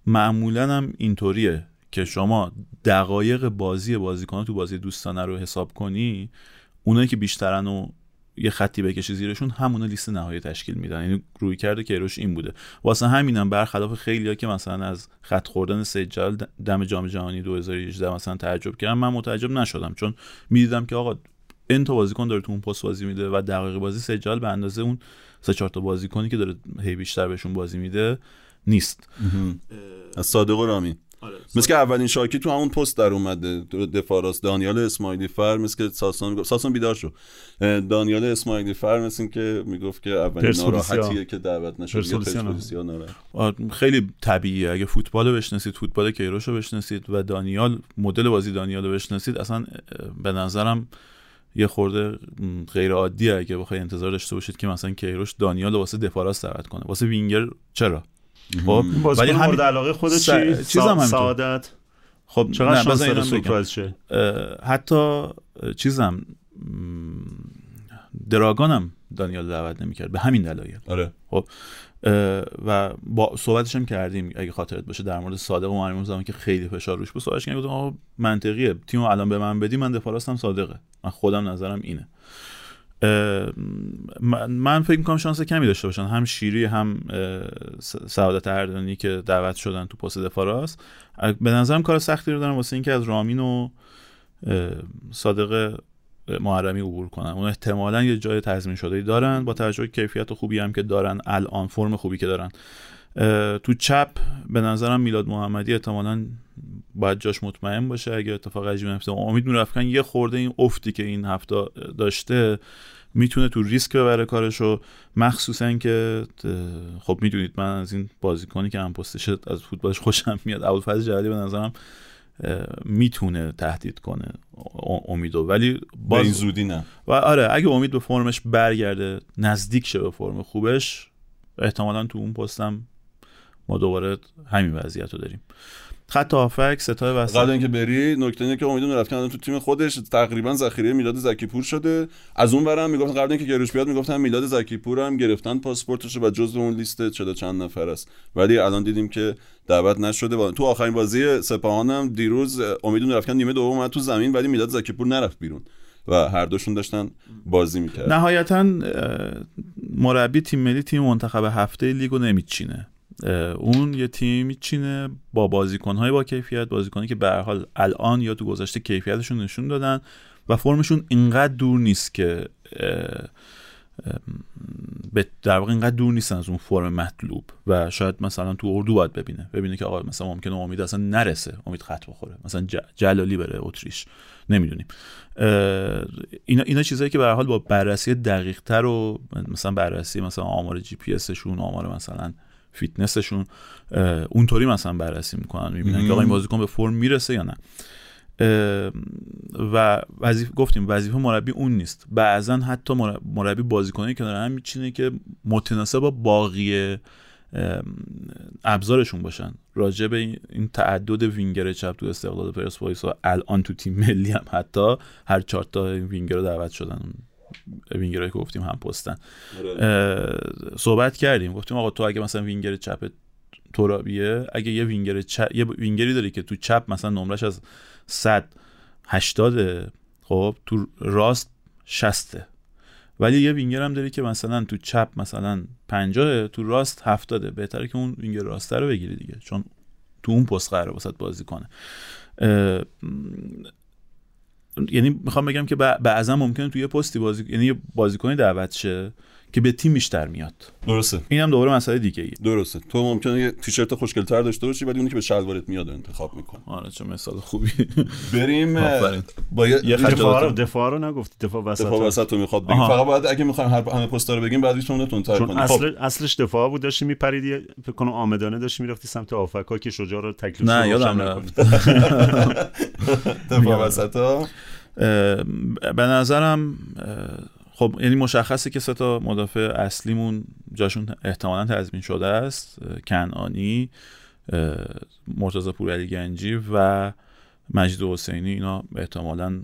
[SPEAKER 2] معمولا هم اینطوریه که شما دقایق بازی بازیکن تو بازی دوستانه رو حساب کنی اونایی که بیشترن و یه خطی بکشی زیرشون همون لیست نهایی تشکیل میدن. یعنی روی کرده که روش این بوده. واسه همینم برخلاف خیلیا که مثلا از خط خوردن سجال دم جام جهانی 2018 مثلا تعجب کردم من متعجب نشدم. چون می‌دیدم که آقا این تا بازیکن داره تو اون پست بازی میده و دقیقه بازی سجال به اندازه اون سه چهار تا بازیکنی که داره هی بیشتر بهشون بازی میده نیست.
[SPEAKER 1] از صادق و رامین آره. مثل که اولین شاکی تو همون پست در اومده دفاع راست. دانیال اسماعیلی فر مثل که ساسان گفت. ساسان بیدار شو. دانیال اسماعیلی فر مثل که می‌گفت که اولین ناراحتیه که دعوت نشد
[SPEAKER 2] خیلی طبیعیه. اگه فوتبال رو بشناسید فوتبال کیروش رو بشناسید و دانیال مدل بازی دانیال رو بشناسید اصلا به نظرم یه خورده غیر عادیه اگه بخوای انتظار داشته باشید که مثلا کیروش دانیال واسه دفاع راست دعوت کنه. واسه وینگر چرا؟
[SPEAKER 3] خب ولی مورد علاقه خود چی؟ چیزام سعادت؟
[SPEAKER 2] خب
[SPEAKER 3] چقدر شانس داره سورپرایز شه؟
[SPEAKER 2] حتی چیزم دراگانم دانیال دعوت نمی‌کرد به همین دلایل.
[SPEAKER 1] آره.
[SPEAKER 2] خب و با صحبتش هم کردیم اگه خاطرت باشه در مورد صادق و مریم زمان که خیلی فشار روش بود صحبتش کردیم منطقیه. تیمو الان به من بدی من دفاع راستم صادقه. من خودم نظرم اینه. من فکر می‌کنم شانس کمی داشته باشن. هم شیری هم سعادت اردانی که دعوت شدن تو پست دفاع راست. به نظرم کار سختی رو دارن واسه اینکه از رامین و صادق محرمی عبور کنن. اون احتمالا یه جای تضمین شده دارن. با توجه کیفیت خوبی هم که دارن الان فرم خوبی که دارن. تو چپ به نظرم میلاد محمدی احتمالا باید جاش مطمئن باشه اگه اتفاق عجیبی نیفته. امید یه خورده این افتی که این هفته داشته می‌تونه تو ریسک ببره کارشو. مخصوصا که خب می‌دونید من از این بازیکنی که هم پستش از فوتبالش خوشم میاد ابوالفضل جلالی به نظرم می‌تونه تهدید کنه امیدو. ولی
[SPEAKER 1] باز این زودی نه.
[SPEAKER 2] و آره اگه امید به فرمش برگرده نزدیک شه به فرم خوبش احتمالا تو اون پستم ما دوباره همین وضعیت رو داریم. خط هافک ستای وسط.
[SPEAKER 1] قبل اینکه بری نکته اینه که امیدون رفت تو تیم خودش. تقریبا ذخیره میلاد زکیپور شده. از اون برم می‌گفت قبل اینکه گروش بیاد می‌گفتن میلاد زکیپور هم گرفتن پاسپورتش و جزو اون لیست چه چند نفر است. ولی الان دیدیم که دعوت نشده. تو آخرین بازی سپاهان هم دیروز امیدون رفتن نیمه دوم اومد تو زمین ولی میلاد زکیپور نرفت بیرون و هر دوشون داشتن بازی می‌کرد
[SPEAKER 2] نهایتا مربی تیم ملی تیم منتخب هفته لیگو نمیچینه. اون یه تیم چینه با بازیکنهای با کیفیت بازیکنی که به حال الان یا تو گذشته کیفیتشون نشون دادن و فرمشون اینقدر دور نیست که در واقع اینقدر دور نیستن از اون فرم مطلوب و شاید مثلا تو اردو باید ببینه ببینه که آقا مثلا ممکنه امید اصلا نرسه امید خط بخوره مثلا جلالی بره اتریش نمی‌دونیم. اینا اینا چیزایی که به هر حال با بررسی دقیق تر و مثلا بررسی مثلا آمار جی پی اسشون آمار مثلا فیتنسشون اونطوری مثلا بررسی می‌کنن می‌بینن که آقا این بازیکن به فرم می‌رسه یا نه. و وظیفه گفتیم وظیفه مربی اون نیست. بعضا حتی مربی بازیکنی که دارن میچینه که متناسب با باقی ابزارشون باشن. راجع به این تعدد وینگر چپ تو استقلال پرسپولیس و الان تو تیم ملی هم حتی هر چهار تا وینگر رو دعوت شدن. وینگرایی که گفتیم هم پستن. آره. صحبت کردیم. گفتیم آقا تو اگه مثلا وینگر چپ ترابیه اگه یه وینگر یه وینگری داری که تو چپ مثلا نمرش از 100 80 خب تو راست 60 ولی یه وینگر هم داری که مثلا تو چپ مثلا 50 تو راست 70 بهتره که اون وینگر راسته رو بگیری دیگه. چون تو اون پست قراره واست بازی کنه. یعنی می‌خوام بگم که بعضا ممکنه توی یه پستی بازی یعنی یه بازیکنی دعوت شه که به تیم بیشتر میاد.
[SPEAKER 1] درسته.
[SPEAKER 2] اینم دوباره مسئله دیگه ای
[SPEAKER 1] درسته. تو ممکنه یه تیشرت خوشگل‌تر داشته باشی ولی اونی که به شلوارت میاد انتخاب می‌کنه.
[SPEAKER 2] آره چه مثال خوبی.
[SPEAKER 1] بریم
[SPEAKER 3] با یه دفاع رو دفاع رو نگفتی دفاع وسط
[SPEAKER 1] دفاع وسط رو می‌خواد بگیم فقط باید اگه می‌خوایم هر همه پستا رو بگیم بعد تون تر کنیم.
[SPEAKER 3] اصل خب. اصلش دفاع بود داشتی میپریدی فکر کنم آمدانه داشتی می‌رفتی سمت آفکا که شجاع رو تکلیف
[SPEAKER 2] نه یادم رفت.
[SPEAKER 1] دفاع وسط
[SPEAKER 2] به نظرم خب یعنی مشخصه که سه تا مدافع اصلیمون جاشون احتمالا تضمین شده است کنعانی مرتضی پورعلی گنجی و مجید حسینی. اینا احتمالا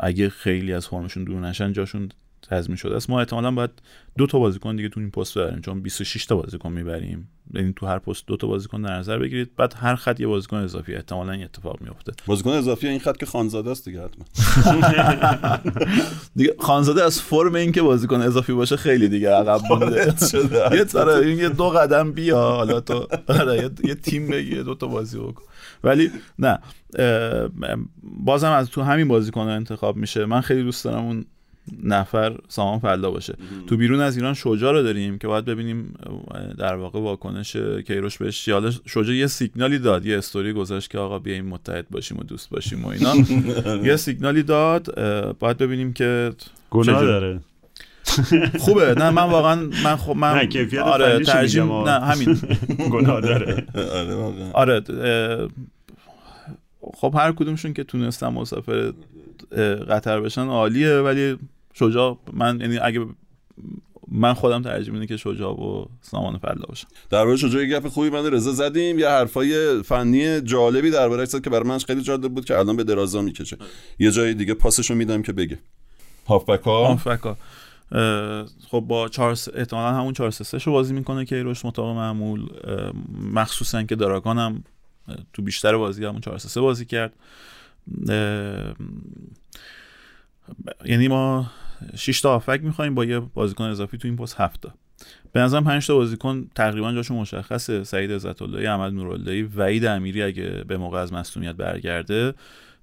[SPEAKER 2] اگه خیلی از فرمشون دور نشن جاشون تضمین شده است. ما احتمالا باید دو تا بازیکن دیگه تو این پست ببریم. چون 26 تا بازیکن می‌بریم. یعنی تو هر پست دو تا بازیکن در نظر بگیرید. بعد هر خط یه بازیکن اضافی. احتمالا این اتفاق میفته
[SPEAKER 1] بازیکن اضافی این خط که خانزاده است دیگه حتما.
[SPEAKER 2] دیگه خانزاده از فرم این که بازیکن اضافی باشه خیلی دیگه عقب مونده. یه این یه دو قدم بیا. حالا تو آره، یه تیم بگیر دو تا بازی بکن. ولی نه بازم از تو همین بازیکن انتخاب میشه. من خیلی دوست دارم اون نفر سامان فلا باشه. تو بیرون از ایران شجاع رو داریم که باید ببینیم در واقع واکنش کیروش بهش حالا شجاع یه سیگنالی داد یه استوری گذاشت که آقا بیایم متحد باشیم و دوست باشیم و اینا. یه سیگنالی داد باید ببینیم که
[SPEAKER 3] گناه داره.
[SPEAKER 2] خوبه. نه من واقعا من خب من
[SPEAKER 3] نه
[SPEAKER 2] آره ترجیم نه همین.
[SPEAKER 3] گناه داره.
[SPEAKER 2] آره خب هر کدومشون که تونستم مسافر قطر بشن عالیه ولی شجاع من یعنی اگه من خودم ترجیح میدم که شجاع و سامان فلا باشم.
[SPEAKER 1] درباره شجاع گپ خوبی من رضا زدیم. یه حرفای فنی جالبی درباره زد که برای من خیلی جالب بود که الان به درازا می‌کشه. یه جای دیگه پاسشو میدم که بگه. هافبکا.
[SPEAKER 2] هافبکا. خب با چهار احتمالا همون 4 3 شو بازی می‌کنه که ایروش مطابق معمول. مخصوصا که دراگان هم تو بیشتر بازی همون 4 3 بازی کرد. یعنی ما 6 تا آفک می‌خوایم با یه بازیکن اضافی تو این پست 7 تا. به نظرم 5 تا بازیکن تقریبا جاشون مشخصه سعید عزت الله احمد نوراللهی وحید امیری اگه به موقع از مصونیت برگرده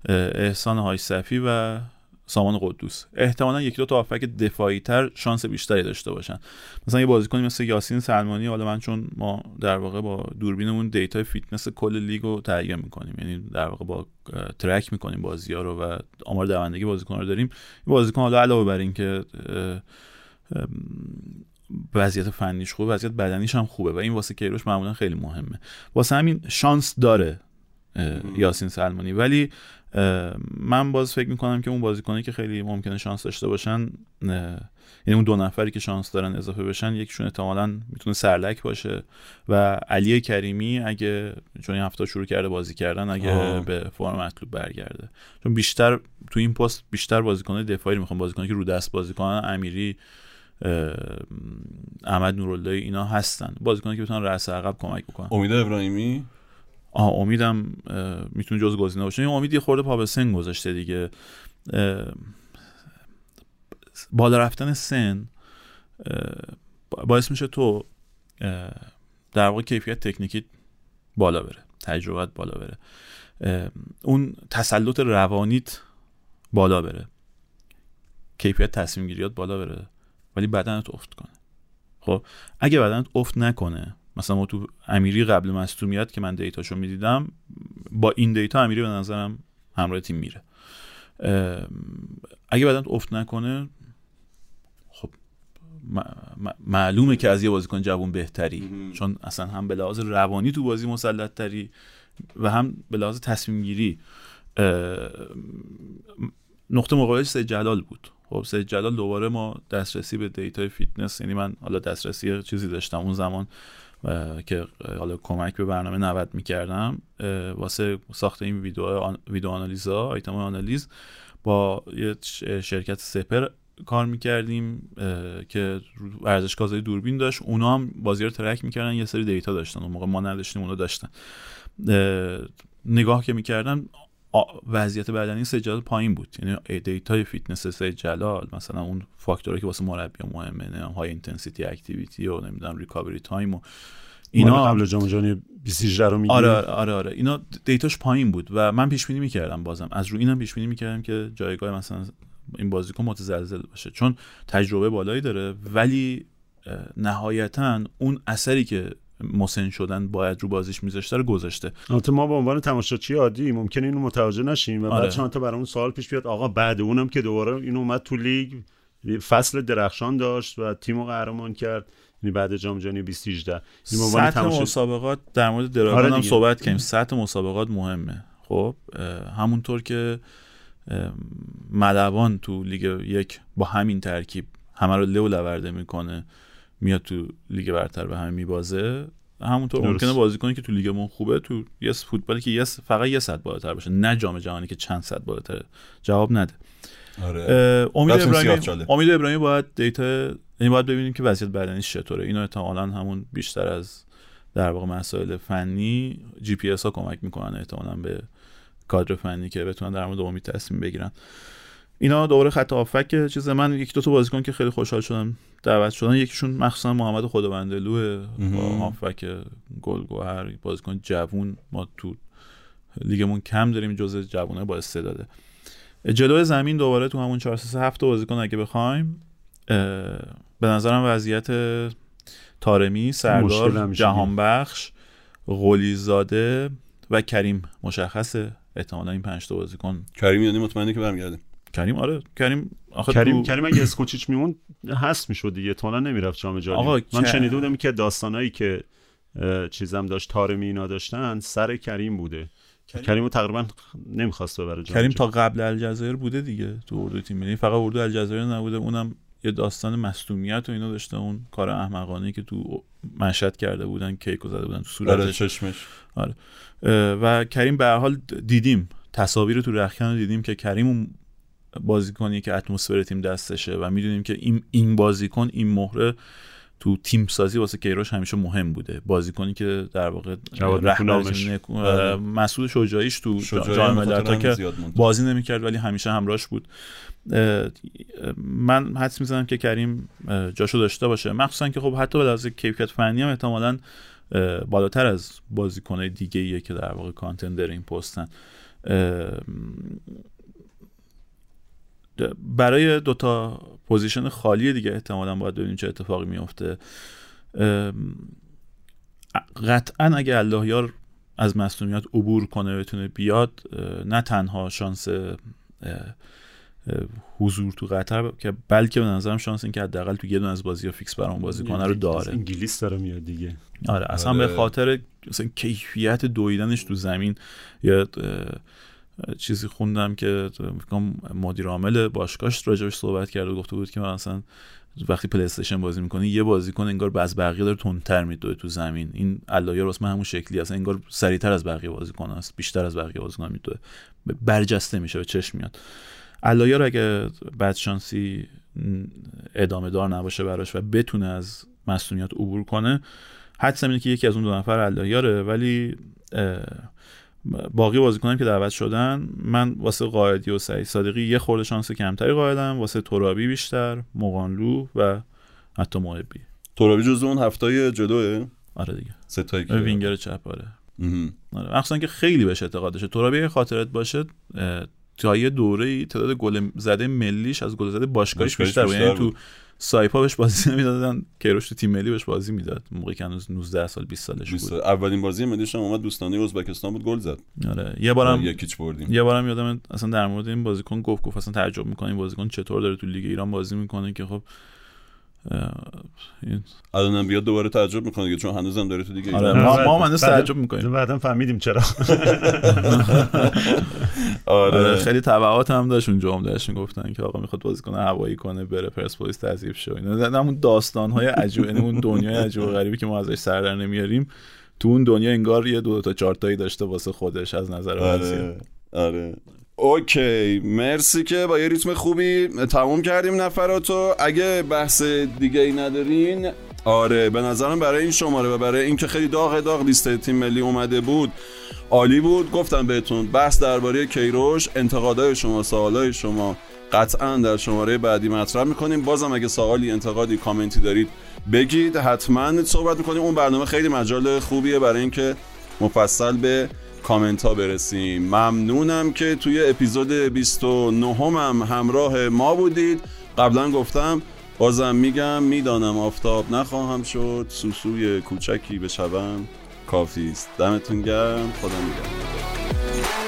[SPEAKER 2] احسان حاج صفی و سامان قدوس. احتمالا یکی دو تا هافبک دفاعی تر شانس بیشتری داشته باشن. مثلا یه بازیکنی مثل یاسین سلمانی حالا من چون ما در واقع با دوربینمون data fitness کل لیگ رو تهیه می‌کنیم. یعنی در واقع با track می‌کنیم بازی ها رو و آمار دوندگی بازیکن رو داریم. این بازیکن حالا علاوه بر اینکه وضعیت فنیش خوبه وضعیت بدنیش هم خوبه و این واسه کیروش معمولا خیلی مهمه. واسه همین شانس داره یاسین سلمانی. ولی من باز فکر می‌کنم که اون بازیکنی که خیلی ممکنه شانس داشته باشن یعنی اون دو نفری که شانس دارن اضافه بشن یکیشون احتمالا می‌تونه سرلک باشه و علی کریمی اگه چون این هفته شروع کرده بازی کردن اگه آه. به فرم مطلوب برگرده. چون بیشتر تو این پست بیشتر بازیکن دفاعی می‌خوام بازیکنی که رو دست بازی کنن امیری احمد نورالله اینا هستن. بازیکنی که بتونن رأس عقب کمک بکنن.
[SPEAKER 1] امید ابراهیمی؟
[SPEAKER 2] آه امیدم می‌تونه جز گزینه باشه. این امید خورده پا به سن گذاشته دیگه. بالا رفتن سن باعث میشه تو در واقع کیفیت تکنیکی بالا بره تجربت بالا بره. اون تسلط روانیت بالا بره. کیفیت تصمیم گیریات بالا بره ولی بدنت افت کنه. خب اگه بدنت افت نکنه مثلا ما تو امیری قبل مصدومیت که من دیتاشو می‌دیدم با این دیتا امیری به نظرم همراه تیم میره. اگه بدن افت نکنه خب معلومه که از یه بازیکن جوون بهتری. چون اصلا هم به لحاظ روانی تو بازی مسلط تری و هم به لحاظ تصمیم گیری نقطه مقابلش سید جلال بود. خب سید جلال دوباره ما دسترسی به data ی fitness یعنی من حالا دسترسی چیزی داشتم اون زمان. که حالا کمک به برنامه 90 می‌کردم واسه ساخت این ویدیو ویدیو آنالیزا آیتم آنالیز با یه شرکت سپر کار می‌کردیم که ورزشگاه دوربین داشت. اونا هم بازی رو track می‌کردن یه سری data داشتن. اون موقع ما نداشتیم اونا داشتن. نگاه که می‌کردن وضعیت بدنی سجاد پایین بود. یعنی data ی fitness جلال مثلا اون فاکتورهایی که واسه مربی مهمه نه high intensity activity و نمی‌دونم recovery time و
[SPEAKER 3] اینا. قبل جام جهانی 2018 رو
[SPEAKER 2] آره آره آره اینا data ش پایین بود و من پیش بینی می‌کردم بازم. از رو اینم پیش بینی می‌کردم که جایگاه مثلا این بازیکن متزلزل باشه. چون تجربه بالایی داره ولی نهایتا اون اثری که مسن شدن باید رو بازیش میذاشته رو گذاشته.
[SPEAKER 3] البته ما به عنوان تماشاچی عادی ممکنه اینو متوجه نشیم و آره. بعد چند تا برامون سوال پیش بیاد آقا بعد اونم که دوباره این اومد تو لیگ فصل درخشان داشت و تیمو قهرمان کرد. یعنی بعد جام جهانی 2018
[SPEAKER 2] سطح تماشا... مسابقات در مورد دراگون آره هم صحبت کردیم سطح مسابقات مهمه. خب همونطور که ملوان تو لیگ یک با همین ترکیب همه رو له و لورده می‌کنه. میاد تو لیگ برتر به همه میبازه. همونطور درست. ممکنه بازی کنی که تو لیگمون خوبه تو یه فوتبالی که یه فقط یه سطح بالاتر باشه نه جام جهانی که چند سطح بالاتر جواب نده.
[SPEAKER 1] آره.
[SPEAKER 2] امید ابراهیمی امید ابراهیمی باید data یعنی باید ببینیم که وضعیت بدنیش چطوره. اینو احتمالاً همون بیشتر از در واقع مسائل فنی جی پی اس ها کمک می‌کنن احتمالاً به کادر فنی که بتونن در مورد امید تصمیم بگیرن. اینا دوباره خط آفک چیز من یک دو تا بازیکن که خیلی خوشحال شدم دعوت شدن. یکیشون مخصوصا محمد خداوندلو آفک گلگوهر بازیکن جوون. ما تو لیگمون کم داریم جزء جوونه با استعداده. جلوی زمین دوباره تو همون 4 3 7 بازیکن اگه بخوایم به نظرم وضعیت تارمی سردار جهانبخش قلیزاده و کریم مشخصه. احتمالا این پنج تا بازیکن.
[SPEAKER 1] کریم یعنی مطمئنه که برمیگرده.
[SPEAKER 2] کریم آره کریم
[SPEAKER 3] آخه کریم تو... کریم اگه اسکوچیچ میمون هست می‌شد دیگه. تو نمی‌رفت جام جهانی. آقا من ک... شنیده بودم که داستانایی که چیزم داشت تارمی اینا داشتن سر کریم بوده. کریم, کریم تقریبا نمی‌خواست ببره
[SPEAKER 2] کریم تا قبل الجزایر بوده دیگه تو اردو تیم ملی. فقط اردو الجزایر نبوده اونم یه داستان مصدومیت و اینا داشته. اون کار احمقانه که تو مشهد کرده بودن کیک زده بودن تو صورتش.
[SPEAKER 1] آره چشمش.
[SPEAKER 2] آره. و کریم به حال دیدیم. تصاویر تو رخکن رو دیدیم که کریم بازیکنی که اتمسفر تیم دستشه و می‌دونیم که این این بازیکن این مهره تو تیم سازی واسه کیروش همیشه مهم بوده. بازیکنی که در واقع بله. مسعود شجاعیش تو جام ملت‌ها که بازی نمی‌کرد ولی همیشه همراهش بود. من حدس می‌زنم که کریم جاشو داشته باشه. مخصوصا که خب حتی به لحاظ کیفیت فنی هم احتمالاً بالاتر از بازیکنهای دیگه ایه که در واقع contender این پستن برای دوتا پوزیشن خالی دیگه احتمالا باید ببینیم چه اتفاقی میفته قطعا اگه اللهیار از مصدومیت عبور کنه بتونه بیاد نه تنها شانس حضور تو قطر که بلکه به نظرم شانس این که حداقل تو یه دونه از بازی ها فیکس برام بازی کنه رو داره.
[SPEAKER 3] انگلیس داره میاد دیگه.
[SPEAKER 2] آره اصلا به آره. خاطر مثلا کیفیت دویدنش تو زمین یا چیزی خوندم که مدیر عامل باشگاهش راجبش صحبت کرده و گفته بود که مثلا وقتی پلی استیشن بازی می‌کنی یه بازیکن انگار از بقیه داره تندتر میدوه تو زمین. این اللهیار واسه همون شکلی هست انگار سریعتر از بقیه بازیکن است بیشتر از بقیه بازیکن میدوه. برجسته میشه به چشم میاد. الایر اگه بعد شانسی ادامه دار نباشه براش و بتونه از مسئولیت عبور کنه حدس اینه که یکی از اون دو نفر الایاره ولی باقی بازیکنان که دعوت شدن من واسه قائدی و سعید صادقی یه خورده شانس کمتری قائدم واسه ترابی بیشتر مقانلو و حتی محبی.
[SPEAKER 1] ترابی جز اون هفتای جلوه
[SPEAKER 2] آره دیگه.
[SPEAKER 1] ستایی که
[SPEAKER 2] وینگر چپ آره. آره مخصوصا که خیلی بهش اعتقاد داشته. ترابی خاطرت باشه تا یه دوره تعداد گل زده ملیش از گل زده باشگاهیش بیشتر, بیشتر یعنی تو سایپا بهش بازی نمی‌دادن کیروش تو تیم ملی بهش بازی می‌داد. موقعی که هنوز 19 سال 20 سالش بود.
[SPEAKER 1] اولین بازی ملیش هم اومد دوستانه ازبکستان بود گل زد.
[SPEAKER 2] آره. یه بارم
[SPEAKER 1] یکیچ بردیم.
[SPEAKER 2] یه بارم یادم اصلا در مورد این بازیکن گفت گفت اصلا تعجب می‌کنه این بازیکن چطور داره تو لیگ ایران بازی می‌کنه که خب
[SPEAKER 1] الانم بیاد دوباره تعجب می‌کنه دیگه چون هنوزم داره تو دیگه
[SPEAKER 2] آره. ما, ما هنوز
[SPEAKER 3] بعد-
[SPEAKER 2] تعجب می‌کنیم.
[SPEAKER 3] بعدا فهمیدیم چرا.
[SPEAKER 2] آره.
[SPEAKER 1] آره
[SPEAKER 2] خیلی تبعات هم داشت. اون جملهش می‌گفتن که آقا می‌خواد بازیکن هوایی کنه بره پرسپولیس تضعیف شه اینا. نه اون داستان های عجیب یعنی اون دنیای عجیب و غریبی که ما ازش سر در نمیاریم تو اون دنیا انگار یه دو تا چهار تایی داشته واسه خودش از نظر
[SPEAKER 1] آره. آره. اوکی مرسی که با یه ریتم خوبی تموم کردیم نفراتو. اگه بحث دیگه ای ندارین آره به نظرم برای این شماره و برای اینکه خیلی داغ داغ لیست تیم ملی اومده بود عالی بود. گفتم بهتون بحث درباره کیروش انتقادهای شما سوالای شما قطعا در شماره بعدی مطرح می‌کنیم. بازم اگه سوالی انتقادی کامنتی دارید بگید. حتما صحبت می‌کنیم. اون برنامه خیلی مجال خوبیه برای اینکه مفصل به کامنت ها برسیم. ممنونم که توی اپیزود 29 هم همراه ما بودید. قبلا گفتم بازم میگم می‌دانم آفتاب نخواهم شد. سوسوی کوچکی بشوم. کافی است. دمتون گرم. خدا نگهدار.